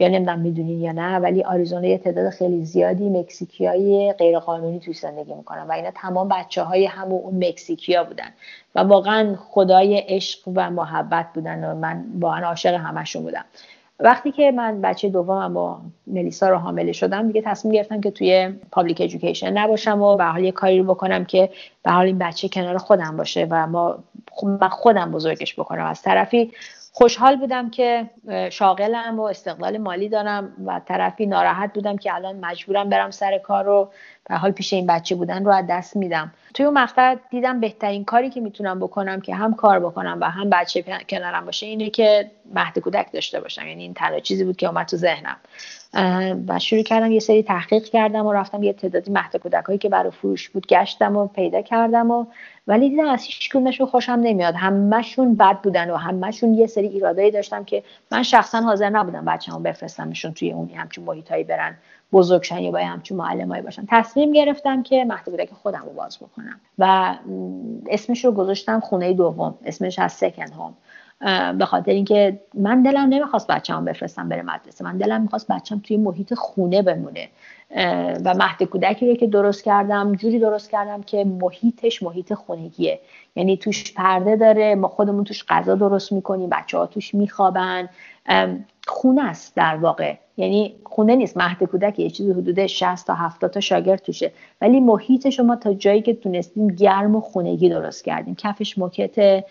یا نمی‌دونم می‌دونین یا نه ولی آریزونا یه تعداد خیلی زیادی مکزیکیای غیر قانونی توی زندگی می‌کنن و اینا تمام بچه های همون اون مکزیکیا بودن و واقعا خدای عشق و محبت بودن و من واقعا عاشق همشون بودم. وقتی که من بچه دومم با ملیسا رو حامله شدم دیگه تصمیم گرفتم که توی پابلیک ادویکیشن نباشم و به حال یه کاری رو بکنم که به حال این بچه کنار خودم باشه و ما خودم بزرگش بکنم. از طرفی خوشحال بودم که شاغلم و استقلال مالی دارم و طرفی ناراحت بودم که الان مجبورم برم سر کار رو به حال پیش این بچه بودن رو از دست میدم. توی اون مقطع دیدم بهترین کاری که می‌تونم بکنم که هم کار بکنم و هم بچه کنارم باشه اینه که مهد کودک داشته باشم. یعنی این تنها چیزی بود که اومد تو ذهنم. و شروع کردم یه سری تحقیق کردم و رفتم یه تعدادی مهد کودک هایی که برای فروش بود گشتم و پیدا کردم و ولی دیدم از هیچ کدومشون خوشم نمیاد. همشون بد بودن و همشون یه سری ایرادایی داشتم که من شخصا حاضر نبودم بچه‌مو بفرستمشون توی اون همچون محیطایی برن بزرگشن یا با همچون معلمایی باشن. تصمیم گرفتم که مهد کودک خودم رو باز بکنم و اسمش رو گذاشتم خونه دوم اسمش از سکن هوم به خاطر اینکه من دلم نمی‌خواست بچه‌ام بفرستم بره مدرسه. من دلم می‌خواست بچه‌م توی محیط خونه بمونه. و مهد کودکی رو که درست کردم جوری درست کردم که محیطش محیط خونگیه. یعنی توش پرده داره ما خودمون توش غذا درست می‌کنیم بچه ها توش میخوابن. خونه است در واقع. یعنی خونه نیست مهد کودک یه چیزی حدود 60 تا 70 تا شاگرد توشه. ولی محیط شما تا جایی که تونستیم گرم و خونگی درست کردیم. کفش موکت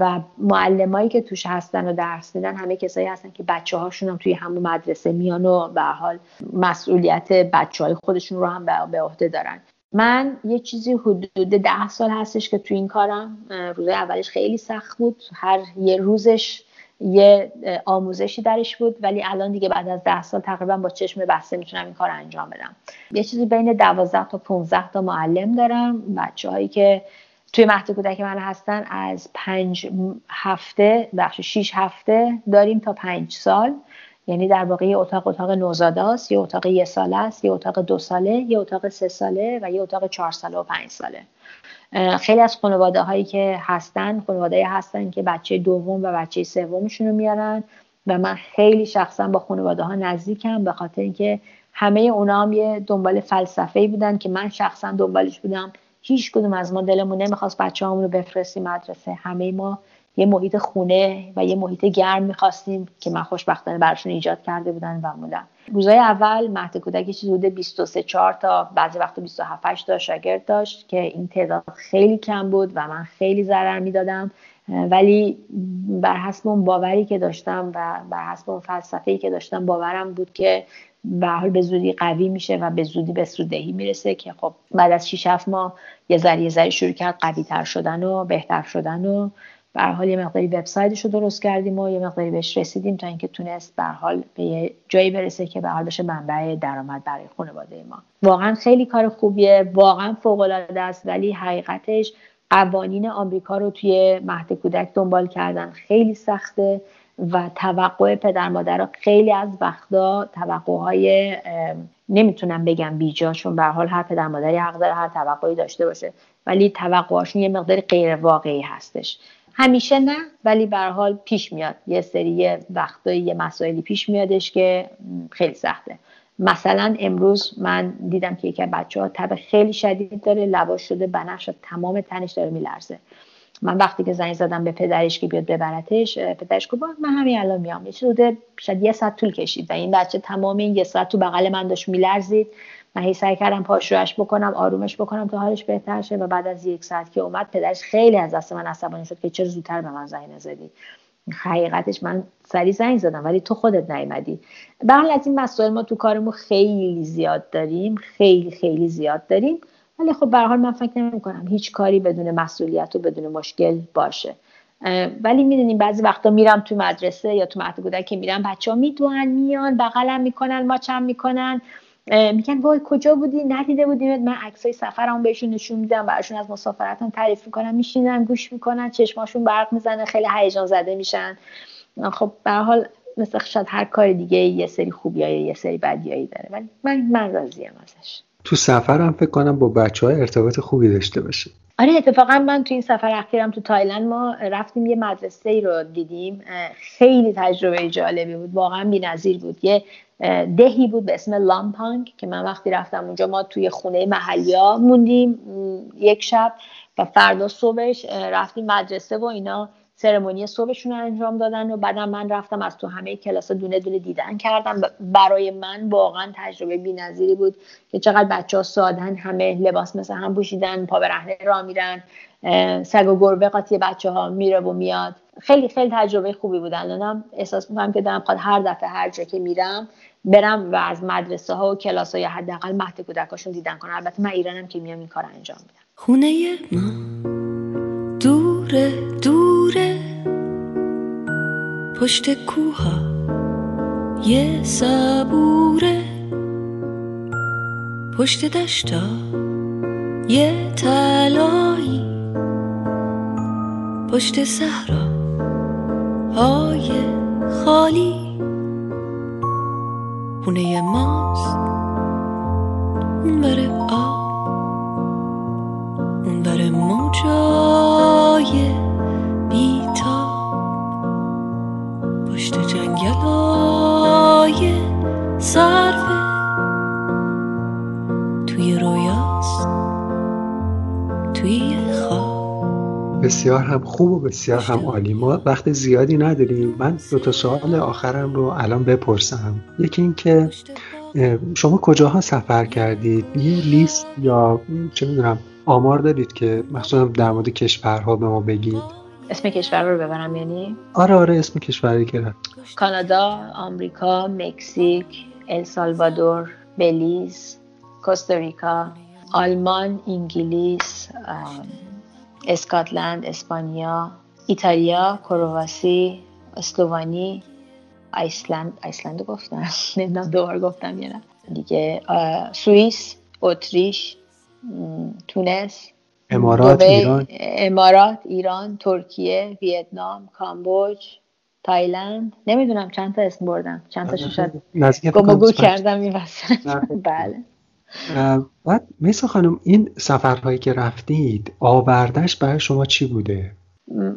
و معلمایی که توش هستن و درس میدن همه کسایی هستن که بچه هاشون هم توی همون مدرسه میان و به حال مسئولیت بچه های خودشون رو هم به عهده دارن. من یه چیزی حدود ده سال هستش که توی این کارم. روز اولش خیلی سخت بود. هر یه روزش یه آموزشی درش بود ولی الان دیگه بعد از ده سال تقریبا با چشم بسته می‌تونم این کار انجام بدم. یه چیزی بین دوازده تا 15 تا معلم دارم. بچه هایی که توی مهد کودک من هستن از پنج هفته بخش شیش هفته داریم تا پنج سال. یعنی در واقع یه اتاق اتاق نوزاده است یه اتاق یه ساله است یه اتاق دو ساله یه اتاق سه ساله و یه اتاق چهار ساله و پنج ساله. خیلی از خانواده هایی که هستن خانواده هستن که بچه دوم و بچه سومشون رو میارن و من خیلی شخصا با خانواده ها نزدیکم به خاطر اینکه همه اونا هم یه دنبال فلسفه بودن که من شخصا دنبالش بودم. هیچ کدوم از ما دلمون نمی‌خواست بچه رو بفرستیم مدرسه. همه ما یه محیط خونه و یه محیط گرم می‌خواستیم که من خوشبختانه براشون ایجاد کرده بودن و مولا روزای اول مهد کودک چیزی حدود 23 4 تا بعضی وقت 27 8 تا شاگرد داشت که این تعداد خیلی کم بود و من خیلی ضرر می‌دادم. ولی بر حسب اون باوری که داشتم و بر حسب اون فلسفه‌ای که داشتم باورم بود که به حال به زودی قوی میشه و به زودی به سوددهی می‌رسه که خب بعد از 6 7 ماه یه ذره یه ذره شروع کرد قوی تر شدن و بهتر شدن و به حال یه مقداری وبسایتش رو درست کردیم و یه مقداری بهش رسیدیم تا اینکه تونست به حال به یه جایی برسه که به حال بشه منبع درآمد برای خانواده ما. واقعا خیلی کار خوبیه واقعا فوق العاده است ولی حقیقتش قوانین آمریکا رو توی مهد کودک دنبال کردن خیلی سخته و توقع پدر مادر خیلی از وقتا توقعهای نمی‌تونم بگم بیجا چون به حال هر پدر مادری حق هر توقعی داشته باشه ولی توقعاشون یه مقدار غیر واقعی هستش. همیشه نه ولی به حال پیش میاد. یه سری وقتایی یه مسائلی پیش میادش که خیلی سخته. مثلا امروز من دیدم که یکی بچه ها تب خیلی شدید داره لباش شده بنفش تمام تنش داره میلرزه. من وقتی که زنگ زدم به پدرش که بیاد ببرتش پدرش گفت من همین الان میام. یه شاید یه ساعت طول کشید و این بچه تمام این یه ساعت تو بغل من داشت میلرزید. من هی سعی کردم پاشوش بکنم آرومش بکنم تا حالش بهتر شه و بعد از یک ساعت که اومد پدرش خیلی از دست من عصبانی شد که چرا زودتر به من زنگ نزدی. حقیقتش من سری زنگ زدم ولی تو خودت نیومدی. به از این مسائل ما تو کارمون خیلی زیاد داریم خیلی خیلی زیاد داریم. ولی خب به حال من فکر نمی کنم هیچ کاری بدون مسئولیت و بدون مشکل باشه. ولی می‌دونیم بعضی وقتا میرم تو مدرسه یا تو مهد که میرم بچه ها می‌دونن میان بغلم می‌کنن ماچم می‌کنن. میگن وای کجا بودی؟ ندیده بودیم من عکسای سفرم بهشون نشون میدم. براشون از مسافرتم تعریف می‌کنم. میشینن گوش می‌کنن. چشماشون برق می‌زنه. خیلی هیجان زده میشن. خب به حال مثل شاید هر کار دیگه یه سری خوبیایی یه سری بدیایی داره. ولی من من راضیم ازش.
تو سفرم فکر کنم با بچه های ارتباط خوبی داشته باشه.
آره اتفاقا من تو این سفر اخیرم تو تایلند ما رفتیم یه مدرسه ای رو دیدیم. خیلی تجربه جالبی بود واقعا بی‌نظیر بود. یه دهی بود به اسم لامپانگ که من وقتی رفتم اونجا ما توی خونه محلیا موندیم. یک شب و فردا صبحش رفتیم مدرسه و اینا سرمونی صبحشون رو انجام دادن و بعدم من رفتم از تو همه کلاس دونه دونه دیدن کردم. برای من واقعا تجربه بی‌نظیری بود که چقدر بچه ها سادن همه لباس مثل هم پوشیدن پا برهنه را میرن سگ و گربه قاطی بچه ها میره و میاد. خیلی خیلی تجربه خوبی بود الانم. احساس می‌کنم که دارم هر دفعه هر جا که میرم برم و از مدرسه ها و کلاس ها یا حداقل مهد کودکاشون دیدن کنم. البته من ایرانم که میام این کار انجام میدم.
خونه ما دوره دوره پشت کوها یه صبوره پشت دشتا یه تلایی پشت صحرا های خالی خونه ماست. اون بره آب. اون بره موجای بیتا پشت جنگل های صرفه توی رویاست. توی خواب.
بسیار هم خوب و بسیار هم عالی. ما وقت زیادی نداریم. من دو تا سوال آخرم رو الان بپرسم. یکی اینکه شما کجاها سفر کردید؟ یه لیست یا چه می‌دونم آمار دارید که مخصوصا در مورد کشورها به ما بگید؟
اسم کشور رو ببرم یعنی؟
آره آره اسم کشوری که
کانادا آمریکا مکزیک السالوادور بلیز کوستاریکا آلمان انگلیس اسکاتلند اسپانیا ایتالیا کرواسی اسلوانی ایسلند ایسلند گفتم. نمی‌دونم دوبار گفتم یا نه. دیگه سوئیس اتریش. تونس
امارات ایران.
امارات ایران ترکیه ویتنام کامبوج تایلند. نمی‌دونم چند تا اسم بردم. چند تاشو شاید گمگو کردم این بله.
بعد میسا خانم این سفرهایی که رفتید آوردش برای شما چی بوده؟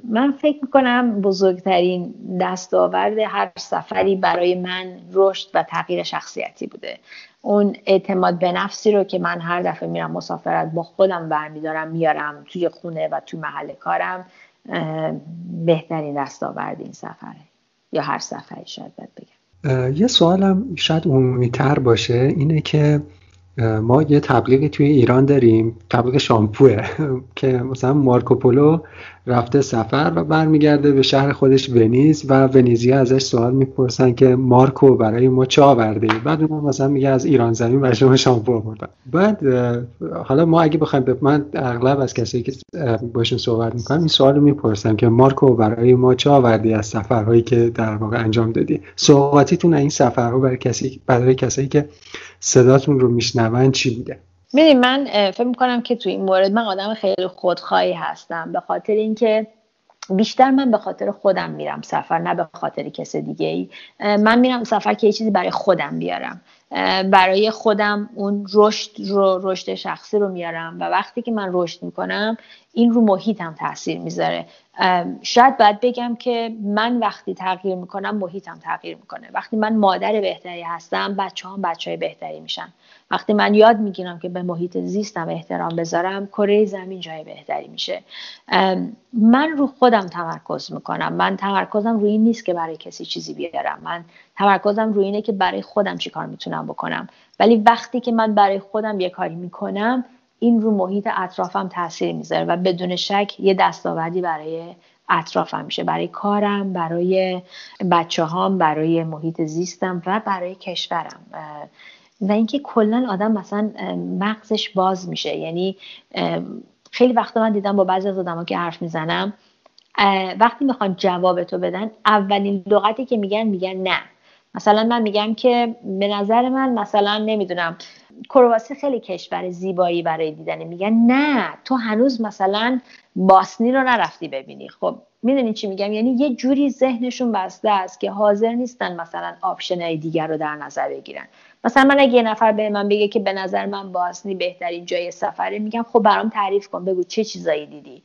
من فکر می‌کنم بزرگترین دستاورد هر سفری برای من رشد و تغییر شخصیتی بوده. اون اعتماد به نفسی رو که من هر دفعه میرم مسافرت با خودم برمیدارم میارم توی خونه و توی محل کارم بهترین دستاورد این سفره یا هر سفری شاید بگم.
یه سوالم شاید عمومی تر باشه اینه که ما یه تبلیغی توی ایران داریم تبلیغ شامپوه که مثلا مارکوپولو رفته سفر و برمیگرده به شهر خودش ونیز و ونیزی ازش سوال می‌پرسن که مارکو برای ما چه آورده؟ بعد ما مثلا میگه از ایران زمین برای شما شامپو آوردن. بعد حالا ما اگه بخوایم من اغلب از کسایی که باشون صحبت می‌کنم این سوال رو می‌پرسم که مارکو برای ما چه آوردی از سفرهایی که در واقع انجام دادی؟ سوغاتیتون این سفرها برای کسی برای کسایی که صداتون رو میشنون چی بوده
می‌دونی من فکر می‌کنم که تو این مورد من آدم خیلی خودخواهی هستم به خاطر اینکه بیشتر من به خاطر خودم میرم سفر نه به خاطر کس دیگه ای من میرم سفر که یه چیزی برای خودم بیارم. برای خودم اون رشد رو رشد شخصی رو میارم و وقتی که من رشد می‌کنم این رو محیطم تاثیر می‌ذاره. شاید باید بگم که من وقتی تغییر می‌کنم محیطم تغییر می‌کنه. وقتی من مادر بهتری هستم بچه هم بچه های بهتری میشن. وقتی من یاد می‌گیرم که به محیط زیستم احترام بذارم کره زمین جای بهتری میشه. من رو خودم تمرکز می‌کنم. من تمرکزم روی این نیست که برای کسی چیزی بیارم. من تمرکزم روی اینه که برای خودم چیکار می‌تونم بکنم. ولی وقتی که من برای خودم یه کاری می‌کنم این رو محیط اطرافم تاثیر می‌ذاره و بدون شک یه دستاوردی برای اطرافم میشه. برای کارم برای بچه هام برای محیط زیستم و برای کشورم. و اینکه کلا آدم مثلا مغزش باز میشه. یعنی خیلی وقتا من دیدم با بعضی از آدما که حرف می‌زنم وقتی می‌خوان جواب تو بدن اولین لغتی که میگن میگن نه. مثلا من میگم که به نظر من مثلا نمی‌دونم کرواسی خیلی کشور زیبایی برای دیدن میگن نه تو هنوز مثلا باسنی رو نرفتی ببینی. خب می‌دونی چی میگم؟ یعنی یه جوری ذهنشون بسته است که حاضر نیستن مثلا آپشن دیگر رو در نظر بگیرن. مثلا من اگه یه نفر به من بگه که به نظر من باسنی بهترین جای سفره میگم خب برام تعریف کن بگو چه چیزایی دیدی.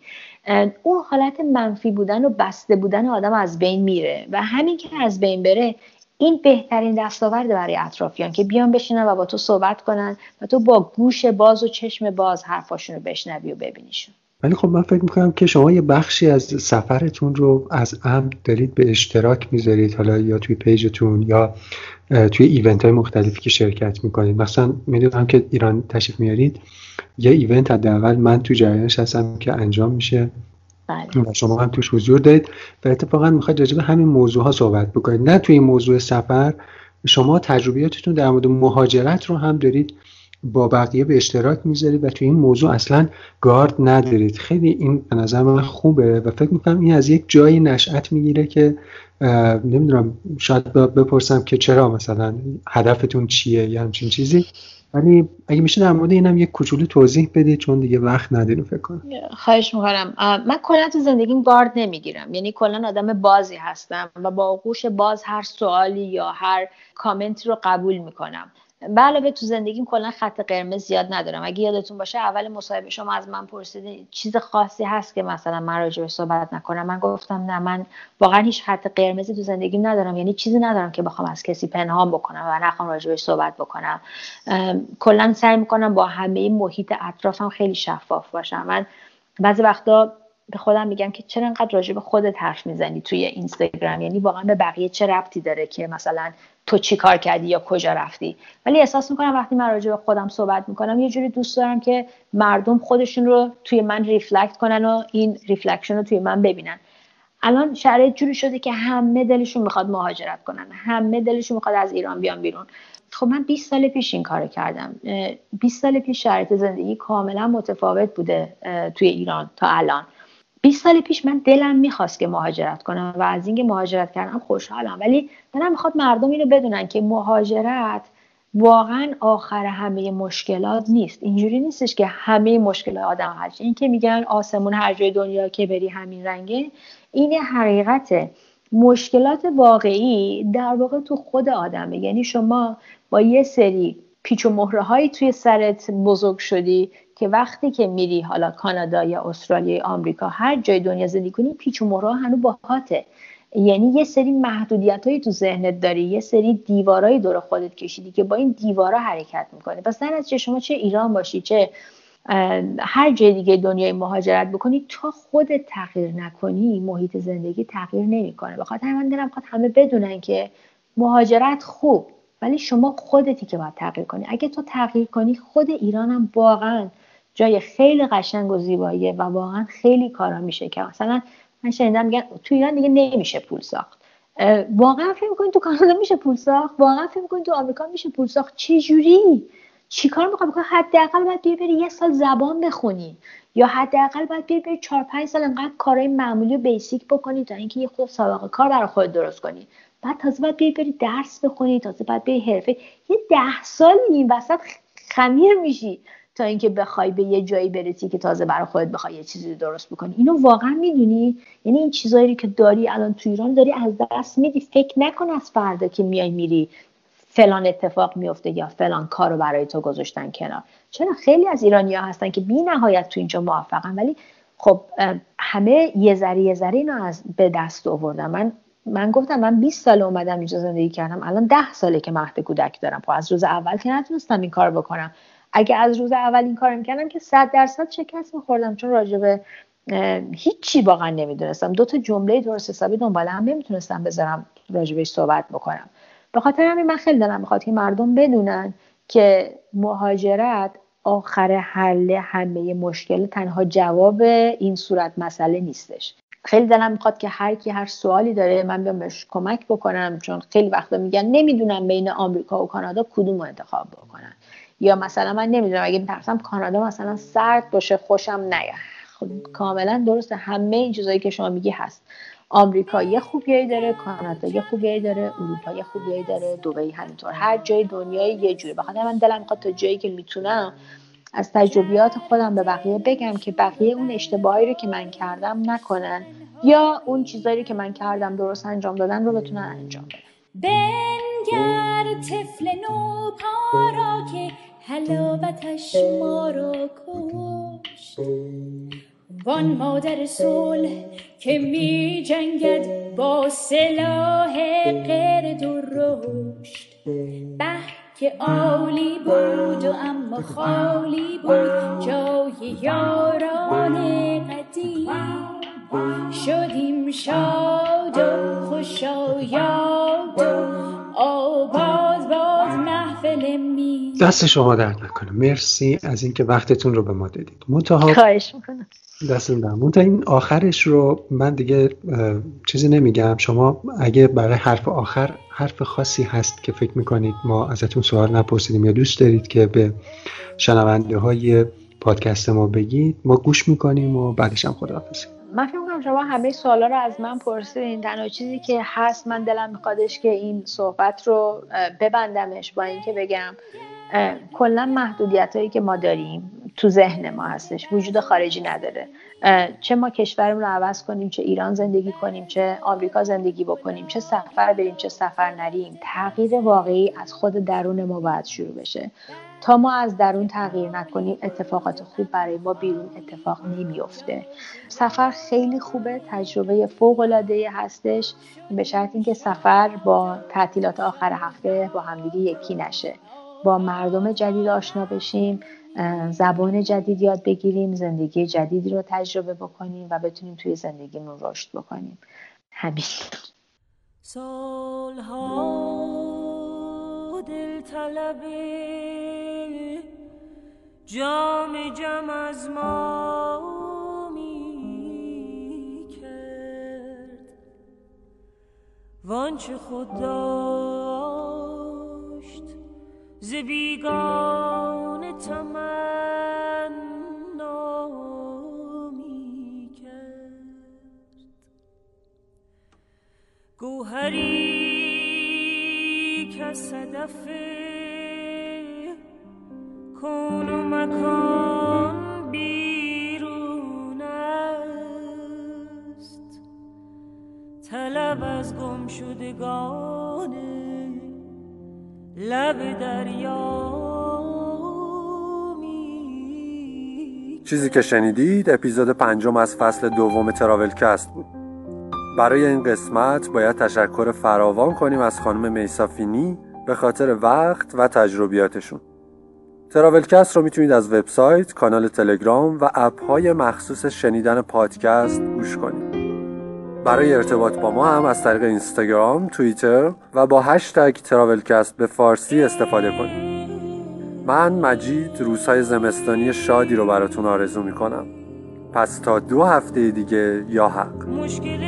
اون حالت منفی بودن و بسته بودن آدم از بین میره و همین که از بین بره این بهترین دستاورد برای اطرافیان که بیان بشینن و با تو صحبت کنن و تو با گوش باز و چشم باز حرفاشون رو بشنوی و ببینیشون.
ولی خب من فکر می‌کنم که شما یه بخشی از سفرتون رو از عمد دارید به اشتراک می‌ذارید حالا یا توی پیجتون یا توی ایونت های مختلفی که شرکت می‌کنید. مثلا می‌دونم که ایران تشریف میارید یه ایونت حداقل من تو جریانش هستم که انجام میشه.
بله.
شما هم توش حضور دارید و اتفاقا می‌خواید راجع به همین موضوع ها صحبت بکنید. نه توی این موضوع سفر شما تجربیاتتون در مورد مهاجرت رو هم دارید با بقیه به اشتراک می‌ذارید و توی این موضوع اصلا گارد ندارید. خیلی این به نظر من خوبه و فکر می‌کنم این از یک جایی نشأت می‌گیره که نمی‌دونم شاید بپرسم که چرا مثلا هدفتون چیه یا همچین چیزی. ولی اگه میشه در مورد اینم یک کوچولو توضیح بدید چون دیگه وقت نداریم فکر کنم.
خواهش می‌کنم. من کلا تو زندگیم گارد نمی‌گیرم. یعنی کلا آدم بازی هستم و با آغوش باز هر سوالی یا هر کامنتی رو قبول می‌کنم. علاوه تو زندگیم کلا خط قرمز زیاد ندارم. اگه یادتون باشه اول مصاحبه شما از من پرسیدین چیز خاصی هست که مثلا من راجع صحبت نکنم؟ من گفتم نه من واقعا هیچ خط قرمزی تو زندگیم ندارم. یعنی چیزی ندارم که بخوام از کسی پنهان بکنم و نخوام راجع بهش صحبت بکنم. کلا سعی می‌کنم با همه محیط اطرافم خیلی شفاف باشم. من بعضی وقتا به خودم میگم که چرا انقدر راجع به خودت حرف می‌زنی توی اینستاگرام؟ یعنی واقعا به بقیه چه ربطی داره که مثلا تو چی کار کردی یا کجا رفتی؟ ولی احساس می‌کنم وقتی من راجع به خودم صحبت می‌کنم یه جوری دوست دارم که مردم خودشون رو توی من reflect کنن و این reflection رو توی من ببینن. الان شرایط جوری شده که همه دلشون می‌خواد مهاجرت کنن. همه دلشون می‌خواد از ایران بیان بیرون. خب من 20 سال پیش این کار کردم. 20 سال پیش شرایط زندگی کاملا متفاوت بوده توی ایران تا الان. 20 سال پیش من دلم می‌خواست که مهاجرت کنم و از اینکه مهاجرت کردم خوشحالم. ولی دلم می‌خواد مردم اینو بدونن که مهاجرت واقعا آخر همه مشکلات نیست. اینجوری نیستش که همه مشکلات آدم حل این که میگن آسمون هر جای دنیا که بری همین رنگه این حقیقته مشکلات واقعی در واقع تو خود آدمه. یعنی شما با یه سری پیچ و مهره توی سرت بزرگ شدی که وقتی که میری حالا کانادا یا استرالیا یا آمریکا هر جای دنیا زندگی کنی پیچ و مهره هنو باهاته. یعنی یه سری محدودیت هایی تو ذهنت داری یه سری دیوارایی دور خودت کشیدی که با این دیوارا حرکت می‌کنی. پس در چه شما چه ایران باشی چه هر جای دیگه دنیای مهاجرت بکنی تا خودت تغییر نکنی محیط زندگی تغییر نمی‌کنه. بخاطر من دلم همه بدونن که مهاجرت خوب ولی شما خودتی که باید تغییر کنی. اگه تو تغییر کنی خود ایرانم واقعا جای خیلی قشنگ و زیباییه و واقعا خیلی کارا میشه که مثلا من شنیدم میگن تو ایران دیگه نمیشه پول ساخت. واقعا فکر می‌کنید تو کانادا میشه پول ساخت؟ واقعا فکر می‌کنید تو آمریکا میشه پول ساخت؟ چه جوری چیکار می‌خوای بکنی؟ حداقل باید بیای بری یه سال زبان بخونی یا حداقل باید بیای بری 4 5 سال انقدر کارهای معمولی و بیسیک بکنی تا اینکه یه خود سابقه کار برای خود درست کنی. بعد تازه باید بیای بری درس بخونی تازه باید بیای حرفه. یه ده سال این وسط خمیر میشی. تا اینکه بخوای به یه جایی برسی که تازه برای خودت بخوای یه چیزی درست بکنی. اینو واقعا می‌دونی؟ یعنی این چیزایی که داری الان تو ایران داری از دست میدی. فکر نکن از فردا که میای میری فلان اتفاق میفته یا فلان کار رو برای تو گذاشتن کنار. چرا خیلی از ایرانی ها هستن که بی نهایت تو اینجا موفقن ولی خب همه یه ذره یه ذره اینو از به دست آوردن. من من گفتم من 20 سال اومدم اینجا زندگی کردم. الان 10 ساله که مهد کودک دارم. خب از روز اول که نتونستم این کار بکنم. اگه از روز اول این کار می‌کردم که 100 درصد شکست میخوردم چون راجبه هیچی واقعا نمی‌دونستم. دو تا جمله درست حسابی دنبال هم نمی‌تونستم بذارم راجبش صحبت بکنم. به خاطر همین من خیلی دلم می‌خواد که مردم بدونن که مهاجرت آخر حل همه مشکل تنها جواب این صورت مسئله نیستش. خیلی دلم می‌خواد که هر کی هر سوالی داره من بیام بهش کمک بکنم چون خیلی وقتا میگن نمی‌دونم بین آمریکا و کانادا کدوم انتخاب بکنن. یا مثلا من نمی‌دونم اگه میترسم کانادا مثلا سرد باشه خوشم نیاد. خب کاملا درسته. همه این چیزایی که شما میگی هست. آمریکا یه خوبیایی داره کانادا یه خوبیایی داره اروپا یه خوبیایی داره دبی همینطور. هر جای دنیای یه جوری. بخاطر من دلم می‌خواد تا جایی که می‌تونم از تجربیات خودم به بقیه بگم که بقیه اون اشتباهی رو که من کردم نکنن. یا اون چیزایی که من کردم درست انجام دادن رو بتونن انجام بدن.
بنگر طفل نو پارا که حلاوتش ما را کشت. وان مادر صلح که می جنگد با سلاح قرد و رشد به که عالی بود و اما خالی بود جای یاران قدیم. شدیم شاد و خوشایاد و محفل می
دست شما درد نکنه. مرسی از اینکه وقتتون رو به ما دادید. منتها
خواهش می‌کنم.
دستتون درد. منتها این آخرش رو من دیگه چیزی نمیگم. شما اگه برای حرف آخر حرف خاصی هست که فکر می‌کنید ما ازتون سوال نپرسیدیم یا دوست دارید که به شنونده های پادکست ما بگید ما گوش می‌کنیم و بعدش هم خداحافظی
من فکر می‌کنم شما همه سوالا رو از من پرسیدین. تنها چیزی که هست من دلم میخوادش که این صحبت رو ببندمش با اینکه بگم کلا محدودیت هایی که ما داریم تو ذهن ما هستش وجود خارجی نداره. چه ما کشورمون رو عوض کنیم چه ایران زندگی کنیم چه آمریکا زندگی بکنیم چه سفر بریم چه سفر نریم تغییر واقعی از خود درون ما باید شروع بشه. ما از درون تغییر نکنیم اتفاقات خوب برای ما بیرون اتفاق نمیفته سفر خیلی خوبه تجربه فوق العاده هستش به شرط اینکه سفر با تعطیلات آخر هفته با همدیگه یکی نشه. با مردم جدید آشنا بشیم زبان جدید یاد بگیریم زندگی جدیدی رو تجربه بکنیم و بتونیم توی زندگیمون رشد بکنیم. همین.
سالها دل طلب جام جم از ما می کرد وانچه خود داشت ز بیگانه تمنا می کرد گوهری که از مکان بیرون است. طلب از گم لب دریا
چیزی که شنیدید اپیزود پنجم از فصل دوم تراولکست بود. برای این قسمت باید تشکر فراوان کنیم از خانم میسافینی به خاطر وقت و تجربیاتشون. تراولکست رو می‌تونید از وبسایت، کانال تلگرام و اپهای مخصوص شنیدن پادکست گوش کنید. برای ارتباط با ما هم از طریق اینستاگرام، توییتر و با هشتگ تراولکست به فارسی استفاده کنید. من مجید روزهای زمستانی شادی رو براتون آرزو می‌کنم. پس تا دو هفته دیگه یا حق.
مشکل